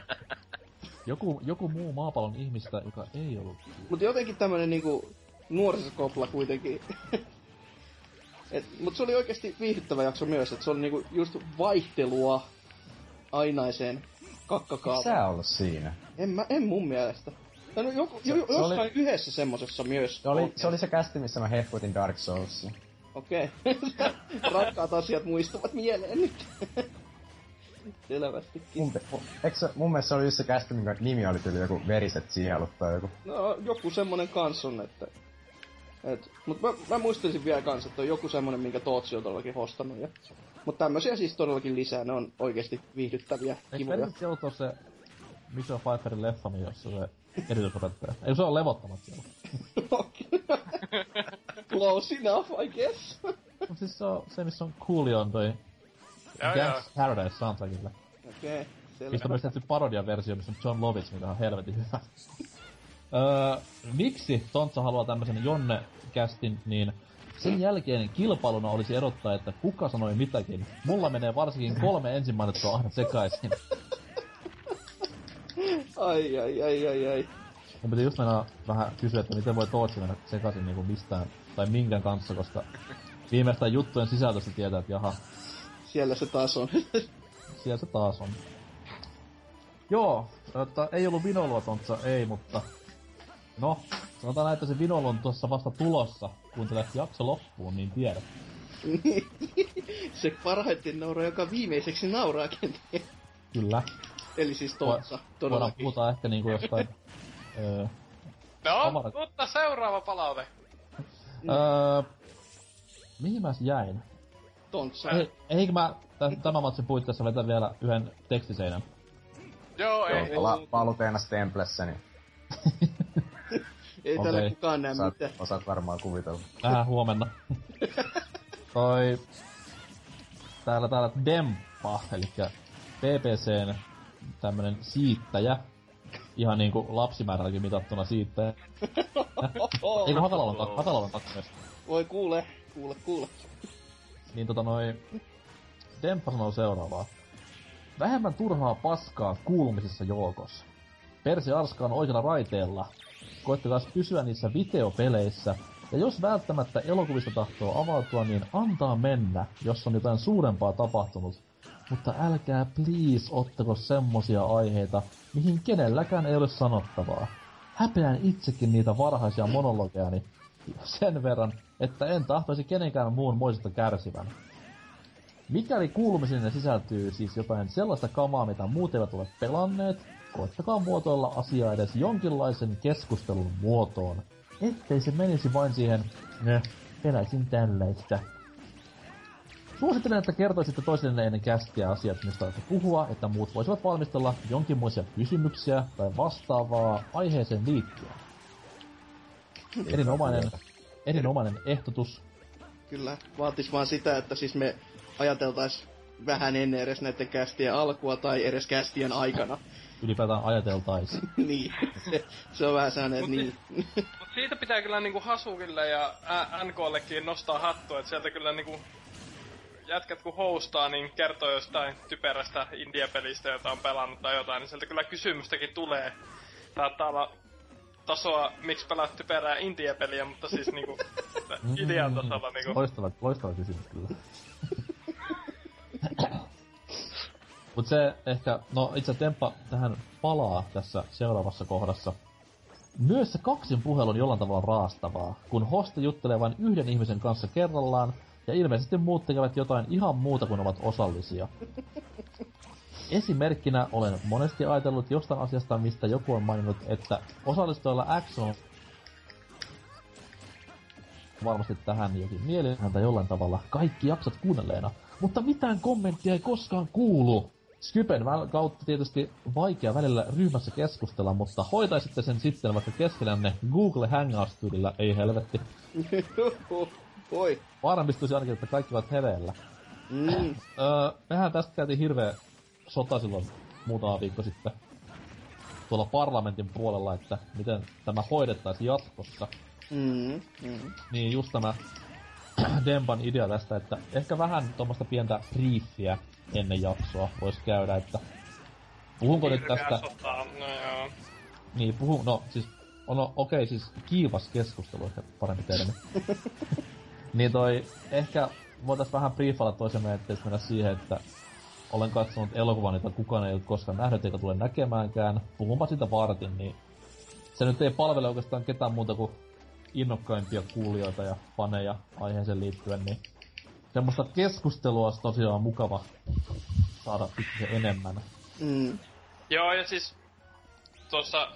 Joku, joku muu maapallon ihmistä, joka ei ollut. Mut jotenkin tämmönen niinku nuorisokopla kuitenkin. [laughs] Et, mut se oli oikeasti viihdyttävä jakso myös, että se oli niinku just vaihtelua ainaiseen kakkakaavaan. Sä ollut siinä. En, mä, en mun mielestä. Tai No, joku, jo, se jossain oli- yhdessä semmosessa myös. Se oli, se oli se kästi, missä mä hehkutin Dark Soulsia. Okei. [laughs] Rakkaat asiat muistuvat mieleen nyt. [laughs] Selvästikin. Mun, eikö se, mun mielestä se oli just se kästi, minkä nimi oli tyyli joku veriset sielut tai joku. No, joku semmonen kans on, että... Et, mut mä, mä muistelisin vielä kans, että on joku semmonen, minkä Tootsi on todellakin hostannut. Ja, mut tämmösiä siis todellakin lisää, ne on oikeesti viihdyttäviä, Eikö kivoja. siellä ole se Michelle Pfeifferin leffa, jossa se erityisopettaja? Ei se on levottomat siellä. [laughs] Close enough, I guess. Mut siis se on se, missä on Coolion toi. Dance Paradise soundtrackille. Okei, okay, Mistä on selvä. myös tehty parodiaversio, missä on John Lovitz, mikä on helvetin hyvä. Öö, miksi Tontsa haluaa tämmösen Jonne-kästin, niin sen jälkeen kilpailuna olisi erottaa, että kuka sanoi mitäkin. Mulla menee varsinkin kolme ensin mainittua aina sekaisin. Ai, ai, ai, ai, ai. Mun piti just mennä vähän kysyä, että miten voi Tootsi mennä sekaisin niinku mistään tai minkään kanssa, koska viimeistään juttujen sisältöstä tietää, että jaha, Siellä se taas on. siellä se taas on. Joo, että ei ollut vinoilua tontsa, ei, mutta... No, sanotaan että se vinoilu on tuossa vasta tulossa, kun tätä jakso loppuun, niin tiedät. [laughs] se parhaiten nauraa, joka viimeiseksi nauraa kenties. Kyllä. Eli siis Voidaan todellakin. puhuta ehkä niinku jostain... [laughs] öö, No, Kamara- mutta seuraava palaute. öö, mihin mä jäin? Tontsa. Ei, eikö mä tä- tämän matsin puitteissa vetä vielä yhden tekstiseinän? Joo, ei. Joo, pala, paluteena Stemplessä, niin [laughs] Ei tällä Okei. kukaan näe osaat, mitään. osaat varmaan kuvitella. Vähän huomenna. [laughs] toi... Täällä täällä Demppa, eli BBCn tämmönen siittäjä, ihan niinku lapsimäärälläkin mitattuna siittäjä. [laughs] Eikö kak- Hakalalon kakkones? Voi kuule, kuule, kuule. Niin tota noin... Demppa sanoo seuraavaa. Vähemmän turhaa paskaa kuulumisissa joukossa. Persi Arska on oikealla raiteella. Koittakaa pysyä niissä videopeleissä. Ja jos välttämättä elokuvista tahtoo avautua, niin antaa mennä, jos on jotain suurempaa tapahtunut. Mutta älkää please ottako semmosia aiheita, mihin kenelläkään ei ole sanottavaa. Häpeän itsekin niitä varhaisia monologeani sen verran, että en tahtoisi kenenkään muun moisesta kärsivän. Mikäli kuulumiseen sisältyy siis jotain sellaista kamaa, mitä muut eivät ole pelanneet, koettakaa muotoilla asiaa edes jonkinlaisen keskustelun muotoon. Ettei se menisi vain siihen, ne, peläisin tällaista. Suosittelen, että kertoisitte toisille ennen kästiä asiat, mistä olette puhua, että muut voisivat valmistella jonkinmoisia kysymyksiä tai vastaavaa aiheeseen liittyen. Erinomainen, erinomainen ehdotus. Kyllä, vaatis vaan sitä, että siis me ajateltais vähän ennen edes näiden kästien alkua tai edes kästien aikana. Ylipäätään ajateltais. [laughs] niin, se, se on vähän sellainen, että niin. Mut siitä pitää kyllä niinku Hasukille ja NKllekin nostaa hattua, että sieltä kyllä niinku jätkät kun hostaa, niin kertoo jostain typerästä indie-pelistä, jota on pelannut tai jotain, niin sieltä kyllä kysymystäkin tulee. Saattaa olla tasoa, miksi pelaat typerää indie-peliä, mutta siis niinku [laughs] idean tasolla niinku. Loistava, loistava kysymys kyllä. [laughs] Mut se ehkä, no itse Temppa tähän palaa tässä seuraavassa kohdassa. Myös se kaksin puhelu on jollain tavalla raastavaa, kun hosti juttelee vain yhden ihmisen kanssa kerrallaan, ja ilmeisesti muut tekevät jotain ihan muuta kuin ovat osallisia. Esimerkkinä olen monesti ajatellut jostain asiasta, mistä joku on maininnut, että osallistujalla X on varmasti tähän jokin mielenhäntä jollain tavalla kaikki jaksat kuunnelleena, mutta mitään kommenttia ei koskaan kuulu. Skypen kautta tietysti vaikea välillä ryhmässä keskustella, mutta hoitaisitte sen sitten vaikka keskellänne Google Hangouts-tyylillä, ei helvetti. [laughs] Voi. Varmistuisi ainakin, että kaikki ovat hereillä. Mm. Öö, mehän tästä käytiin hirveä sota silloin muutama viikko sitten tuolla parlamentin puolella, että miten tämä hoidettaisiin jatkossa. Mm. Mm. Niin just tämä [clears throat] Demban idea tästä, että ehkä vähän tuommoista pientä briefiä ennen jaksoa voisi käydä, että puhunko nyt tästä, Sotaa, no joo. niin puhun, no siis, on no, okei okay, siis kiivas keskustelu, ehkä parempi termi. [laughs] niin toi, ehkä voitais vähän briefailla toisemme, ettei mennä siihen, että olen katsonut elokuvan, jota kukaan ei ole koskaan nähnyt eikä tule näkemäänkään. Puhunpa siitä vartin, niin se nyt ei palvele oikeastaan ketään muuta kuin innokkaimpia kuulijoita ja faneja aiheeseen liittyen, niin semmoista keskustelua olisi tosiaan mukava saada pikkusen enemmän. Mm. Joo, ja siis tuossa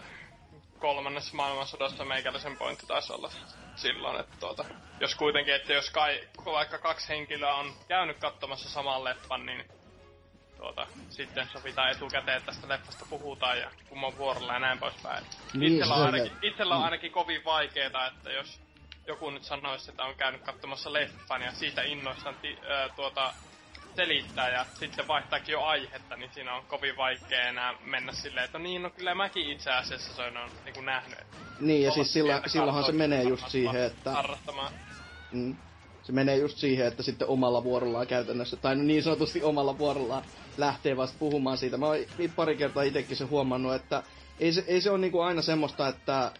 kolmannessa maailmansodassa meikäläisen pointti taisi olla silloin, että tuota, jos kuitenkin, että jos kai, vaikka kaksi henkilöä on käynyt katsomassa saman leffan, niin tuota, sitten sovitaan etukäteen, että tästä leffasta puhutaan ja kumman vuorolla ja näin poispäin. Niin, itsellä, on ainakin, itsellä on ainakin kovin vaikeeta, että jos joku nyt sanoisi, että on käynyt katsomassa leffan ja siitä innoissaan ti, ö, tuota, selittää ja sitten vaihtaakin jo aihetta, niin siinä on kovin vaikea enää mennä silleen, että no niin, no kyllä mäkin itse asiassa sen on niin nähnyt. Niin, ja siis sillä, silloinhan se menee just siihen, että... Harrastamaan. Mm. Se menee just siihen, että sitten omalla vuorollaan käytännössä, tai no niin sanotusti omalla vuorollaan lähtee vasta puhumaan siitä. Mä oon pari kertaa itsekin se huomannut, että ei se, ei se ole niinku aina semmoista, että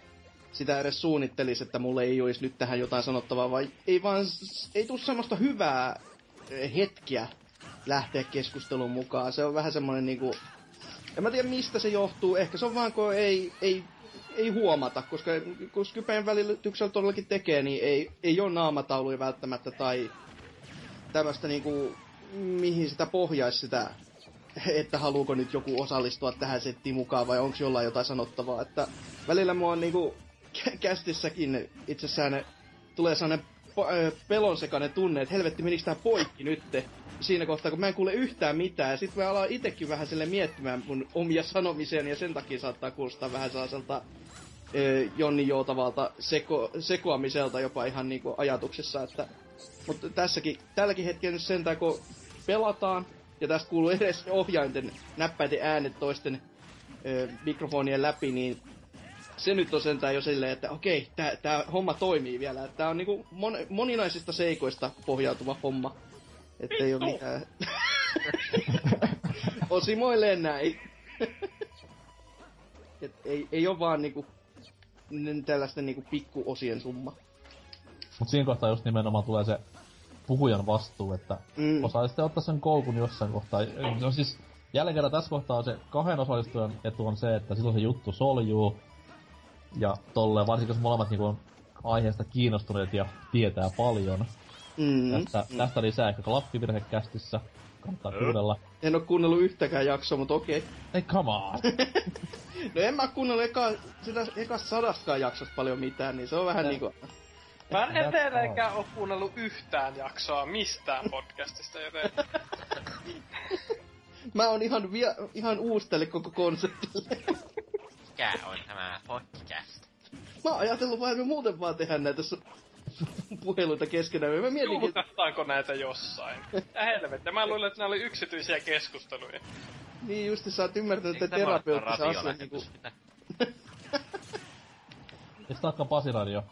sitä edes suunnittelisi, että mulle ei olisi nyt tähän jotain sanottavaa, vai ei vaan, ei tuu semmoista hyvää eh, hetkiä lähteä keskustelun mukaan. Se on vähän semmoinen niinku, en mä tiedä mistä se johtuu, ehkä se on vaan kun ei, ei ei huomata, koska kun Skypen välityksellä todellakin tekee, niin ei, ei ole naamatauluja välttämättä tai tämmöistä niinku, mihin sitä pohjaisi sitä, että haluuko nyt joku osallistua tähän settiin mukaan vai onko jollain jotain sanottavaa. Että välillä mua on niinku kästissäkin itsessään tulee sellainen ö, pelonsekainen tunne, että helvetti menikö tää poikki nytte siinä kohtaa, kun mä en kuule yhtään mitään. Ja sit mä alan itekin vähän sille miettimään mun omia sanomisiani ja sen takia saattaa kuulostaa vähän sellaiselta Jonni Joutavalta seko, sekoamiselta jopa ihan niinku ajatuksessa, että mutta tässäkin, tälläkin hetkellä nyt sentään, kun pelataan, ja tästä kuuluu edes ohjainten näppäiden äänet toisten ö, mikrofonien läpi, niin se nyt on sentään jo silleen, että okei, tää, tää homma toimii vielä. Tää on niinku mon, moninaisista seikoista pohjautuva homma. Että ei ole mitään... [laughs] Osimoilleen näin. [laughs] Et ei, ei ole vaan niinku tällaisten niinku pikkuosien summa. Mut siinä kohtaa just nimenomaan tulee se puhujan vastuu, että mm. osaa sitten ottaa sen koukun jossain kohtaa. No siis jälleen kerran tässä kohtaa on se kahden osallistujan etu on se, että silloin se juttu soljuu. Ja tolleen, varsinkin jos molemmat niinku on aiheesta kiinnostuneet ja tietää paljon. Mm. Tästä, mm. tästä lisää ehkä klappivirhe kästissä. Kannattaa kuunnella. En oo kuunnellut yhtäkään jaksoa, mutta okei. Okay. Ei, come on! [laughs] no en mä kuunnellut eka, sitä ekasta sadastaan jaksosta paljon mitään, niin se on vähän niinku... Mä en edelleenkään oo kuunnellut yhtään jaksoa mistään podcastista, joten... [laughs] Mä oon ihan, via, ihan uusi tälle koko konseptille. [laughs] Mikä on tämä podcast? Mä oon ajatellut vaan, että me muuten vaan tehdään näitä puheluita keskenään. Mä mietin, Julkastaanko näitä jossain? Ja helvettä, mä luulen, että nämä oli yksityisiä keskusteluja. Niin just, sä oot ymmärtänyt, että terapeuttisen asian niinku... Eikö taakka Pasiradio?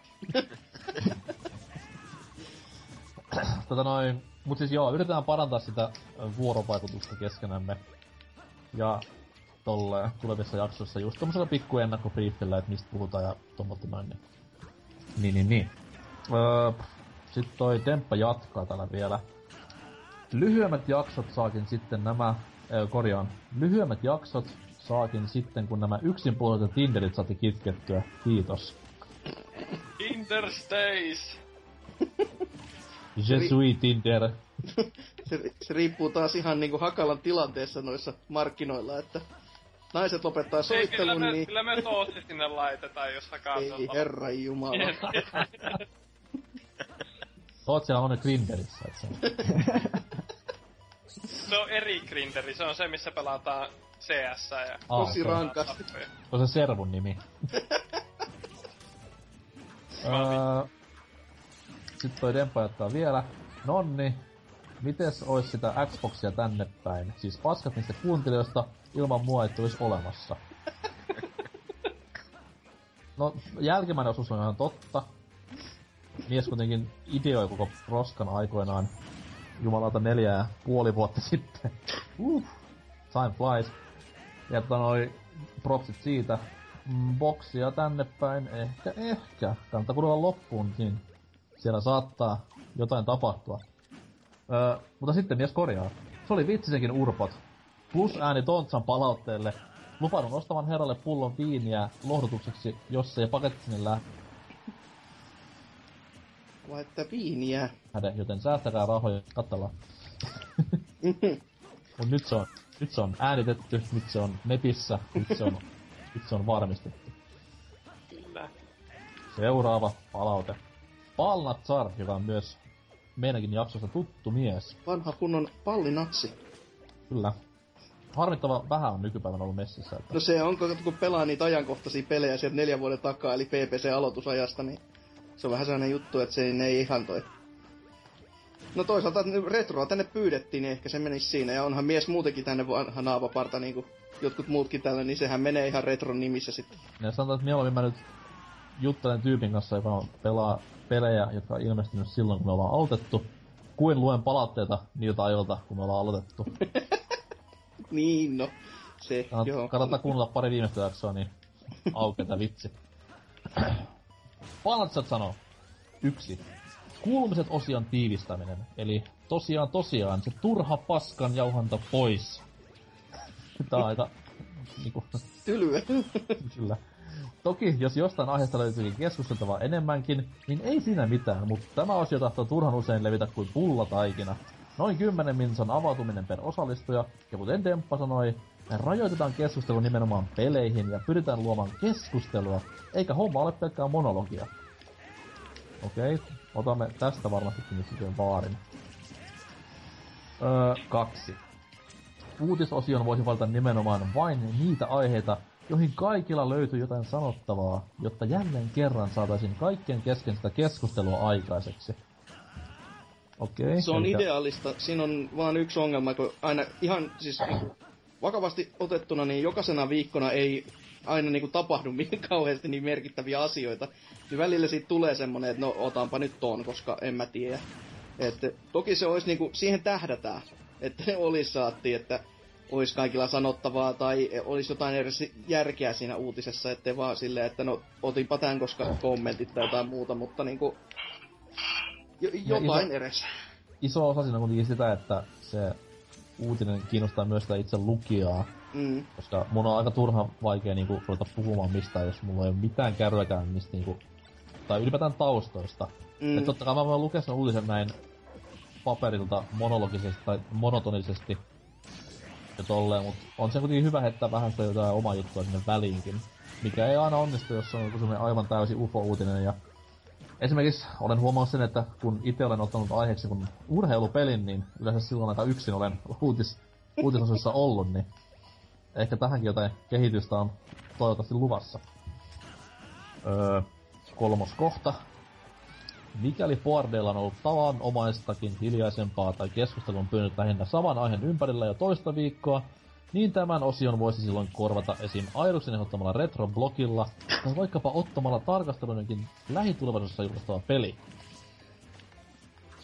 tota noin, mut siis joo, yritetään parantaa sitä vuorovaikutusta keskenämme. Ja tolle tulevissa jaksoissa just tommosella pikku ennakkobriefillä, että mistä puhutaan ja tommotta noin. Niin, niin, niin. niin. Öö, sitten toi Temppa jatkaa täällä vielä. Lyhyemmät jaksot saakin sitten nämä, öö, korjaan, lyhyemmät jaksot saakin sitten, kun nämä yksinpuoliset Tinderit saatiin kitkettyä. Kiitos. [laughs] Tinder stays! Je suis Tinder. se, se, riippuu taas ihan niinku Hakalan tilanteessa noissa markkinoilla, että naiset lopettaa soittelun, Ei, kyllä me, niin... Kyllä me toossi sinne laitetaan, jos Hakalan Ei, herra jumala. Oot siellä on Grinderissä, et se Se on eri Grinderi, se on se, missä pelataan CS ja... Aa, Tosi rankasti. Se on se servun nimi. öö, sitten toi Dempa jättää vielä. Nonni, mites ois sitä Xboxia tänne päin? Siis paskat niistä kuuntelijoista ilman mua ei tulisi olemassa. No, jälkimmäinen osuus on ihan totta mies kuitenkin ideoi koko roskan aikoinaan jumalauta neljä ja puoli vuotta sitten. Uh, time flies. Ja tota noi propsit siitä. Boksia tänne päin, ehkä, ehkä. Kannattaa kuunnella loppuun, niin siellä saattaa jotain tapahtua. Öö, mutta sitten mies korjaa. Se oli vitsisenkin urpot. Plus ääni Tontsan palautteelle. Lupaudun ostavan herralle pullon viiniä lohdutukseksi, jos ei paketti sinne lähde että viiniä. Häde, joten säästäkää rahoja, katsellaan. [laughs] Mut nyt se on, nyt se on äänitetty, nyt se on netissä, nyt se on, nyt se on varmistettu. Kyllä. Seuraava palaute. Palnatsar, joka on myös meidänkin jaksossa tuttu mies. Vanha kunnon pallinatsi. Kyllä. Harmittava vähän on nykypäivänä ollut messissä. Että... No se on, kun pelaa niitä ajankohtaisia pelejä sieltä neljän vuoden takaa, eli PPC-aloitusajasta, niin se on vähän sellainen juttu, että se ei ihan toi. No toisaalta retroa tänne pyydettiin, niin ehkä se menisi siinä. Ja onhan mies muutenkin tänne vanha naavaparta, niin kuin jotkut muutkin tällä, niin sehän menee ihan retron nimissä sitten. Ja sanotaan, että mieluummin mä nyt juttelen tyypin kanssa, joka pelaa pelejä, jotka on ilmestynyt silloin, kun me ollaan aloitettu, kuin luen palautteita niiltä ajoilta, kun me ollaan aloitettu. [laughs] niin, no. Se, Kannat, joo. Kannattaa kuunnella pari viimeistä jaksoa, niin aukeaa vitsi. Palatsat sanoo. Yksi. Kuulumiset osion tiivistäminen. Eli tosiaan tosiaan se turha paskan jauhanta pois. Tää on aika... Niinku... Tylyä. Kyllä. Toki, jos jostain aiheesta löytyykin keskusteltavaa enemmänkin, niin ei siinä mitään, mutta tämä osio tahtoo turhan usein levitä kuin pullataikina. Noin 10 minsan avautuminen per osallistuja, ja kuten Demppa sanoi, rajoitetaan keskustelu nimenomaan peleihin ja pyritään luomaan keskustelua, eikä homma ole pelkkää monologia. Okei, okay. otamme tästä varmastikin nyt sitten vaarin. Öö, kaksi. Uutisosion voisi valita nimenomaan vain niitä aiheita, joihin kaikilla löytyy jotain sanottavaa, jotta jälleen kerran saataisiin kaikkien kesken sitä keskustelua aikaiseksi. Okei. Okay, se on elikkä... ideaalista. Siinä on vaan yksi ongelma, kun aina ihan siis vakavasti otettuna, niin jokaisena viikkona ei aina niinku tapahdu [laughs] niin kauheasti niin merkittäviä asioita. Niin välillä siitä tulee semmonen, että no otanpa nyt ton, koska en mä tiedä. Että toki se olisi niinku, siihen tähdätään. Että ne [laughs] olisi saatti, että olisi kaikilla sanottavaa tai olisi jotain edes järkeä siinä uutisessa, ettei vaan silleen, että no otinpa tämän, koska kommentit tai jotain muuta, mutta niinku jo, jotain iso, edes. Iso osa siinä on kuitenkin sitä, että se uutinen kiinnostaa myös sitä itse lukijaa. Mm. Koska mun on aika turha vaikea niinku ruveta puhumaan mistään, jos mulla ei ole mitään kärryäkään mistä niinku, tai ylipäätään taustoista. Mm. Et totta kai mä voin lukea sen uutisen näin paperilta monologisesti tai monotonisesti ja tolleen, mutta on se kuitenkin hyvä heittää vähän sitä jotain omaa juttua sinne väliinkin. Mikä ei aina onnistu, jos on joku aivan täysin ufo-uutinen ja Esimerkiksi olen huomannut sen, että kun itse olen ottanut aiheeksi kun urheilupelin, niin yleensä silloin aika yksin olen uutis, uutisosassa ollut, niin ehkä tähänkin jotain kehitystä on toivottavasti luvassa. Öö, kolmos kohta. Mikäli Boardeilla on ollut tavanomaistakin hiljaisempaa tai keskustelun pyönyt lähinnä saman aiheen ympärillä jo toista viikkoa, niin tämän osion voisi silloin korvata esim. Airuksen ehdottamalla retroblogilla tai vaikkapa ottamalla tarkastelujenkin lähitulevaisuudessa julkaistava peli.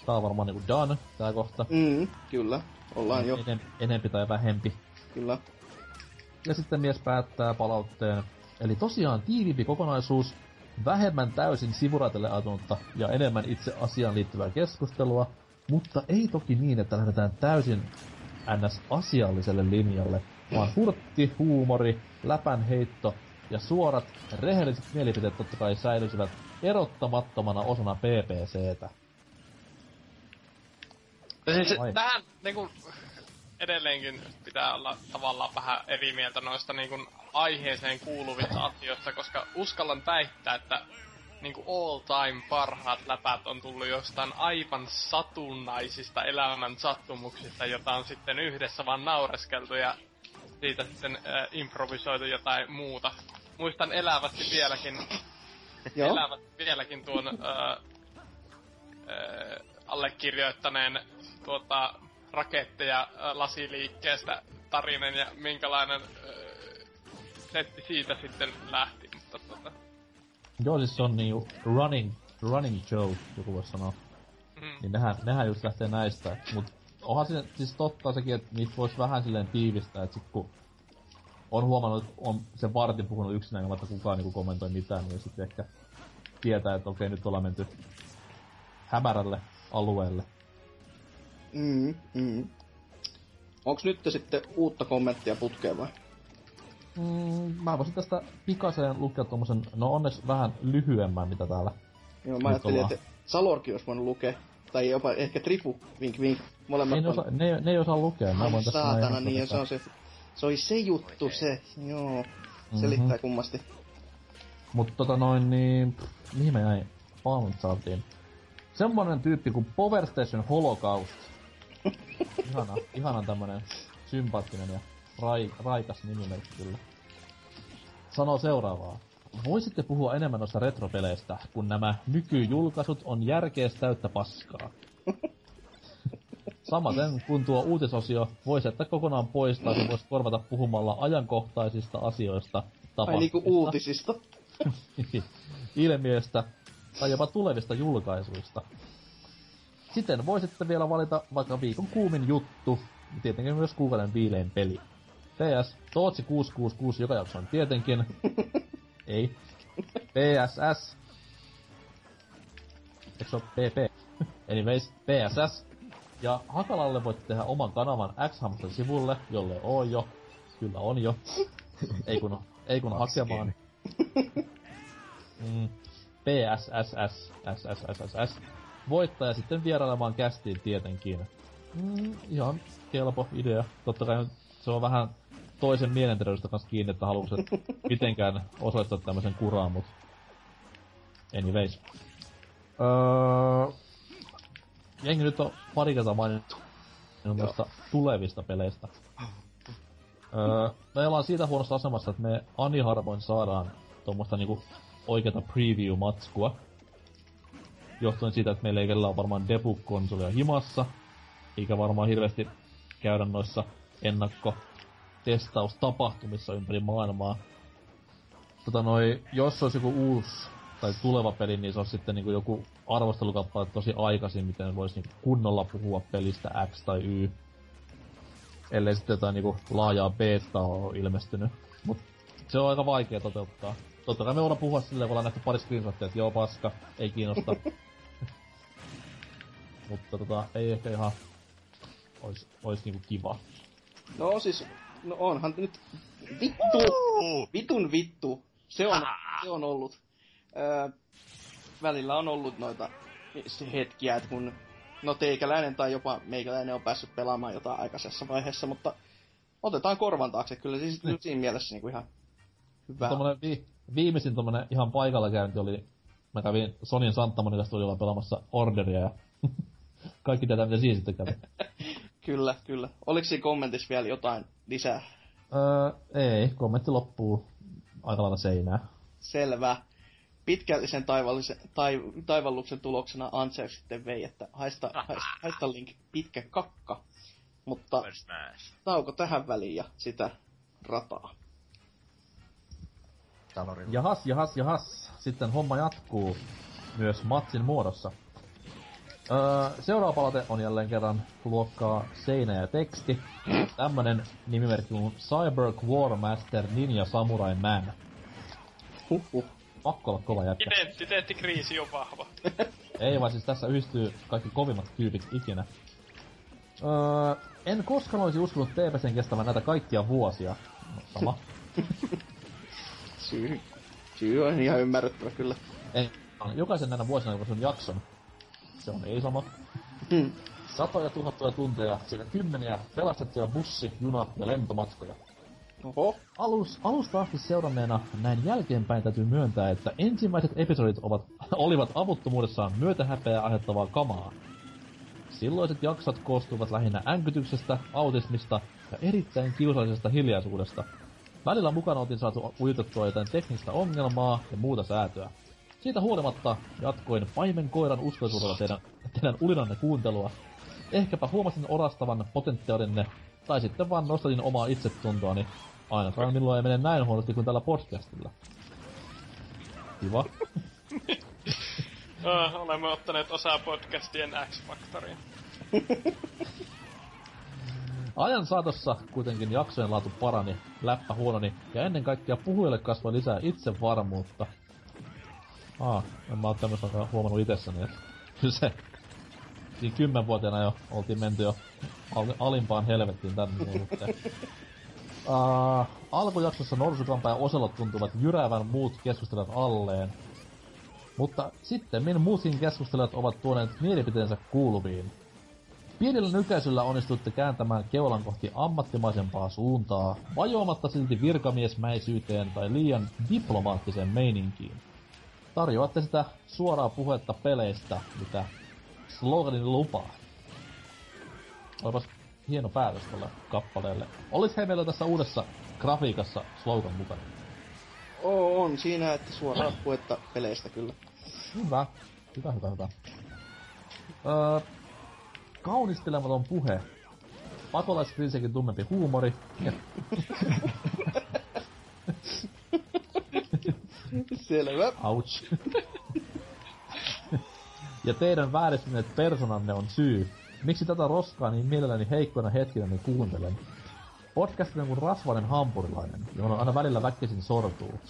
Tää on varmaan niinku done, tää kohta. Mm, kyllä. Ollaan jo. Enem, enempi tai vähempi. Kyllä. Ja sitten mies päättää palautteen. Eli tosiaan tiiviimpi kokonaisuus, vähemmän täysin sivuraitelle ajatunutta ja enemmän itse asiaan liittyvää keskustelua, mutta ei toki niin, että lähdetään täysin NS-asialliselle linjalle, vaan hurtti, huumori, läpän heitto ja suorat, rehelliset mielipiteet totta kai säilyisivät erottamattomana osana PPCtä. Siis tähän niinku, edelleenkin pitää olla tavallaan vähän eri mieltä noista niinku, aiheeseen kuuluvista asioista, koska uskallan väittää, että niinku all time parhaat läpät on tullut jostain aivan satunnaisista elämän sattumuksista, jota on sitten yhdessä vaan naureskeltu ja siitä sitten äh, improvisoitu jotain muuta. Muistan elävästi vieläkin, elävästi vieläkin tuon äh, äh, allekirjoittaneen tuota, raketteja lasiliikkeestä tarinen ja minkälainen äh, setti siitä sitten lähti. Mutta tuota, Joo, siis se on niinku running, running joke, joku voisi sanoa. Mm. Niin nehän, nehän just lähtee näistä. Mut onhan se siis totta sekin, että niitä voisi vähän silleen tiivistää, että sit kun on huomannut, että on se vartin puhunut yksinään, vaikka kukaan niinku kommentoi mitään, niin sitten ehkä tietää, että okei, nyt ollaan menty hämärälle alueelle. Mm, mm. Onks nyt sitten uutta kommenttia putkeen vai? Mm, mä voisin tästä pikaseen lukea tommosen, no onneksi vähän lyhyemmän, mitä täällä Joo, mä ajattelin, ollaan. että Salorki olisi voinut lukea. Tai jopa ehkä Trifu, vink vink. Molemmat ne, osa, ne, ne ei osaa lukea. Mä voin tässä saatana, niin se on se. Se oli se juttu se, joo. Mm-hmm. Selittää kummasti. Mut tota noin niin, pff, mihin me jäi? Palmit saatiin. Semmonen tyyppi kuin Power Station Holocaust. Ihana, ihana tämmönen sympaattinen ja rai, raikas nimimerkki kyllä. Sanoo seuraavaa. Voisitte puhua enemmän noista retropeleistä, kun nämä nykyjulkaisut on järkees täyttä paskaa. Samaten kun tuo uutisosio voisi että kokonaan poistaa, niin voisi korvata puhumalla ajankohtaisista asioista, Ai niinku uutisista. [laughs] ilmiöistä tai jopa tulevista julkaisuista. Siten voisitte vielä valita vaikka viikon kuumin juttu, tietenkin myös kuukauden viilein peli. PS, Tootsi 666 joka jakso on tietenkin. [laughs] Ei. PSS. Eikö se PP? Anyways, PSS. Ja Hakalalle voit tehdä oman kanavan x sivulle, jolle on jo. Kyllä on jo. [laughs] ei kun, ei kun hakemaan. Mm. PSSS. SSSSS. Voittaja sitten vierailemaan kästiin tietenkin. Mm, ihan kelpo idea. Totta kai se on vähän toisen mielenterveydestä kanssa kiinni, että haluaisit [laughs] mitenkään osoittaa tämmöisen kuraan, mut... Anyways. Öö, jengi nyt on pari kertaa mainittu noista tulevista peleistä. [laughs] Öö, me ollaan siitä huonossa asemassa, että me ani harvoin saadaan tuommoista niinku oikeata preview-matskua. Johtuen siitä, että meillä ei kellään ole varmaan debug-konsolia himassa, eikä varmaan hirveästi käydä noissa ennakko testaustapahtumissa ympäri maailmaa. Tota noi, jos olisi joku uusi tai tuleva peli, niin se olisi sitten niinku joku arvostelukappale tosi aikaisin, miten voisi niinku kunnolla puhua pelistä X tai Y. Ellei sitten jotain niinku laajaa beta ole ilmestynyt. Mut se on aika vaikea toteuttaa. Totta kai me voidaan puhua silleen, kun ollaan nähty pari screenshottia, että joo paska, ei kiinnosta. [laughs] Mutta tota, ei ehkä ihan ois, ois niinku kiva. No siis, no onhan nyt vittu, vitun vittu. Se on, se on ollut. Öö, välillä on ollut noita hetkiä, että kun no teikäläinen tai jopa meikäläinen on päässyt pelaamaan jotain aikaisessa vaiheessa, mutta otetaan korvan taakse. Kyllä siis nyt siinä mielessä niinku ihan hyvä. Tommonen vi- viimeisin tommonen ihan paikalla käynti oli, mä kävin Sonin Santa Monica Studiolla pelaamassa Orderia ja kaikki tietää mitä siinä sitten kävi. Kyllä, kyllä. Oliko siinä kommentissa vielä jotain lisää? Öö, ei, kommentti loppuu aika lailla seinää. Selvä. Pitkällisen taivallisen, tai, taivalluksen tuloksena Antseus sitten vei, että haista, haista, haista link pitkä kakka. Mutta tauko tähän väliin ja sitä rataa. Talorilla. Jahas, jahas, jahas. Sitten homma jatkuu myös matsin muodossa. Öö, seuraava palaute on jälleen kerran luokkaa seinä ja teksti. Tämmönen nimimerkki kuin Cyber War Master Ninja Samurai Man. Huhhuh. Pakko olla kova jätkä. Identiteettikriisi on vahva. [laughs] Ei vaan siis tässä yhdistyy kaikki kovimmat tyypit ikinä. Öö, en koskaan olisi uskonut TPCn kestävän näitä kaikkia vuosia. No, sama. [laughs] Syy, syy on ihan ymmärrettävä kyllä. Ei, jokaisen näinä vuosina, kun se on jakson, se on ei sama. Hmm. Satoja tuhattuja tunteja, sekä kymmeniä pelastettuja bussi-, juna- ja lentomatkoja. Oho. Alus, alusta asti seuranneena näin jälkeenpäin täytyy myöntää, että ensimmäiset episodit ovat, [laughs] olivat avuttomuudessaan myötähäpeää aiheuttavaa kamaa. Silloiset jaksot koostuvat lähinnä änkytyksestä, autismista ja erittäin kiusallisesta hiljaisuudesta. Välillä mukana oltiin saatu ujutettua jotain teknistä ongelmaa ja muuta säätöä. Siitä huolimatta jatkoin paimen koiran uskoisuudella teidän, teidän ulinanne kuuntelua. Ehkäpä huomasin orastavan potentiaalinne, tai sitten vaan nostatin omaa itsetuntoani. Ainakaan minulla ei mene näin huonosti kuin tällä podcastilla. Kiva. Öö, [laughs] olemme ottaneet osaa podcastien X-Factoriin. [laughs] Ajan saatossa kuitenkin jaksojen laatu parani, läppä huononi ja ennen kaikkea puhujalle kasvoi lisää itsevarmuutta. Aa, en mä oo tämmöstä huomannut itsessäni, että kyllä se siinä kymmenvuotiaana jo oltiin menty jo al- alimpaan helvettiin tänne suhteen. Uh, alkujaksossa Norsukampa ja Oselot tuntuvat jyräävän muut keskustelijat alleen. Mutta sitten muutkin keskustelijat ovat tuoneet mielipiteensä kuuluviin. Pienillä nykäisyllä onnistutte kääntämään keulan kohti ammattimaisempaa suuntaa, vajoamatta silti virkamiesmäisyyteen tai liian diplomaattiseen meininkiin. Tarjoatte sitä suoraa puhetta peleistä, mitä sloganin lupaa. Olipas hieno päätös tälle kappaleelle. Olis he meillä tässä uudessa grafiikassa slogan mukana? Oo, on siinä, että suoraan puhetta peleistä kyllä. Hyvä. Hyvä, hyvä, hyvä. Öö, kaunistelematon puhe. Pakolaiskriisiäkin tummempi huumori. [laughs] [laughs] Selvä. Ouch. [laughs] ja teidän vääristyneet personanne on syy. Miksi tätä roskaa niin mielelläni heikkoina hetkinä niin kuuntelen? Podcast on kuin rasvainen hampurilainen, johon on aina välillä väkisin sortuu.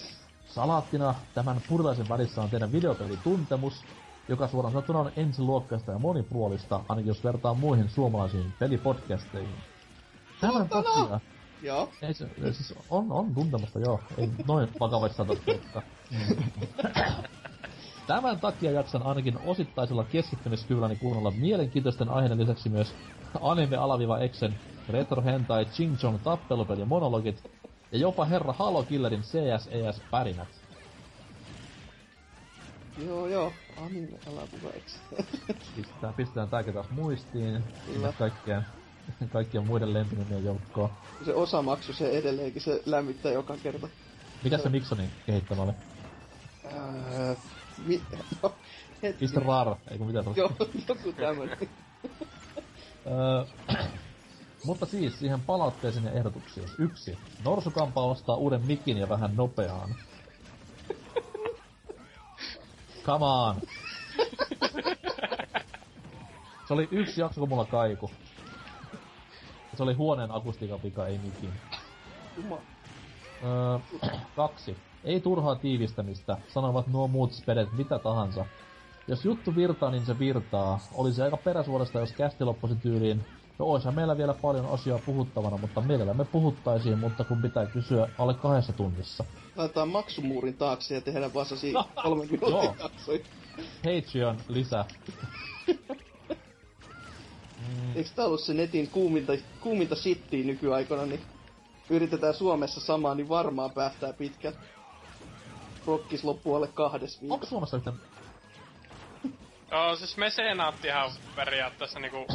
Salaattina tämän purilaisen välissä on teidän videopelituntemus, joka suoraan sanottuna on ensiluokkaista ja monipuolista, ainakin jos vertaa muihin suomalaisiin pelipodcasteihin. Tämän takia Joo. ei se, ei siis on, on tuntemusta, joo. Ei noin vakavasti saata ottaa. Tämän takia jaksan ainakin osittaisella keskittymiskyvylläni kuunnella mielenkiintoisten aiheiden lisäksi myös anime alaviva Exen Retro Hentai Ching Chong tappelupeli monologit ja jopa herra Halo Killerin CSES pärinät. Joo, joo. Anime, puhu ex. Pistetään, pistetään tääkin taas muistiin. Kyllä. Kaikkea. [laughs] kaikkien muiden lempinimien joukkoon. Se osamaksu, se edelleenkin, se lämmittää joka kerta. Mikä se Miksonin kehittämä oli? Öö, mi- no, hetki. Mr. Rar, eikö mitä se oli? Joo, joku tämmönen. [laughs] Öö, [clears throat] mutta siis siihen palautteisiin ja ehdotuksiin. Yksi. Norsukampa ostaa uuden mikin ja vähän nopeaan. Come on. [laughs] Se oli yksi jakso, kun mulla kaiku. Se oli huoneen akustiikan vika, ei mikin. Jumala. Öö, kaksi. Ei turhaa tiivistämistä, sanovat nuo muut spedet mitä tahansa. Jos juttu virtaa, niin se virtaa. Olisi aika peräsuorasta, jos kästi loppuisi tyyliin. No oishan meillä vielä paljon asiaa puhuttavana, mutta mielellämme puhuttaisiin, mutta kun pitää kysyä alle kahdessa tunnissa. Laitetaan maksumuurin taakse ja tehdään vastasi No, kolmen minuutin joo. jaksoja. Patreon lisä. Eikö tää ollut se netin kuuminta, kuuminta shittiä nykyaikana, niin yritetään Suomessa samaa, niin varmaan päästää pitkään. Rokkis loppuu alle kahdes Onko viikossa. Suomessa yhtä... [laughs] Joo, siis mesenaattihan on periaatteessa niinku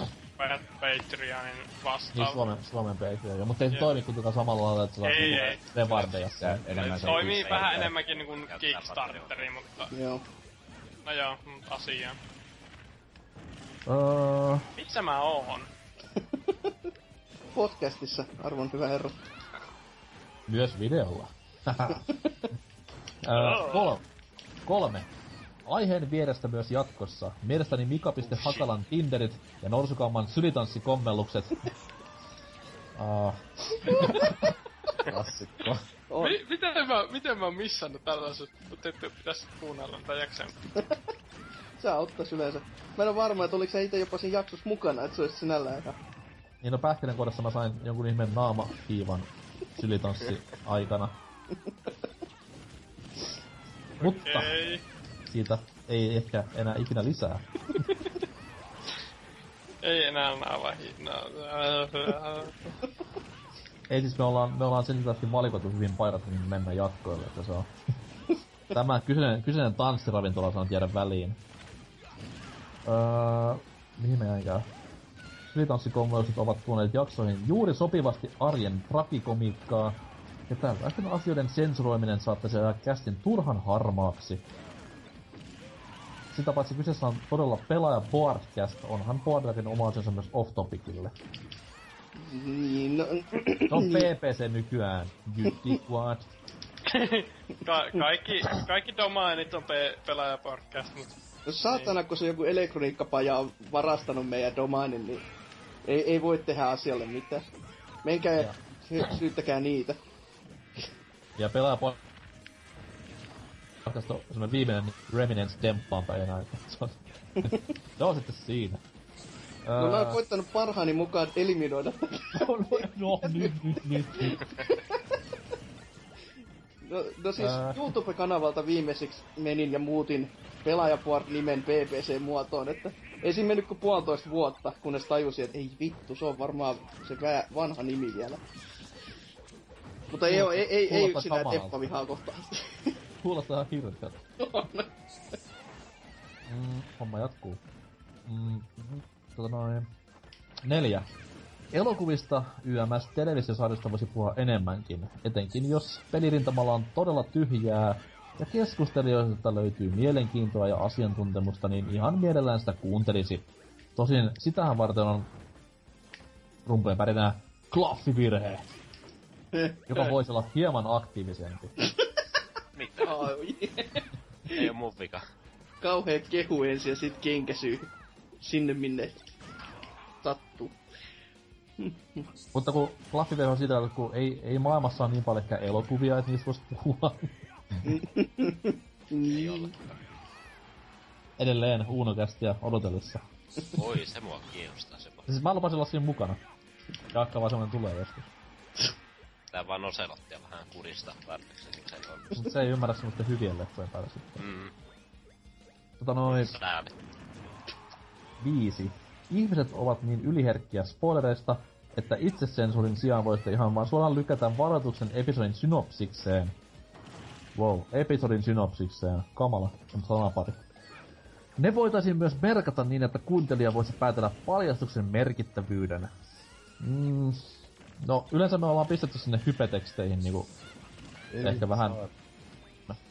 Patreonin Niin vastaava. Suomen, Suomen Patreon, joo, mutta ei se toimi kuitenkaan samalla lailla, että saat Ei, niinku ei. rewardeja. Ja enemmän Se se on toimii vähän enemmänkin niinku Käyttää Kickstarteri, mutta Joo. no joo, mut asia. Öö, Missä mä oon? [laughs] Podcastissa, arvon hyvä herra. Myös videolla. [laughs] Öö, kol- kolme. Aiheen vierestä myös jatkossa. Mielestäni Mika.Hakalan Tinderit ja Norsukamman sylitanssikommellukset. Uh, [laughs] Klassikko. On. Mi- miten mä, miten mä oon missannut tällaiset, mutta ette pitäis kuunnella tai jaksaa. Sä ottais yleensä. Mä en oo varma, että oliko sä itse jopa siinä jaksossa mukana, että se olisi sinällään ihan... niin no pähkinänkuoressa mä sain jonkun ihmeen naamahiivan sylitanssi aikana. [laughs] Mutta siitä ei ehkä enää ikinä lisää. Ei enää. No, [laughs] Ei siis me ollaan, me ollaan sen lisäksi valikoitu hyvin paikat, mihin mennään jatkoille, että se on... [laughs] Tämä kyseinen, kyseinen tanssiravintola saa jäädä väliin. Öö, mihin me jäinkään? Sylitanssikonvellukset ovat tuoneet jaksoihin juuri sopivasti arjen trakikomiikkaa, ja tällaisten asioiden sensuroiminen saattaisi ajaa kästin turhan harmaaksi. Sitä paitsi kyseessä on todella pelaaja Boardcast, onhan Boardakin oma asiansa myös off-topicille. Niin, no... Se on PPC nykyään. You dick what? [laughs] Ka- kaikki, kaikki domainit on pe- pelaajapodcast, mut No saatana, kun se joku elektroniikkapaja on varastanut meidän domainin, niin ei, ei voi tehdä asialle mitään. Menkää ja sy- syyttäkää niitä. Ja pelaa po... Podcast on viimeinen Remnants demppaanpa enää. että Se on, se on sitten siinä. No mä oon koittanut parhaani mukaan eliminoida tätä. [laughs] no, no, nyt, nyt, nyt, nyt. No, no siis Ää. YouTube-kanavalta viimeisiksi menin ja muutin Pelaajaport-nimen PPC-muotoon, että ei siinä mennyt kuin puolitoista vuotta, kunnes tajusin, että ei vittu, se on varmaan se vanha nimi vielä. Mutta ei, ei, ei, ei yksinään. Teppa vihaa kohtaan. [laughs] Kuulostaa hirveältä. Mm, homma jatkuu. Mm, tota noin. Neljä. Elokuvista YMS televisiosarjasta voisi puhua enemmänkin, etenkin jos pelirintamalla on todella tyhjää ja keskustelijoilta löytyy mielenkiintoa ja asiantuntemusta, niin ihan mielellään sitä kuuntelisi. Tosin sitähän varten on rumpujen pärinää klaffivirhe, joka [laughs] voisi olla hieman aktiivisempi. [laughs] Mitä? Ai, Ei oo mun vika. Kauhea kehu ensin ja sit kenkäsyy sinne minne sattuu. [laughs] Mutta kun Fluffy on siitä, että kun ei, ei maailmassa ole niin paljon ehkä elokuvia, että niistä voisi puhua. [laughs] Niin. Edelleen Uunokästiä odotellessa. Oi, se mua kiinnostaa se. Siis mä lupasin olla siinä mukana. Jaakka vaan semmonen tulee joskus. Tää vaan oselottia vähän kurista tarpeeksi, niin se on. Mutta se ei ymmärrä semmoisten hyvien leffojen päälle sitten. Mm, Tota noin, viisi. Ihmiset ovat niin yliherkkiä spoilereista, että itsesensuurin sijaan voitte ihan vaan suoraan lykätä varoituksen episodin synopsikseen. Wow, episodin synopsikseen. Kamala, on sanapari. Ne voitaisiin myös merkata niin, että kuuntelija voisi päätellä paljastuksen merkittävyyden. Mm, no, yleensä me ollaan pistetty sinne hypeteksteihin niinku ehkä vähän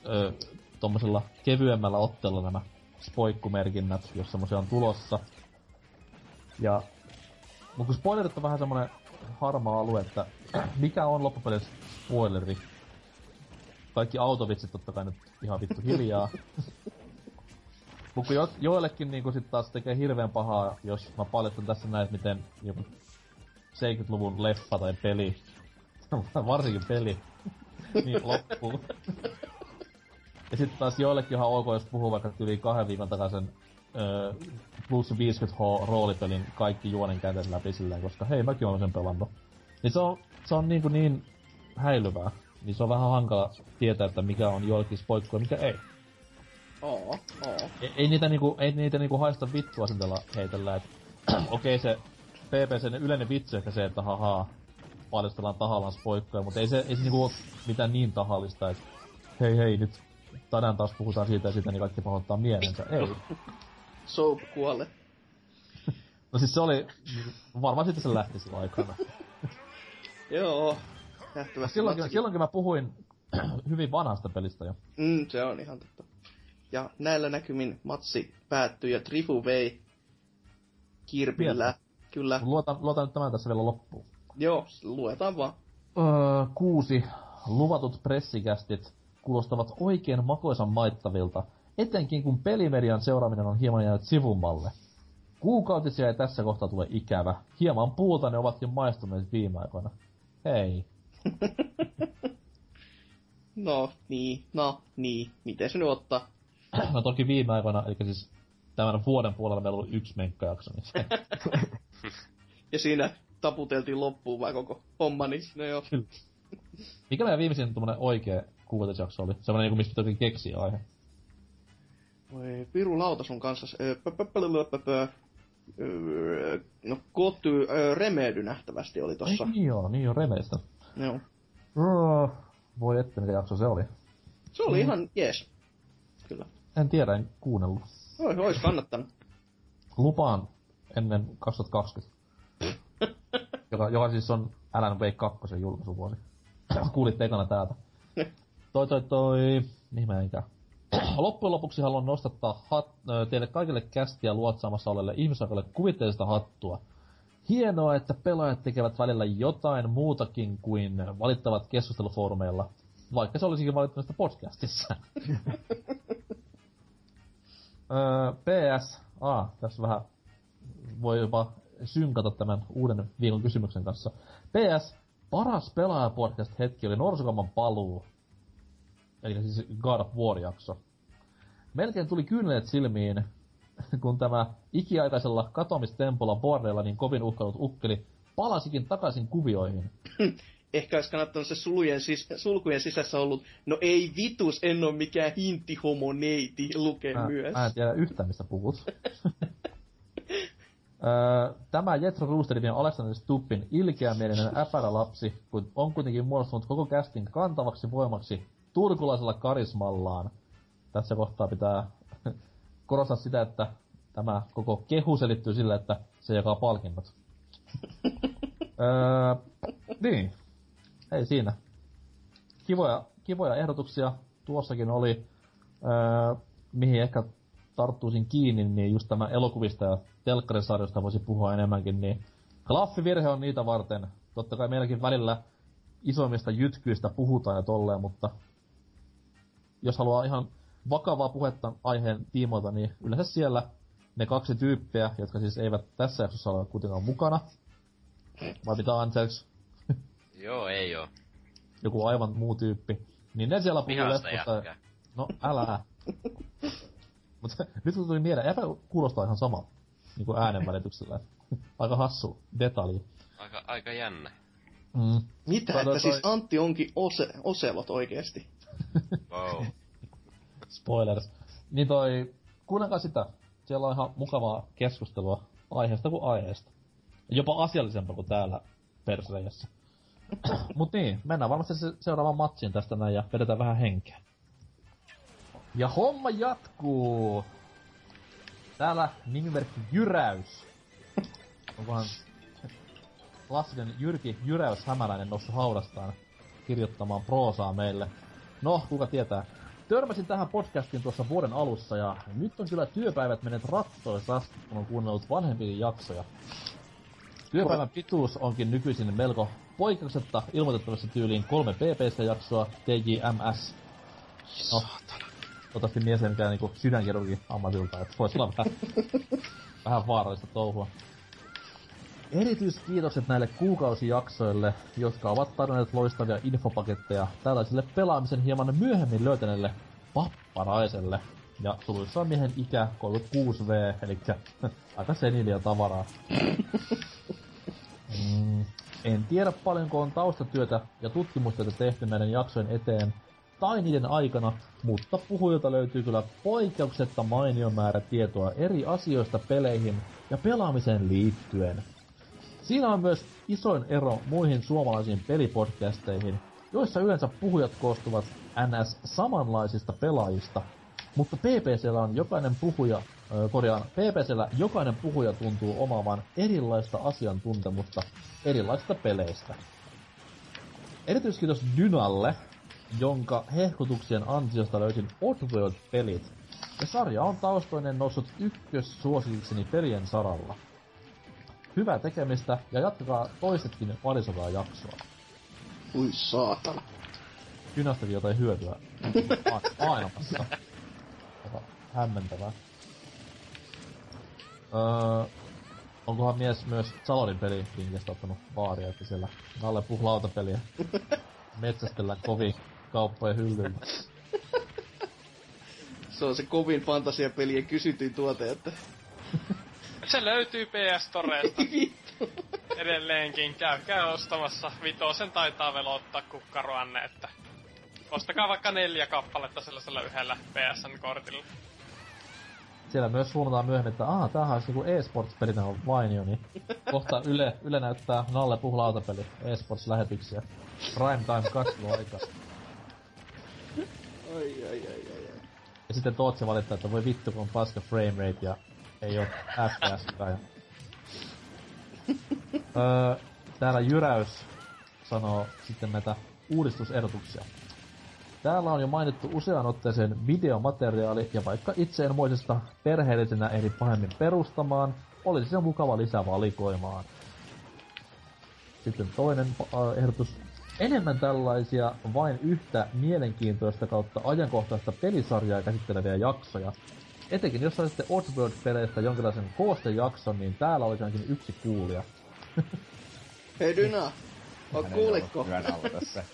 ö, tommosella kevyemmällä otteella nämä spoikkumerkinnät, jos semmosia on tulossa. Ja mutta kun spoilerit on vähän semmonen harmaa alue, että [clears throat] mikä on loppupeleissä spoileri? Kaikki autovitsit totta kai nyt ihan vittu hiljaa. [laughs] Mutta jo, joillekin niinku sit taas tekee hirveän pahaa, jos mä paljastan tässä näin, miten joku 70-luvun leffa tai peli, [laughs] varsinkin peli, [laughs] niin loppuu. ja sitten taas joillekin ihan ok, jos puhuu vaikka yli kahden viikon takaisin öö, plus 50H roolipelin kaikki juonen kädet läpi silleen, koska hei, mäkin olen sen pelannut. Niin se on, se on niin, kuin niin häilyvää. Niin se on vähän hankala tietää, että mikä on joillekin spoikku ja mikä ei. Oo, oo. Ei, ei niitä niinku, ei niitä niinku haista vittua sentellä heitellä, et [clears throat] okei okay, se PPCn yleinen vitsi ehkä se, että hahaa, paljastellaan tahallaan spoikkoja, mutta ei se, ei se niinku oo mitään niin tahallista, että hei hei, nyt tänään taas puhutaan siitä ja siitä, niin kaikki pahoittaa mielensä. Ei. [laughs] Soap kuolle. No siis se oli, varmaan sitten se lähti silloin aikana. Joo. Nähtävästi Silloinkin, silloinkin mä puhuin hyvin vanhasta pelistä jo. Mm, se on ihan totta. Ja näillä näkymin matsi päättyi ja Trifu vei Kirpillä. Hieno. Kyllä. Luotan, luotan nyt tämän tässä vielä loppuun. Joo, luetaan vaan. Öö, kuusi. Luvatut pressikästit kuulostavat oikein makoisan maittavilta, etenkin kun pelimedian seuraaminen on hieman jäänyt sivummalle. Kuukautisia ei tässä kohtaa tule ikävä. Hieman puuta ne ovatkin maistuneet viime aikoina. Hei. [laughs] No, niin, no, niin. Miten se nyt ottaa? [clears throat] No toki viime aikoina, eli siis tämän vuoden puolella meillä on ollut yksi menkkajakso, niin [laughs] Ja siinä taputeltiin loppuun vai koko homma, niin no joo. Mikä meidän viimeisin tommonen oikea kuukatisjakso oli? Semmonen niinku, mistä piti keksiä aihe. Voi piru lauta sun kanssa. No, ö, Remedy nähtävästi oli tossa. Ei, niin joo, niin joo, remeistä. Joo. Oh, voi että mikä jakso se oli. Se oli ihan jees. Kyllä. En tiedä, en kuunnellut. Oi, ois kannattanut. Lupaan ennen 2020. [laughs] joka, joka siis on Alan Wake 2 julkaisuvuosi. Kuulitte ekana täältä. Toi toi toi... Mihin mä enkään? [clears throat] Loppujen lopuksi haluan nostattaa hat, teille kaikille kästiä luotsaamassa olelle ihmisarvolle kuvitteellista hattua. Hienoa, että pelaajat tekevät välillä jotain muutakin kuin valittavat keskustelufoorumeilla, vaikka se olisikin valittanut sitä podcastissa. [laughs] öö, PS, ah, tässä vähän voi jopa synkata tämän uuden viikon kysymyksen kanssa. PS, paras pelaajapodcast hetki oli Norsukamman paluu. Eli siis God of War-jakso. Melkein tuli kyyneleet silmiin, kun tämä ikiaikaisella katomistempolla bordeilla niin kovin uhkanut ukkeli palasikin takaisin kuvioihin. [laughs] Ehkä olisi kannattanut se sulujen sis- sulkujen sisässä ollut, no ei vitus, en oo mikään hintihomoneiti, lukee Mä, myös. mä en tiedä yhtään, mistä puhut. [laughs] Tämä Jetro Roosterin ja Alexander Stubbin ilkeämielinen äpärä lapsi kun on kuitenkin muodostunut koko kästin kantavaksi voimaksi turkulaisella karismallaan. Tässä kohtaa pitää [laughs] korostaa sitä, että tämä koko kehu selittyy sillä, että se jakaa palkinnot. [laughs] öö, niin. Ei siinä. Kivoja, kivoja ehdotuksia tuossakin oli. Öö, mihin ehkä tarttuisin kiinni, niin just tämä elokuvista ja telkkarisarjoista voisi puhua enemmänkin, niin klaffivirhe on niitä varten. Totta kai meilläkin välillä isoimmista jytkyistä puhutaan ja tolleen, mutta jos haluaa ihan vakavaa puhetta aiheen tiimoilta, niin yleensä siellä ne kaksi tyyppiä, jotka siis eivät tässä jaksossa ole kuitenkaan mukana, vai mitä anteeksi, [laughs] Joo, ei oo. joku aivan muu tyyppi, niin ne siellä puhuu leffosta. No, älä. [laughs] Mutta nyt kun tuli mieleen, eipä kuulostaa ihan sama niin kuin äänen välityksellä. [laughs] Aika hassu detalji. Aika, aika jännä. Mm. Mitä, että toi- siis Antti onkin ose, oselot oikeesti? Wow. [laughs] Spoilers. Niin toi, kuunnelkaa sitä. Siellä on ihan mukavaa keskustelua aiheesta kuin aiheesta. Jopa asiallisempaa kuin täällä persreijässä. [clears throat] Mut niin, mennään varmasti se seuraavaan matsiin tästä näin ja vedetään vähän henkeä. Ja homma jatkuu! Täällä nimimerkki Jyräys. Onkohan... klassinen Jyrki Jyräys Hämäläinen noussut haudastaan kirjoittamaan proosaa meille. No, kuka tietää. Törmäsin tähän podcastiin tuossa vuoden alussa ja nyt on kyllä työpäivät menneet rattoisasti, kun on kuunnellut vanhempia jaksoja. Työpäivän pituus onkin nykyisin melko poikkeuksetta ilmoitettavassa tyyliin kolme PPC-jaksoa, TJMS. No, toivottavasti mies ei mikään niinku sydänkirurgi ammatilta, että voisi olla vähän, vähän vaarallista touhua. Erityiskiitokset näille kuukausijaksoille, jotka ovat tarjonneet loistavia infopaketteja tällaiselle pelaamisen hieman myöhemmin löytäneelle papparaiselle. Ja suluissa on miehen ikä 36V, eli [laughs] aika seniliä tavaraa. [laughs] Mm, en tiedä paljonko on taustatyötä ja tutkimustyötä tehty näiden jaksojen eteen tai niiden aikana, mutta puhujilta löytyy kyllä poikkeuksetta mainio määrä tietoa eri asioista peleihin ja pelaamiseen liittyen. Siinä on myös isoin ero muihin suomalaisiin pelipodcasteihin, joissa yleensä puhujat koostuvat NS samanlaisista pelaajista, mutta PPCllä on jokainen puhuja, korjaan, PPCllä jokainen puhuja tuntuu omaavan erilaista asiantuntemusta erilaisista peleistä. Erityiskiitos Dynalle, jonka hehkutuksien ansiosta löysin Oddworld-pelit, ja sarja on taustoinen noussut ykkössuosikikseni pelien saralla. Hyvää tekemistä ja jatkakaa toisetkin parisataa jaksoa. Ui saatana. Dynastakin jotain hyötyä [laughs] maailmassa. Aika hämmentävää. Öö, onkohan mies myös Salonin peli linkistä ottanut baaria, että siellä Nalle puh lautapeliä [laughs] metsästellään kovin kauppojen hyllyllä. Se on se kovin fantasiapelien kysytyin tuote, että... Se löytyy PS Toresta [laughs] Vittu. edelleenkin. Käykää ostamassa. Vitosen taitaa vielä ottaa kukkaroanne, että... Ostakaa vaikka neljä kappaletta sellaisella yhdellä PSN-kortilla. Siellä myös suunnataan myöhemmin, että aah, tämähän olisi joku e-sports-pelinä on vainio, niin kohta Yle, Yle näyttää Nalle puh lautapeli e-sports-lähetyksiä. Prime time katseluaika. Ai, ai, ai, ai, ai. Ja sitten Tootsi valittaa, että voi vittu kun on paska frame rate ja ei oo FPS ja... öö, täällä Jyräys sanoo sitten näitä uudistusehdotuksia. Täällä on jo mainittu useaan otteeseen videomateriaali, ja vaikka itse en moisesta perheellisenä ehdi pahemmin perustamaan, olisi se mukava lisää valikoimaan. Sitten toinen äh, ehdotus. Enemmän tällaisia vain yhtä mielenkiintoista kautta ajankohtaista pelisarjaa käsitteleviä jaksoja. Etenkin jos saisitte Oddworld-peleistä jonkinlaisen koostejakson, niin täällä olisi ainakin yksi kuulija. [laughs] Hei Dyna, o, Hän ei kuuliko? ollut Työn alla tässä.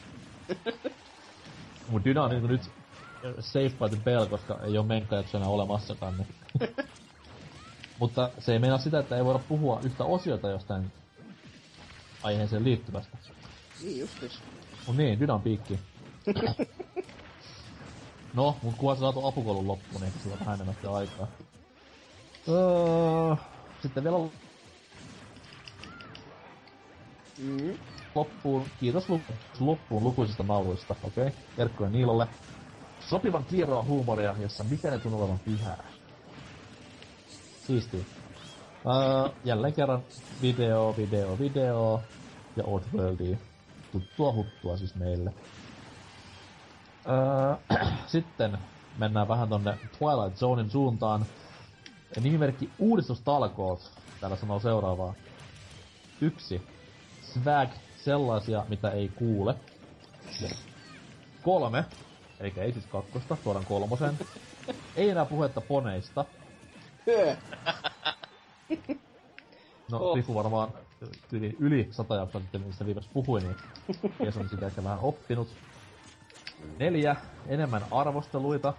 [laughs] Mut Dyna on niinku nyt safe by the bell, koska ei oo menkkajaksoja enää olemassakaan. Niin. [laughs] Mutta se ei meinaa sitä, että ei voida puhua yhtä osiota jostain aiheeseen liittyvästä. Niin justis. Mut niin, Dynan piikki. No, mut se saatu apukoulun loppuun, niin sillä on vähän enemmän sitten aikaa. Öö, sitten vielä Mm. loppuun, kiitos lu- loppuun lukuisista nauruista, okei? Okay? Terkkuja Niilolle. Sopivan kierroa huumoria, jossa mikä ne tuntuu olevan pyhää. Siistiä. Öö, jälleen kerran video, video, video ja Oddworldia. Tuttua huttua siis meille. Öö, [clears throat] sitten mennään vähän tonne Twilight Zonein suuntaan. Nimimerkki Uudistustalkoot. Täällä sanoo seuraavaa. Yksi. Swag sellaisia, mitä ei kuule. Kolme. Eli ei siis kakkosta, tuodaan kolmosen. ei enää puhetta poneista. [laughs] No, Oh. varmaan yli, yli sata jaksoa sitten, mistä viimeksi puhuin, niin mies on sitä ehkä vähän oppinut. Neljä, enemmän arvosteluita.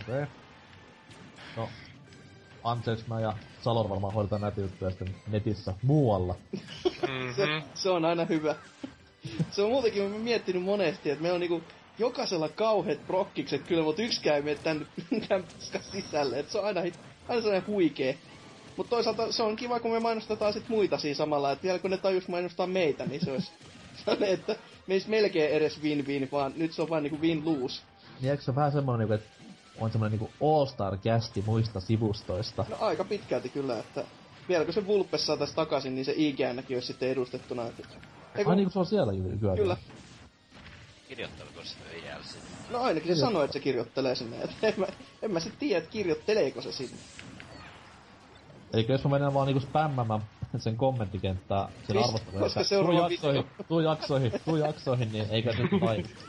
Okei. Okay. No, anteeksi mä ja Salor varmaan hoidetaan näitä juttuja sitten netissä muualla. Mhm. Se on aina hyvä. Se on muutenkin mä miettinyt monesti, että meillä on niinku jokaisella kauheat prokkikset kyllä, mutta yksikään ei mene tän, tän sisälle. Et se on aina, aina sellainen huikee. Mutta toisaalta se on kiva, kun me mainostetaan sit muita siinä samalla, että vielä kun ne tajus mainostaa meitä, niin se olisi [laughs] sellainen, että me ei melkein edes win-win, vaan nyt se on vaan niinku win-lose. Niin eikö se vähän semmonen, niinku, että on semmonen niinku all-star-kästi muista sivustoista? No aika pitkälti kyllä, että vieläkö se Vulpes saatais takaisin, niin se IGNkin olisi sitten edustettuna. Eiku, Ai niinku se on siellä kyllä. Kyllä. Kirjoittaako se sinne? No ainakin se sanoi, että se kirjoittelee sinne. Et en, mä, en mä sit tiedä, että kirjoitteleeko se sinne. Eli jos mä menen vaan niinku spämmämään sen kommenttikenttää, sen Pist- arvosteluja, koska että tuu jaksoihin, tuu jaksoihin, tuu jaksoihin, niin eikä nyt vaikuta.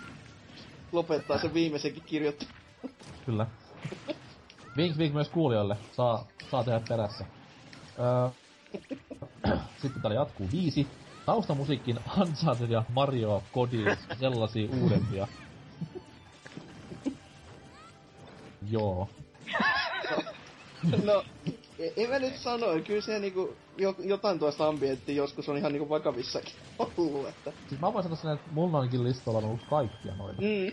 Lopettaa sen viimeisenkin kirjoittelun. Kyllä. Vink vink myös kuulijoille. Saa, saa tehdä perässä. Öö, sitten täällä jatkuu viisi. Taustamusiikin Uncharted ja Mario Kodi sellaisia uudempia. Joo. No, en mä nyt sano, kyllä se niinku, jo, jotain tuosta ambienttia joskus on ihan niinku vakavissakin [laughs] ollut, että... Siis mä voin sanoa sen, että mulla onkin listalla ollut kaikkia noita. Mm,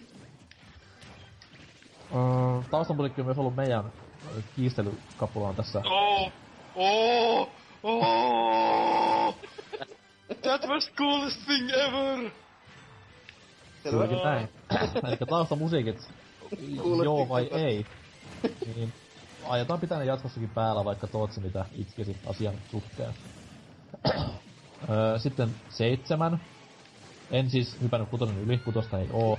Öö, taustamusiikki on myös ollut meidän kiistelykapulaan tässä. Oh! Oh! Oh! That was the coolest thing ever! Juurikin näin. [laughs] Eli taustamusiikit, joo vai ei, niin aiotaan pitää ne jatkossakin päällä, vaikka Tootsi mitä itkisi asian suhteen. Öö, Sitten seitsemän. En siis hypännyt kutonen yli, kutosta ei oo.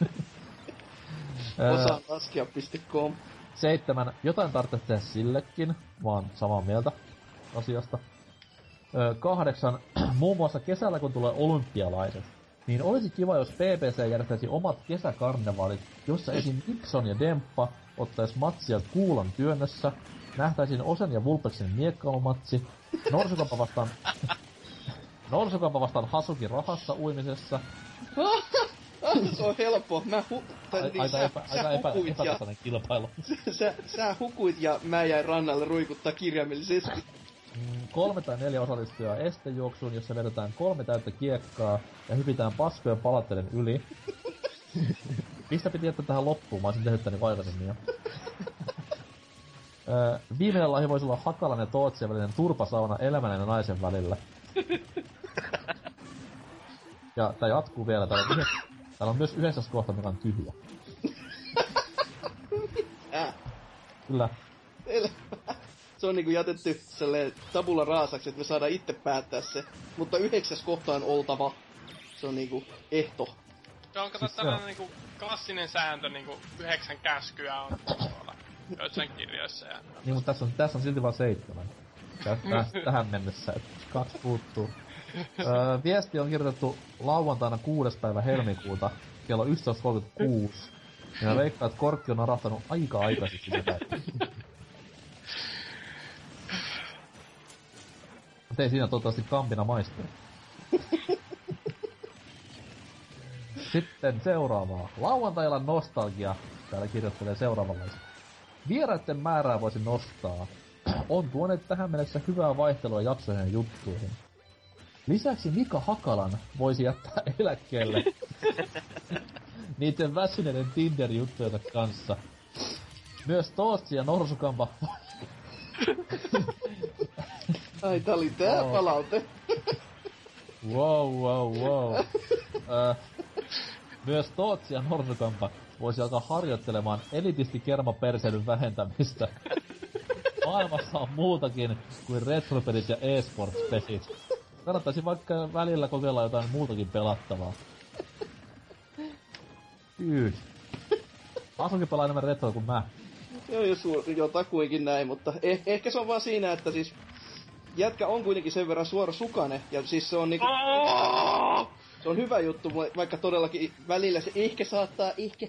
[laughs] Osaanlaskea.com Seitsemän. Jotain tarvitsee tehdä sillekin. Mä oon samaa mieltä asiasta. Öö, kahdeksan. [clears throat] Muun muassa kesällä kun tulee olympialaiset, niin olisi kiva, jos BBC järjestäisi omat kesäkarnevaalit, jossa esim. Nixon ja Demppa ottais matsia kuulan työnnössä, nähtäisiin Osen ja Vulpeksen miekkailumatsi, Norsukapa vastaan... [laughs] Norsukapa vastaan Hasuki rahassa uimisessa, [laughs] se on helppo. Mä hu... tai niin, aika, sä, epä, sä, aika epä, hukuit ja, kilpailu. [laughs] sä, sä hukuit ja mä jäin rannalle ruikuttaa kirjaimellisesti. Kolme tai neljä osallistujaa estejuoksuun, jossa vedetään kolme täyttä kiekkaa ja hypitään paskojen palatteiden yli. Mistä piti jättää tähän loppuun? Mä olisin tehnyt tän niinku aikaisemmin jo. Öö, viimeinen lahja voisi olla Hakalan ja Tootsien välinen turpasauna elämän ja naisen välillä. Ja tää jatkuu vielä. Täällä on, yhden, täällä on myös yhdessä kohta, mikä on tyhjä. Äh, Kyllä. selvä. Se on niinku jätetty sellainen tabula raasaksi, että me saadaan itse päättää se. Mutta yhdeksäs kohta on oltava. Se on niinku ehto. Se on- tällainen niinku klassinen sääntö niinku yhdeksän käskyä on tuolla joissain kirjoissa ja... Niin, mutta tässä on, tässä on silti vain seitsemän. Tä, tä, tähän mennessä, että kaksi puuttuu. Öö, viesti on kirjoitettu lauantaina 6. päivä helmikuuta kello 11.36. Ja mä veikkaan, että Korkki on narahtanut aika aikaisesti sitä. Ei siinä toivottavasti kampina maistuu. [laughs] Sitten seuraavaa. Lauantai-illan nostalgia. Täällä kirjoittelee seuraavanlaista. Vieraiden määrää voisi nostaa. On tuoneet tähän mennessä hyvää vaihtelua jaksoihin ja juttuihin. Lisäksi Mika Hakalan voisi jättää [laughs] eläkkeelle [laughs] niiden väsyneiden Tinder-juttujensa kanssa. Myös Tootsi ja Norsukampa Ai, tää oli tää Oo. palaute. Wow, wow, wow. Ö, myös Tootsi ja Norsukampa voisi alkaa harjoittelemaan elitisti kermaperseilyn vähentämistä. Maailmassa on muutakin kuin retropelit ja e-sports-pelit. Kannattaisi vaikka välillä kokeilla jotain muutakin pelattavaa. Dude. Asunkin pelaa enemmän retroa kuin mä. Joo, jo, su- jo takuinkin näin, mutta eh- ehkä se on vaan siinä, että siis jätkä on kuitenkin sen verran suora sukane, ja siis se on niinku, se on hyvä juttu, va- vaikka todellakin välillä se ehkä saattaa ehkä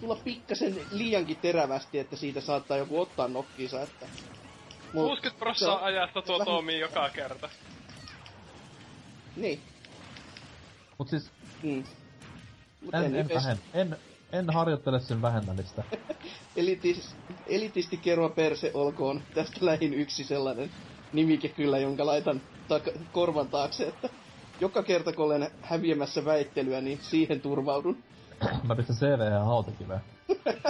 tulla pikkasen liiankin terävästi, että siitä saattaa joku ottaa nokkiinsa, että... Mut 60 se prossaa on- ajasta tuo vähän- toimii joka kerta. Niin. Mut siis Mm. Mut en, en, anyways, vähen, en, en harjoittele sen vähentämistä. [laughs] elitis, elitisti kerro perse olkoon tästä lähin yksi sellainen nimike kyllä, jonka laitan tak- korvan taakse, että joka kerta kun olen häviämässä väittelyä, niin siihen turvaudun. [coughs] Mä pistän CV ja hautakiveen. [coughs]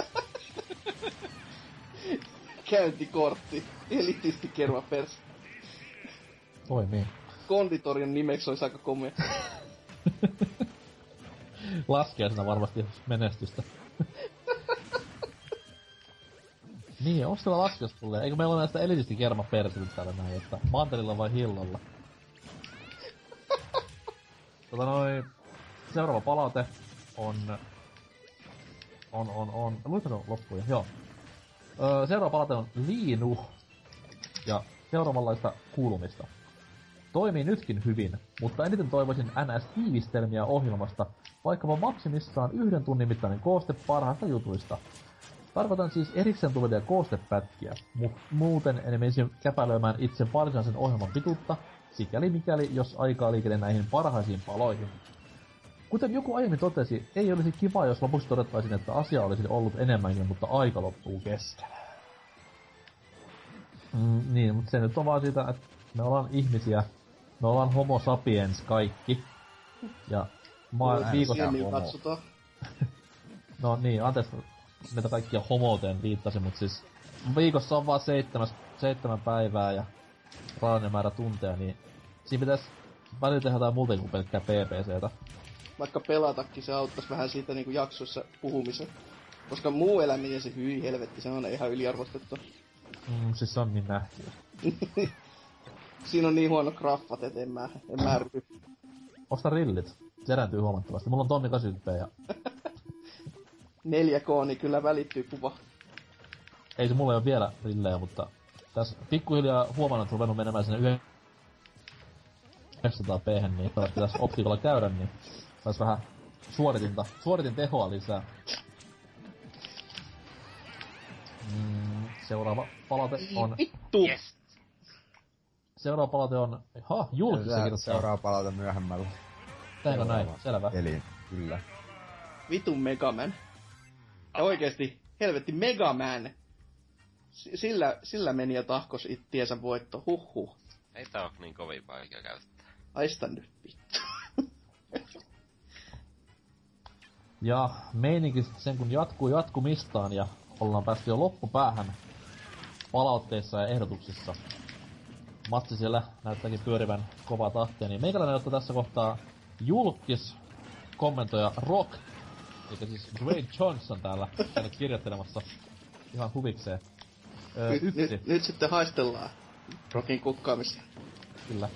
Käyntikortti. Elitisti kerro perse. Toimii. Konditorion nimeksi olisi aika komea. [laughs] Laskeasena varmasti menestystä. [laughs] Niin, onko siellä laskios tulee? Eikö meillä ole näistä elitisti kerma persiltä täällä näin, että mantelilla vai hillolla? [laughs] tota noin, seuraava palaute on... On, on, on. Luitko loppuja? Joo. Öö, seuraava palaute on Liinu. Ja seuraavanlaista kuulumista. Toimii nytkin hyvin, mutta eniten toivoisin NS-tiivistelmiä ohjelmasta, vaikkapa maksimissaan yhden tunnin mittainen kooste parhaista jutuista. Tarkoitan siis erikseen tulevia koostepätkiä, mu- muuten en menisi käpälöimään itse varsinaisen ohjelman pituutta, sikäli mikäli jos aikaa liikenne näihin parhaisiin paloihin. Kuten joku aiemmin totesi, ei olisi kiva, jos lopuksi todettaisiin, että asia olisi ollut enemmänkin, mutta aika loppuu kesken. Mm, niin, mutta se nyt on vaan siitä, että me ollaan ihmisiä, me ollaan homo sapiens kaikki. Ja maa, viikossa... homo. katsotaan. [laughs] No niin, anteeksi, meitä kaikkia homoteen viittasin, mutta siis viikossa on vaan seitsemäs, seitsemän päivää ja rajallinen määrä tunteja, niin siinä pitäisi välillä tehdä jotain muuta kuin pelkkää PPCtä. Vaikka pelatakin, se auttaisi vähän siitä niinku jaksoissa puhumisen. Koska muu eläminen, se hyi helvetti, se on ihan yliarvostettu. Mm, siis se on niin nähty. [laughs] Siinä on niin huono graffat, et en mä, en mä ryhdy. Osta rillit. Se erääntyy huomattavasti. Mulla on tonni 80p ja [laughs] 4K, niin kyllä välittyy kuva. ei se mulla ei ole vielä rillejä, mutta tässä pikkuhiljaa huomannut, että ruvennut menemään sinne 900 p niin jos pitäisi optiikalla käydä, niin saisi vähän suoritinta, suoritin tehoa lisää. Mm, seuraava palaute on... Vittu! Yes. Seuraava palaute on... Ha, julkis se Tää kirjoittaa. Seuraava palaute myöhemmällä. Tehdäänkö näin? Selvä. Eli kyllä. Vitun Megaman. Ja oikeesti, helvetti Megaman. S- Sillä, sillä meni ja tahkos ittiensä voitto. Huhhuh. Ei tää oo niin kovin vaikea käyttää. Aista nyt vittu. [laughs] Ja meininki sen kun jatkuu jatkumistaan ja ollaan päästy jo loppupäähän palautteissa ja ehdotuksissa. Matsi siellä näyttääkin pyörivän kovaa tahtia, niin meikäläinen ottaa tässä kohtaa julkis kommentoija Rock, eli siis Dwayne Johnson täällä käynyt kirjoittelemassa ihan huvikseen. Öö, Nyt, yksi, nyt, nyt sitten haistellaan Rokin kukkaamisia. kyllä.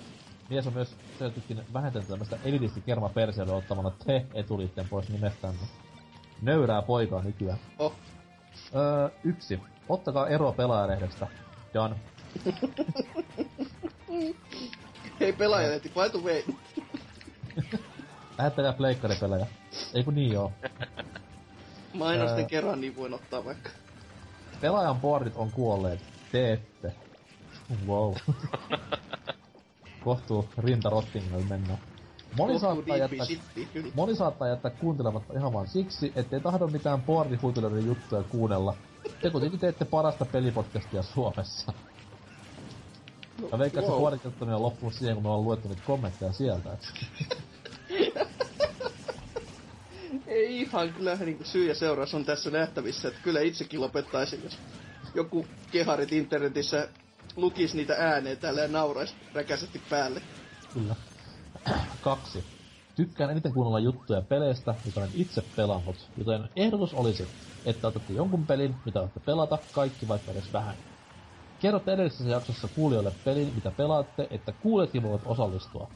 Mies on myös selvästikin vähentänyt tämmöistä elitisti kerma perseelle ottamalla te etuliitteen pois nimestään. Nöyrää poikaa nykyään. Oh, Öö, yksi. Ottakaa ero pelaajalehdestä. Done. [laughs] hei pelaajalehti, by the way. Lähettäkää pleikkaripelejä. Ei kun niin joo. [laughs] Mainosten Ää. kerran niin voin ottaa vaikka. Pelaajan boardit on kuolleet. Te ette. Wow. [laughs] Kohtuu rintarottingilla mennään. Moni saattaa, jättää, moni saattaa jättää kuuntelematta ihan vaan siksi, ettei tahdo mitään boardihuuteluiden juttuja kuunnella. Te kuitenkin teette parasta pelipodcastia Suomessa. Mä veikkaan, että se wow. boardikattominen on loppunut siihen, kun me ollaan luettu niitä kommentteja sieltä. [laughs] Ei ihan kyllä niin syy ja seuraus on tässä nähtävissä, että kyllä itsekin lopettaisin, jos joku keharit internetissä lukisi niitä ääneen täällä ja nauraisi räkäisesti päälle. Kyllä. Kaksi. Tykkään eniten kuunnella juttuja peleistä, mitä olen itse pelannut, joten ehdotus olisi, että otatte jonkun pelin, mitä olette pelata, kaikki vaikka edes vähän. Kerrotte edellisessä jaksossa kuulijoille pelin, mitä pelaatte, että kuulijatkin voivat osallistua.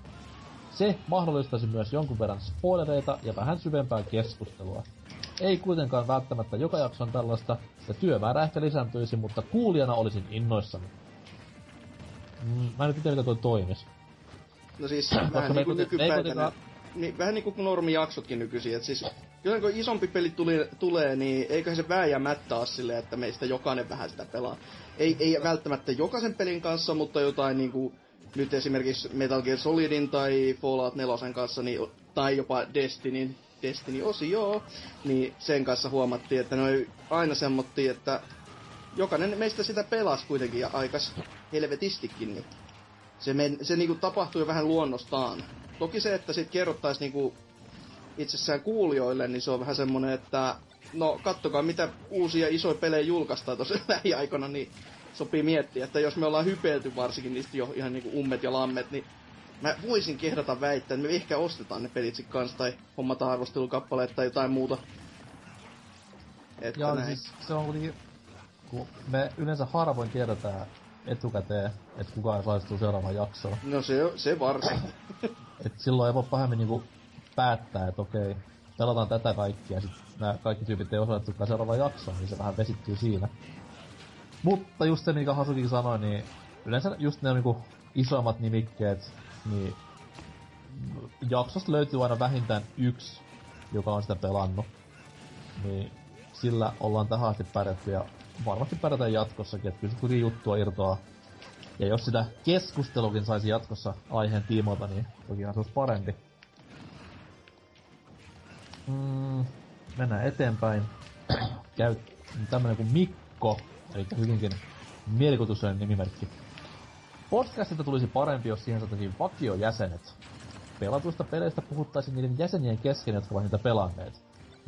Se mahdollistaisi myös jonkun verran spoilereita ja vähän syvempää keskustelua. Ei kuitenkaan välttämättä joka jakson tällaista, ja työmäärä ehkä lisääntyisi, mutta kuulijana olisin innoissani. Mm, mä en nyt tiedä, miten toi toimisi. No siis vähän niin ei nykypäivänä. Niin, vähän niin kuin normijaksotkin nykyisin. Et siis, kyllä kun isompi peli tuli, tulee, niin eiköhän se vääjäämättä ole silleen, että meistä jokainen vähän sitä pelaa. Ei, ei välttämättä jokaisen pelin kanssa, mutta jotain niin kuin, nyt esimerkiksi Metal Gear Solidin tai Fallout 4 kanssa, niin, tai jopa Destiny, Destiny-osio, niin sen kanssa huomattiin, että ne oli aina semmottiin, että jokainen meistä sitä pelasi kuitenkin ja aikas helvetistikin, niin se, men, se niinku tapahtui vähän luonnostaan. Toki se, että sit kerrottais niinku itsessään kuulijoille, niin se on vähän semmonen, että no kattokaa mitä uusia isoja pelejä julkaistaan tuossa [laughs] lähiaikana, niin sopii miettiä, että jos me ollaan hypeilty varsinkin niistä jo ihan niinku ummet ja lammet, niin mä voisin kehdata väittää, että me ehkä ostetaan ne pelit sit kanssa tai hommataan arvostelukappaleet tai jotain muuta. Että Joo, näin. siis se on kuitenkin kun me yleensä harvoin tiedetään etukäteen, että kuka osallistuu seuraavaan jaksoon. No se, se varsin. [laughs] Et silloin ei voi pahemmin niinku päättää, että okei, pelataan tätä kaikkia, ja sit nämä kaikki tyypit ei osallistukaan seuraavaan jaksoon, niin se vähän vesittyy siinä. Mutta just se, mikä Hasukin sanoi, niin yleensä just ne niinku isoimmat nimikkeet, niin jaksosta löytyy aina vähintään yksi, joka on sitä pelannut. Niin sillä ollaan tähän asti pärjätty ja varmasti pärjätään jatkossakin, että kyllä se juttua irtoaa. Ja jos sitä keskustelukin saisi jatkossa aiheen tiimoilta, niin tokihan se olisi parempi. Mm, mennään eteenpäin. Käy tämmönen kuin Mikko, eli hyvinkin mielikuvitusellinen nimimerkki. Podcastilta tulisi parempi, jos siihen saataisiin vakiojäsenet. Pelatuista peleistä puhuttaisiin niiden jäsenien kesken, jotka ovat niitä pelanneet.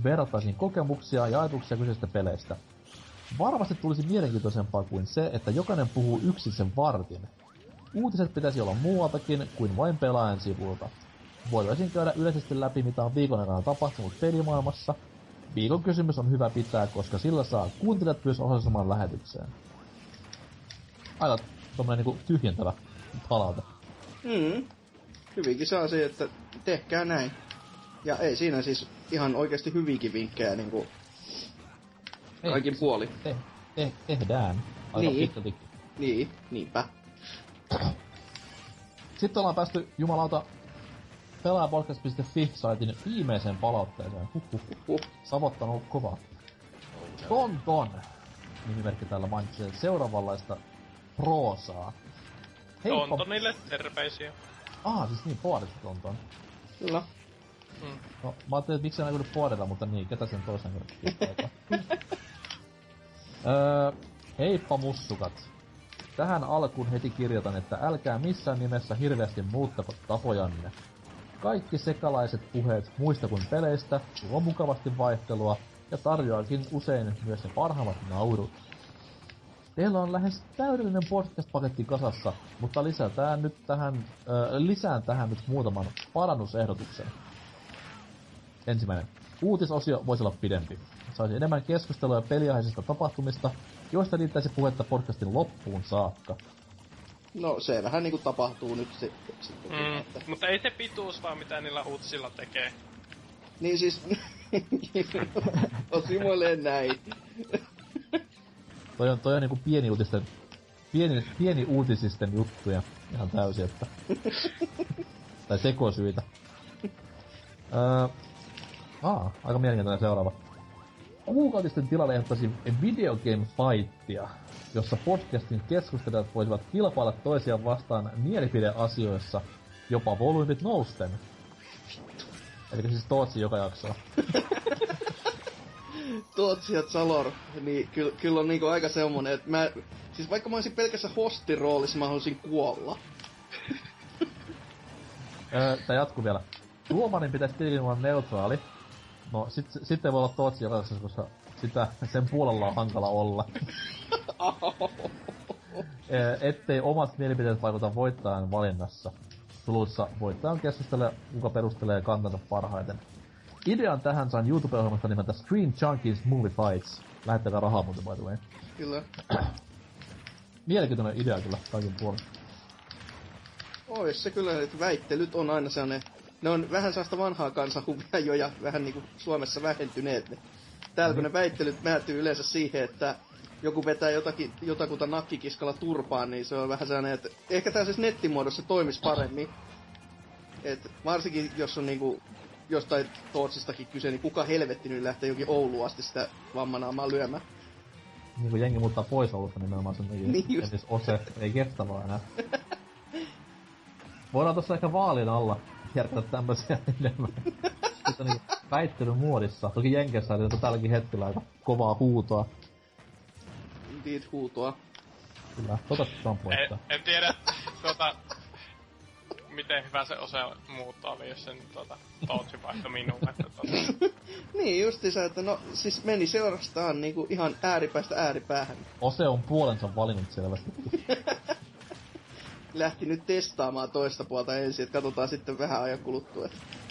Verrattaisiin kokemuksia ja ajatuksia kyseisistä peleistä. Varmasti tulisi mielenkiintoisempaa kuin se, että jokainen puhuu yksin sen vartin. Uutiset pitäisi olla muualtakin kuin vain pelaajan sivulta. Voitaisiin käydä yleisesti läpi, mitä on viikon aikana tapahtunut pelimaailmassa. Viikon kysymys on hyvä pitää, koska sillä saa kuuntelijat myös osallistumaan lähetykseen. Aika tommonen niinku tyhjentävä palaute. Mm. Hyvinkin saa se, että tehkää näin. Ja ei siinä siis ihan oikeasti hyvinkin vinkkejä niinku kaikin puoli. Te, te, tehdään. Aika Niin. pitkälti. Niin, niinpä. Sitten ollaan päästy jumalauta pelaajapodcast.fi-saitin viimeiseen palautteeseen. Huhhuh. Huh. Savottanut kova. Ton Ton nimimerkki täällä mainitsee seuraavanlaista proosaa. Heippa... Tontonille terveisiä. Ah, siis niin, puolesta Ton Ton. Kyllä. No, mä ajattelin, että miksi se näkynyt puolella, mutta niin, ketä sen toisen [laughs] öö, heippa mussukat. Tähän alkuun heti kirjoitan, että älkää missään nimessä hirveästi muuttako tapojanne. Kaikki sekalaiset puheet muista kuin peleistä tuo mukavasti vaihtelua ja tarjoakin usein myös ne parhaimmat naurut. Teillä on lähes täydellinen podcast-paketti kasassa, mutta lisätään nyt tähän, ö, lisään tähän nyt muutaman parannusehdotuksen. Ensimmäinen. Uutisosio voisi olla pidempi. Saisi enemmän keskustelua peliaiheisista tapahtumista, joista riittäisi puhetta podcastin loppuun saakka. No se vähän niinku tapahtuu nyt se, sitten. Mm, Että. mutta ei se pituus vaan mitä niillä uutisilla tekee. Niin siis... [laughs] Osimoille näin. Toi on, toi on niinku pieni uutisten, pieni, pieni uutisisten juttuja ihan täysin, että... tai tekosyitä. Öö, aa, aika mielenkiintoinen seuraava. Kuukautisten tilalle ehdottaisin Video Game Fightia, jossa podcastin keskustelijat voisivat kilpailla toisiaan vastaan mielipideasioissa, jopa volyymit nousten. Eli siis Tootsi joka jaksoa. [laughs] Tootsi ja Zalor, niin kyllä, kyllä on niinku aika semmonen, että mä... Siis vaikka mä olisin pelkässä hostin roolissa, mä haluaisin kuolla. Öö, tää jatkuu vielä. Tuomarin pitäisi tietenkin olla neutraali. No, sit, sit ei voi olla Tootsi joka jaksossa, koska sitä, sen puolella on hankala olla. Öö, [laughs] ettei omat mielipiteet vaikuta voittajan valinnassa. Suluissa voittajan keskustelee, kuka perustelee kantansa parhaiten. Idean tähän sain YouTube-ohjelmasta nimeltä Screen Junkies Movie Fights. Lähettäkää rahaa muuten by the way. Kyllä. [clears throat] Mielenkiintoinen idea kyllä kaikin puolin. Ois se kyllä, että väittelyt on aina sellainen... Ne on vähän sellaista vanhaa kansanhuvia jo ja vähän niinku Suomessa vähentyneet. Ne. Täällä kun ne väittelyt määtyy yleensä siihen, että joku vetää jotakin, jotakuta nakkikiskalla turpaan, niin se on vähän sellainen, että ehkä siis nettimuodossa toimis paremmin. Et varsinkin jos on niinku jostain Tootsistakin kyse, niin kuka helvetti nyt lähtee jokin Ouluun asti sitä vammanaamaan lyömään. Niinku jengi muuttaa pois Oulusta nimenomaan sen takia. Niin just. Siis Ose ei kestä vaan enää. [laughs] Voidaan tossa ehkä vaalin alla kiertää tämmösiä enemmän. [laughs] Sitten niinku väittelymuodissa. Toki Jenkeissä oli tälläkin hetkellä aika kovaa huutoa. Indeed huutoa. Kyllä, tota se on En, en tiedä, tuota, miten hyvä se osa muutto oli, jos sen tuota, Tootsi vaihtoi minuun. Että, tuota, [laughs] Niin justiinsa, että no siis meni seurastaan niinku ihan ääripäästä ääripäähän. Ose on puolensa valinnut selvästi. [laughs] Lähti nyt testaamaan toista puolta ensin, että katsotaan sitten vähän ajan kuluttua.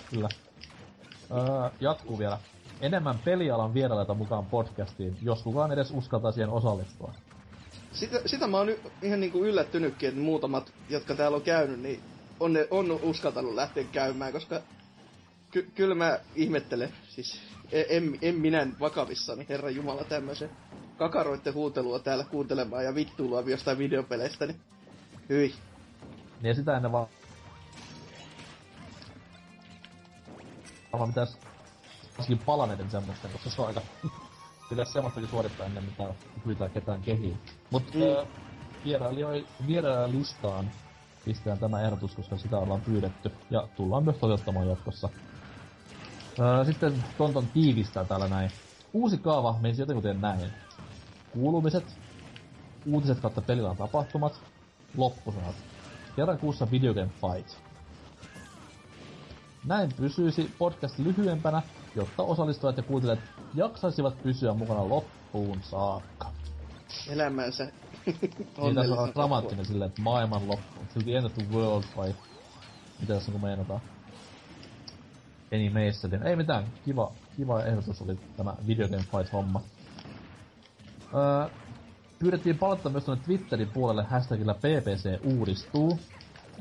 Kyllä. Öö, jatkuu vielä. enemmän pelialan vierailijoita mukaan podcastiin, jos kukaan edes uskaltaa siihen osallistua. Sitä, sitä mä oon y- ihan niinku yllättynytkin, että muutamat, jotka täällä on käynyt, niin on, ne, on uskaltanut lähteä käymään, koska ky- kyllä mä ihmettelen, siis en, en, en minä vakavissani, herra Jumala, tämmöisen kakaroitten huutelua täällä kuuntelemaan ja vittuilua jostain videopeleistä, niin hyi. Niin sitä ennen vaan... Varmaan pitäis varsinkin palaneiden semmoisten, koska se on aika... [laughs] pitäis semmoistakin suorittaa ennen mitä pyytää ketään kehiin. Mut Mm. vierailija- vierailijalistaan pistetään tämä ehdotus, koska sitä ollaan pyydetty. Ja tullaan myös toteuttamaan jatkossa. Öö, sitten Tonton tiivistää täällä näin. Uusi kaava menisi jotenkin näin. Kuulumiset, uutiset kautta pelilan tapahtumat, loppusanat. Kerran kuussa Video Game Fight. Näin pysyisi podcast lyhyempänä, jotta osallistujat ja kuuntelijat jaksaisivat pysyä mukana loppuun saakka. Elämänsä Niin tässä on dramaattinen silleen, että maailman loppu. To the end of the world vai mitä tässä niinku meinataan. Animation. Ei mitään, kiva, kiva ehdotus oli tämä Video Game Fight-homma. Öö, pyydettiin palata myös tuonne Twitterin puolelle hashtagillä PPC uudistuu.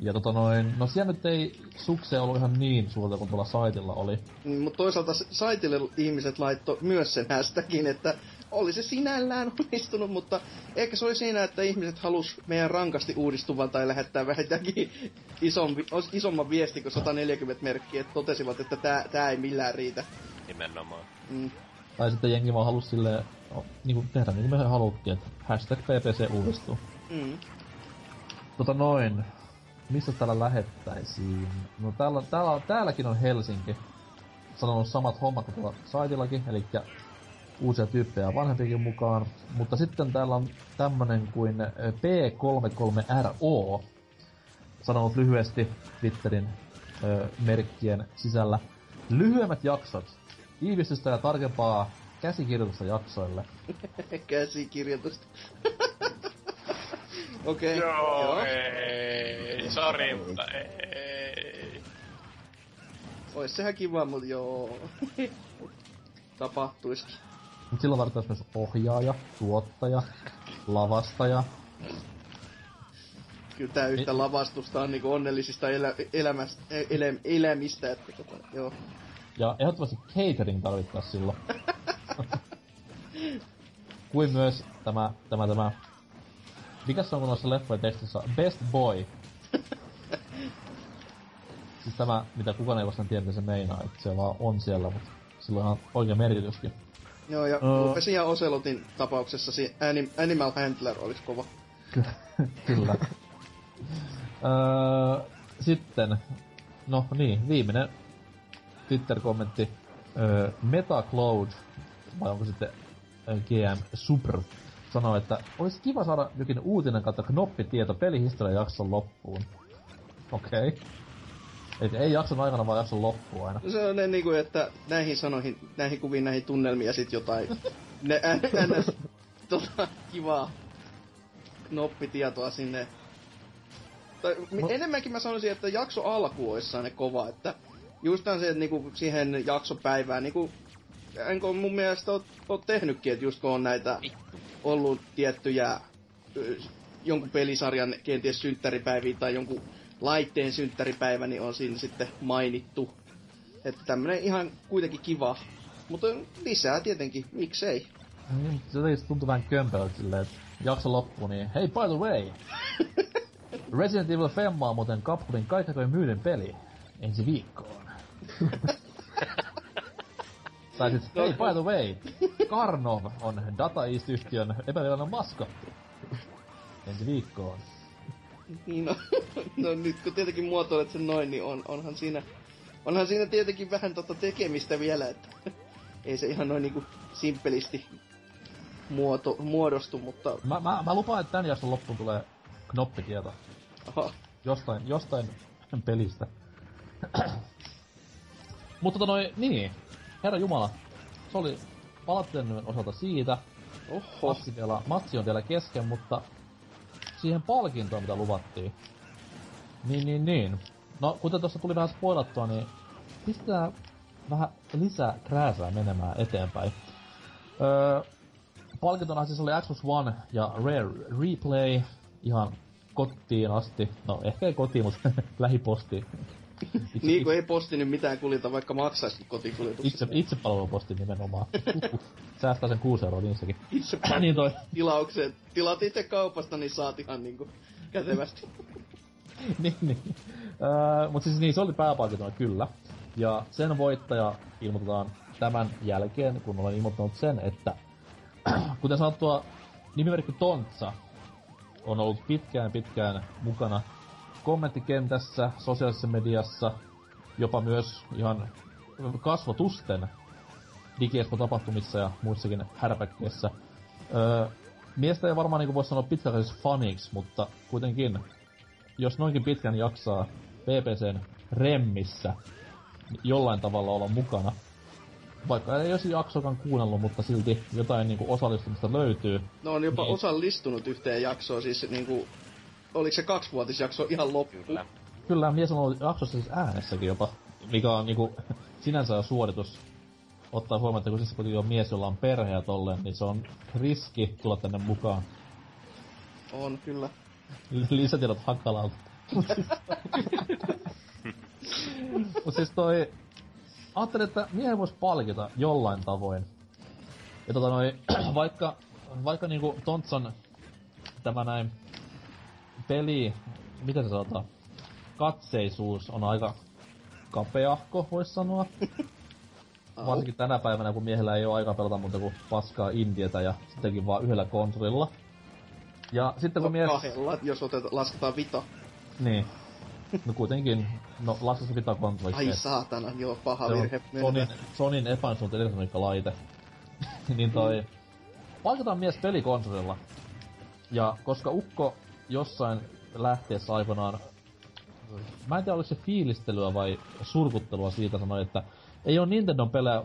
Ja tota noin, no siellä nyt ei sukse ollut ihan niin suurta kuin tuolla saitilla oli. Mm, Mutta toisaalta saitille ihmiset laittoi myös sen hashtagin, että oli se sinällään [laughs] onnistunut, mutta ehkä se oli siinä, että ihmiset halus meidän rankasti uudistuvan tai lähettää vähintäänkin [laughs] isompi, isomman viesti kuin 140 merkkiä, että totesivat, että tää, tää ei millään riitä. Nimenomaan. Mm. Tai sitten jengi vaan halus silleen, no, niinku tehdä niin kuin me haluttiin, että hashtag PPC uudistuu. Mm. Tota noin. Missä täällä lähettäisiin? No täällä, täällä, on- täälläkin on Helsinki. Sanonut samat hommat kuin tuolla saitillakin, eli uusia tyyppejä vanhempikin mukaan. Mutta sitten täällä on tämmönen kuin ö, P33RO. Sanonut lyhyesti Twitterin ö, merkkien sisällä. Lyhyemmät jaksot. Tiivistystä ja tarkempaa käsikirjoitusta jaksoille. [laughs] Käsikirjoitusta. [laughs] Okei. Okay. Joo, ei. Sori, mutta ei. Ois sehän kiva, mutta joo. Tapahtuisikin. Mut silloin tarvitaan myös ohjaaja, tuottaja, lavastaja. Kyllä tää yhtä lavastusta on niinku onnellisista elä, elämästä, elä, elämistä, että tota, joo. Ja ehdottomasti catering tarvittais silloin. [laughs] [laughs] Kuin myös tämä, tämä, tämä... Mikä se on kun noissa leffojen tekstissä? Best boy. [laughs] siis tämä, mitä kukaan ei vastaan tiedä, mitä se meinaa, että se vaan on siellä, mutta sillä on oikea merkityskin. Joo, ja rupesin ihan Ocelotin tapauksessa si anim, Animal Handler olisi kova. [laughs] Kyllä. öö, sitten, no niin, viimeinen Twitter-kommentti. Öö, MetaCloud, vai onko sitten ö, GM Super, sanoo, että olisi kiva saada jokin uutinen kautta knoppitieto pelihistorian jakson loppuun. Okei. Okay. Eli ei jakson aikana, vaan jakson loppuun aina. Se on ne niinku, että näihin sanoihin, näihin kuviin, näihin tunnelmiin ja sit jotain [laughs] ne ns tota, kivaa knoppitietoa sinne. Tai No. enemmänkin mä sanoisin, että jakso alku olisi ne kova, että justaan se, että niinku siihen jaksopäivään, niinku, enkö mun mielestä oot tehnytkin, että just kun on näitä ollut tiettyjä jonkun pelisarjan kenties synttäripäiviä tai jonkun laitteen synttäripäivä, niin on siinä sitten mainittu. Että tämmönen ihan kuitenkin kiva. Mutta lisää tietenkin, miksei. Niin, se tuntuu vähän kömpelöltä silleen, että jakso loppuu, niin hei by the way! [laughs] Resident Evil Femma on muuten Capcomin kaikkein myydyn peli ensi viikkoon. [laughs] tai sit, hei by the way! [laughs] Karnov on Data East-yhtiön epävirallinen maskotti. Ensi viikkoon. No, no nyt kun tietenkin muotoilet sen noin, niin on, onhan siinä... Onhan siinä tietenkin vähän tota tekemistä vielä, että ei se ihan noin niinku simppelisti muoto, muodostu, mutta Mä, mä, mä lupaan, että tän jakson loppuun tulee knoppitieto. aha, Jostain, jostain pelistä. [clears throat] Mutta tota noin, niin. Herra Jumala, se oli palautteiden osalta siitä. oho, Matsi, vielä, matsi on vielä kesken, mutta siihen palkintoon, mitä luvattiin. Niin, niin, niin. No, kuten tuossa tuli vähän spoilattua, niin pistetään vähän lisää krääsää menemään eteenpäin. Öö, palkintona siis oli Xbox One ja Rare Replay ihan kotiin asti. No ehkä ei kotiin, mutta [laughs] lähiposti. Niin kuin ei posti nyt mitään kuljeta, vaikka maksaisikin kotikuljetuksesta. Itse, itse palveluposti nimenomaan. Säästää sen 6 euroa niissäkin. Itse niin toi. [laughs] Tilaukset. Tilaat itse kaupasta, niin saat ihan niinku kätevästi. [laughs] niin, niin. Öö, mut siis niin, se oli pääpalkintona kyllä. Ja sen voittaja ilmoitetaan tämän jälkeen, kun olen ilmoittanut sen, että [clears throat] kuten sanottua, nimimerkki Tontsa on ollut pitkään pitkään mukana kommenttikentässä, sosiaalisessa mediassa, jopa myös ihan kasvotusten digiespo-tapahtumissa ja muissakin härpäkkeissä. Öö, miestä ei varmaan niin voisi sanoa pitkäaikaisessa faniksi, mutta kuitenkin, jos noinkin pitkän jaksaa PPCn remmissä jollain tavalla olla mukana, vaikka ei olisi jaksokaan kuunnellut, mutta silti jotain niinku osallistumista löytyy. No on jopa niin... osallistunut yhteen jaksoon, siis niinku, oliko se kaksivuotisjakso ihan loppu? Kyllä. Kyllä, mies on ollut jaksossa siis äänessäkin jopa, mikä on niinku [laughs] sinänsä jo suoritus ottaa huomioon, että kun siis kuitenkin on mies, jolla on perhe ja tolleen, niin se on riski tulla tänne mukaan. On, kyllä. [laughs] Lisätiedot Hakkalalta. [laughs] Mut siis toi ajattelin, että miehen voisi palkita jollain tavoin. Ja tota noi, [clears throat] vaikka, vaikka niinku Tontson tämä näin peli, miten se sanotaan, katseisuus on aika kapeahko, vois sanoa. [laughs] Varsinkin tänä päivänä, kun miehellä ei ole aikaa pelata muuta kuin paskaa indietä ja sittenkin vaan yhdellä konsolilla. Ja sitten kun no, mies... Kahdella, jos otet, lasketaan vita. Niin. No kuitenkin, no laskessa pitää kontrolli. Ai saatana, joo, paha se virhe. Sonin, Sonin epäonnistunut elektroniikkalaite. [laughs] niin toi... Mm. Palkitaan mies pelikonsolilla. Ja koska Ukko jossain lähteessä aikanaan... Mä en tiedä, oliko se fiilistelyä vai surkuttelua siitä sanoi, että ei ole Nintendo pelejä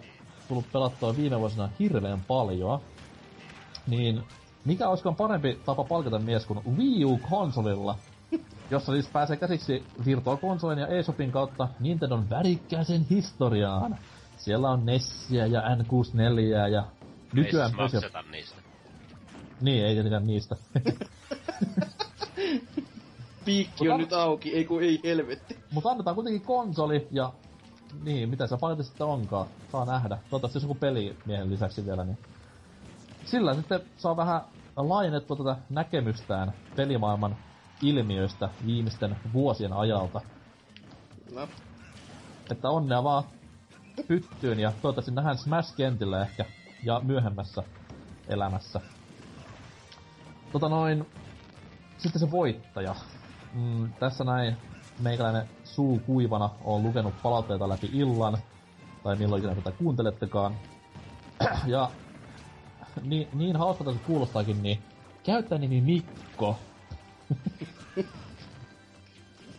tullut pelattua viime vuosina hirveän paljon. Niin mikä olisikaan parempi tapa palkata mies kuin Wii U-konsolilla, jossa siis pääsee käsiksi Virtual Consolen ja eShopin kautta Nintendon värikkääseen historiaan. Siellä on Nessiä ja N64 ja nykyään ei siis makseta niistä. Niin, ei tietenkään niistä. [laughs] Piikki on nyt auki, ei kun ei helvetti. Mutta annetaan kuitenkin konsoli ja... Niin, mitä se paljon sitten onkaan. Saa nähdä. Toivottavasti jos joku pelimiehen lisäksi vielä, niin... Sillä sitten saa vähän laajennettua tätä näkemystään pelimaailman ilmiöistä viimeisten vuosien ajalta. No. Että onnea vaan pyttyyn ja toivottavasti nähdään Smash-kentillä ehkä ja myöhemmässä elämässä. Tota noin, sitten se voittaja. Mm, tässä näin meikäläinen suu kuivana on lukenut palautteita läpi illan, tai milloin tätä kuuntelettekaan. [clears throat] ja niin, niin hauskalta se kuulostaakin, niin käyttäjänimi Mikko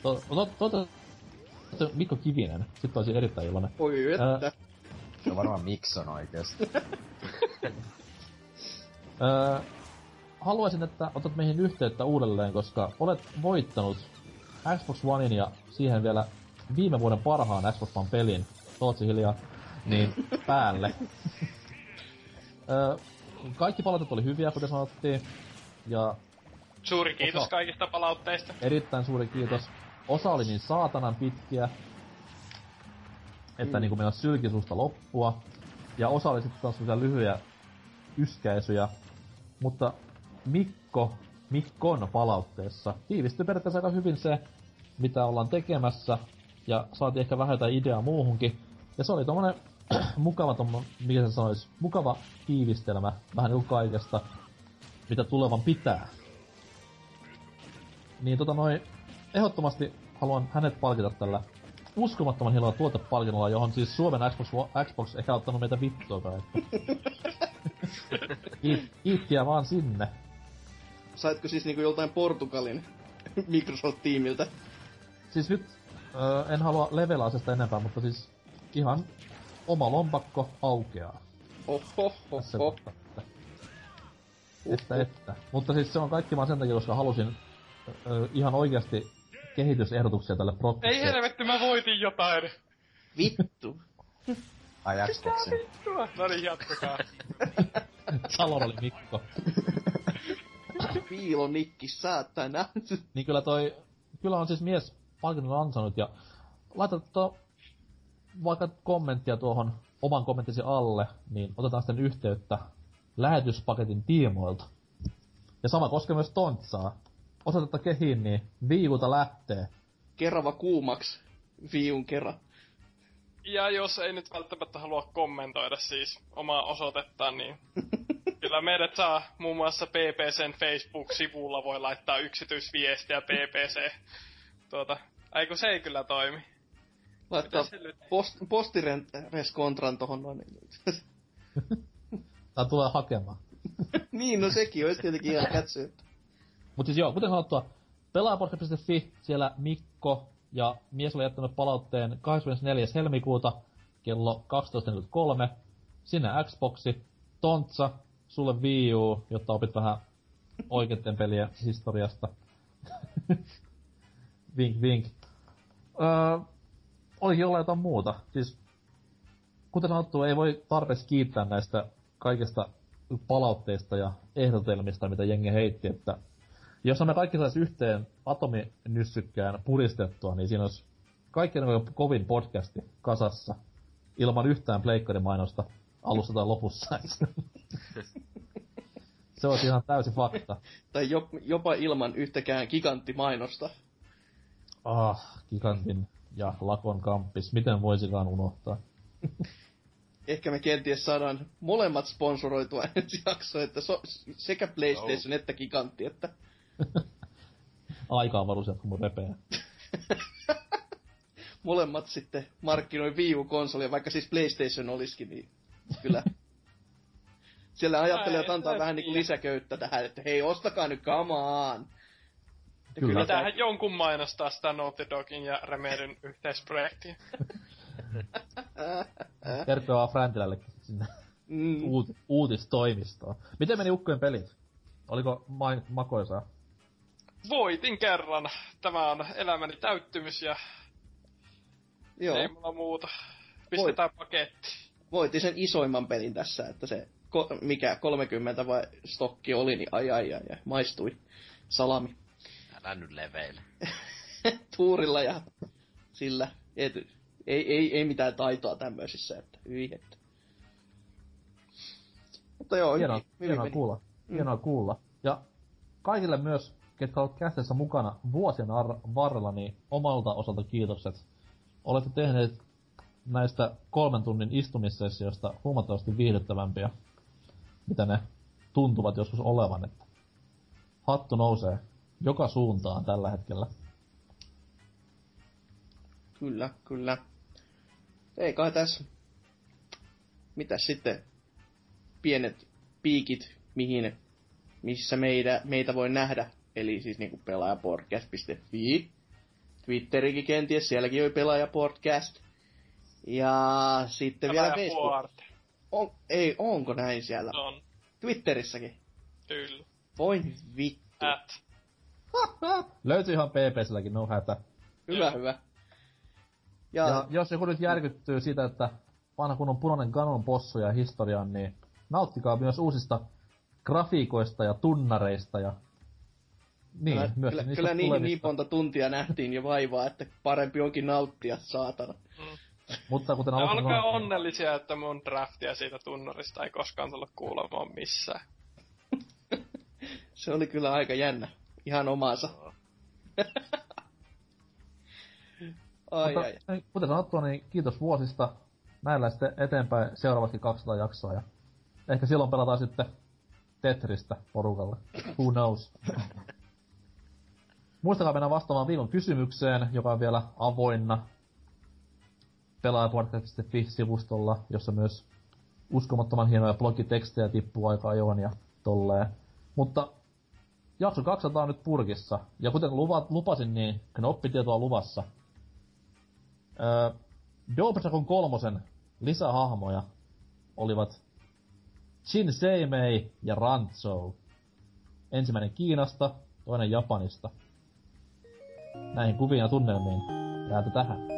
[laughs] Totta, Mikko Kivinen. Sitten olisi erittäin iloinen. Oi että. Se on varmaan Mikson oikeesti. [laughs] haluaisin, että otat meihin yhteyttä uudelleen, koska olet voittanut Xbox Onein ja siihen vielä viime vuoden parhaan Xbox One pelin, Tootsi hiljaa, niin päälle. [laughs] kaikki palautet oli hyviä, kuten sanottiin, ja Suuri kiitos Osa... kaikista palautteista. Erittäin suuri kiitos. Osa oli niin saatanan pitkiä, että mm. niinku meillä sylkisuusta loppua. Ja osa oli sitten taas lyhyjä yskäisyjä. Mutta Mikko, Mikkon palautteessa tiivistyi periaatteessa aika hyvin se, mitä ollaan tekemässä. Ja saatiin ehkä vähän jotain ideaa muuhunkin. Ja se oli tommonen [clears throat] mukava tommo, mikä se sanois, mukava tiivistelmä vähän niinku kaikesta, mitä tulevan pitää. Niin tota noin, ehdottomasti haluan hänet palkita tällä uskomattoman hienolla tuotepalkinnolla, johon siis Suomen Xbox, Xbox ehkä ottanut meitä vittua Kiittiä [laughs] vaan sinne. Saitko siis niinku joltain Portugalin [laughs] Microsoft-tiimiltä? Siis nyt öö, en halua level asiasta enempää, mutta siis ihan oma lompakko aukeaa. Oho, oho. Että, että. Mutta siis se on kaikki vaan sen takia, koska halusin ö, ihan oikeasti kehitysehdotuksia tälle Prokkiselle. Ei helvetti, mä voitin jotain. Vittu. Ai Xboxin. No niin, jatkakaa. Salon oli Mikko. [laughs] Piilonikki, saatana. [laughs] Niin kyllä toi, kyllä on siis mies palkinnon ansainnut ja laita to, vaikka kommenttia tuohon oman kommenttisi alle, niin otetaan sitten yhteyttä lähetyspaketin tiimoilta. Ja sama koskee myös Tontsaa. Osoitetta kehiin, niin viivuta lähtee. Kerava kuumaksi. Viun kerran. Ja jos ei nyt välttämättä halua kommentoida siis omaa osoitettaan, niin [laughs] kyllä meidät saa muun muassa PPCn Facebook-sivulla voi laittaa yksityisviestiä PPC. Tuota, aiku se ei kyllä toimi. Laittaa post, postireskontran tohon noin. [laughs] Tää tulee hakemaan. [laughs] niin, no sekin olisi tietenkin ihan kätsy. Mutta siis joo, kuten sanottua, pelaajapodcast.fi, siellä Mikko ja mies oli jättänyt palautteen 24. helmikuuta kello 12.43. Sinne Xboxi, Tontsa, sulle Wii U, jotta opit vähän oikeiden pelien historiasta. [laughs] vink vink. Öö, oli jollain jotain muuta. Siis, kuten sanottu, ei voi tarpeeksi kiittää näistä kaikista palautteista ja ehdotelmista, mitä jengi heitti, että jos me kaikki sais yhteen atominyssykkään puristettua, niin siinä olisi kaikkien aikojen kovin podcasti kasassa, ilman yhtään pleikkarimainosta alussa tai lopussa. [laughs] Se olisi ihan täysi fakta. [laughs] Tai jo, jopa ilman yhtäkään giganttimainosta. Ah, gigantin ja lakon kamppis. Miten voisikaan unohtaa? [laughs] Ehkä me kenties saadaan molemmat sponsoroitua [laughs] ensi jakso, että so, sekä PlayStation että gigantti, että Aikaa mun repeä. molemmat sitten markkinoi Wii U-konsolia, vaikka siis PlayStation olisikin, niin kyllä. Siellä ajattelijat Ai, antaa vähän niinku tiedä. lisäköyttä tähän, että hei, ostakaa nyt, come on. Ja Kyllä. tää- Pitäähän jonkun mainostaa sitä Naughty Dogin ja Remedyn yhteisprojektia. [laughs] Tervetuloa Fräntilällekin sinne Mm, uut, uutistoimistoon. Miten meni Ukkojen pelit? Oliko main, makoisaa? Voitin kerran. Tämä on elämäni täyttymys ja joo, ei mulla muuta. Pistetään paketti. voitin sen isoimman pelin tässä, että se, ko, mikä 30 vai stokki oli, niin ai ai ai, ai maistui salami. Älä nyt leveile. [laughs] tuurilla ja sillä. Et, ei, ei, ei mitään taitoa tämmöisissä, että hyi että. Mutta joo, Hienoa, hyvin, hienoa meni. kuulla. Hienoa kuulla. Ja kaikille myös, ketkä ovat kästeessä mukana vuosien ar- varrella, niin omalta osalta kiitokset. Olette tehneet näistä kolmen tunnin istumissessioista huomattavasti viihdyttävämpiä, mitä ne tuntuvat joskus olevan. Että hattu nousee joka suuntaan tällä hetkellä. Kyllä, kyllä. Ei kai tässä. Mitäs sitten pienet piikit, mihin, missä meitä, meitä voi nähdä. Eli siis niinku pelaajapodcast.fi. Twitterikin kenties, sielläkin oli pelaajapodcast. Ja sitten vielä Tämä ja Facebook. On, ei, onko näin siellä? On. Twitterissäkin. Kyllä. Voi vittu. At. Löytyy ihan PPSlläkin, no hätä. Hyvä, hyvä. Ja, Ja jos joku nyt järkyttyy siitä, että vanha kunnon punainen kanon possu ja historiaan, niin nauttikaa myös uusista grafiikoista ja tunnareista ja niin, kyllä, myös kyllä, kyllä niihin tulevista. niin monta tuntia nähtiin jo vaivaa, että parempi onkin nauttia, saatana. Mutta kuten Ja alussa olkaa onnellisia, että mun draftia siitä tunnarista ei koskaan tullut kuulemaan missään. [laughs] Se oli kyllä aika jännä. Ihan omaansa. ai, mutta, ai. kuten sanottua, niin kiitos vuosista. Näillä sitten eteenpäin seuraavaksi 200 jaksoa ja ehkä silloin pelataan sitten Tetristä porukalle. Who knows? [laughs] Muistakaa mennä vastaamaan viikon kysymykseen, joka on vielä avoinna pelaajapodcast.fi-sivustolla, jossa myös uskomattoman hienoja blogitekstejä tippuu aika ajoin ja tolleen. Mutta jakso 200 on nyt purkissa, ja kuten luvat, lupasin, niin knoppitietoa luvassa. Öö, Dobrakon kolmosen lisähahmoja olivat Shin Seimei ja Ranzou. Ensimmäinen Kiinasta, toinen Japanista. Näihin kuviin ja tunnelmiin jäätä tähän.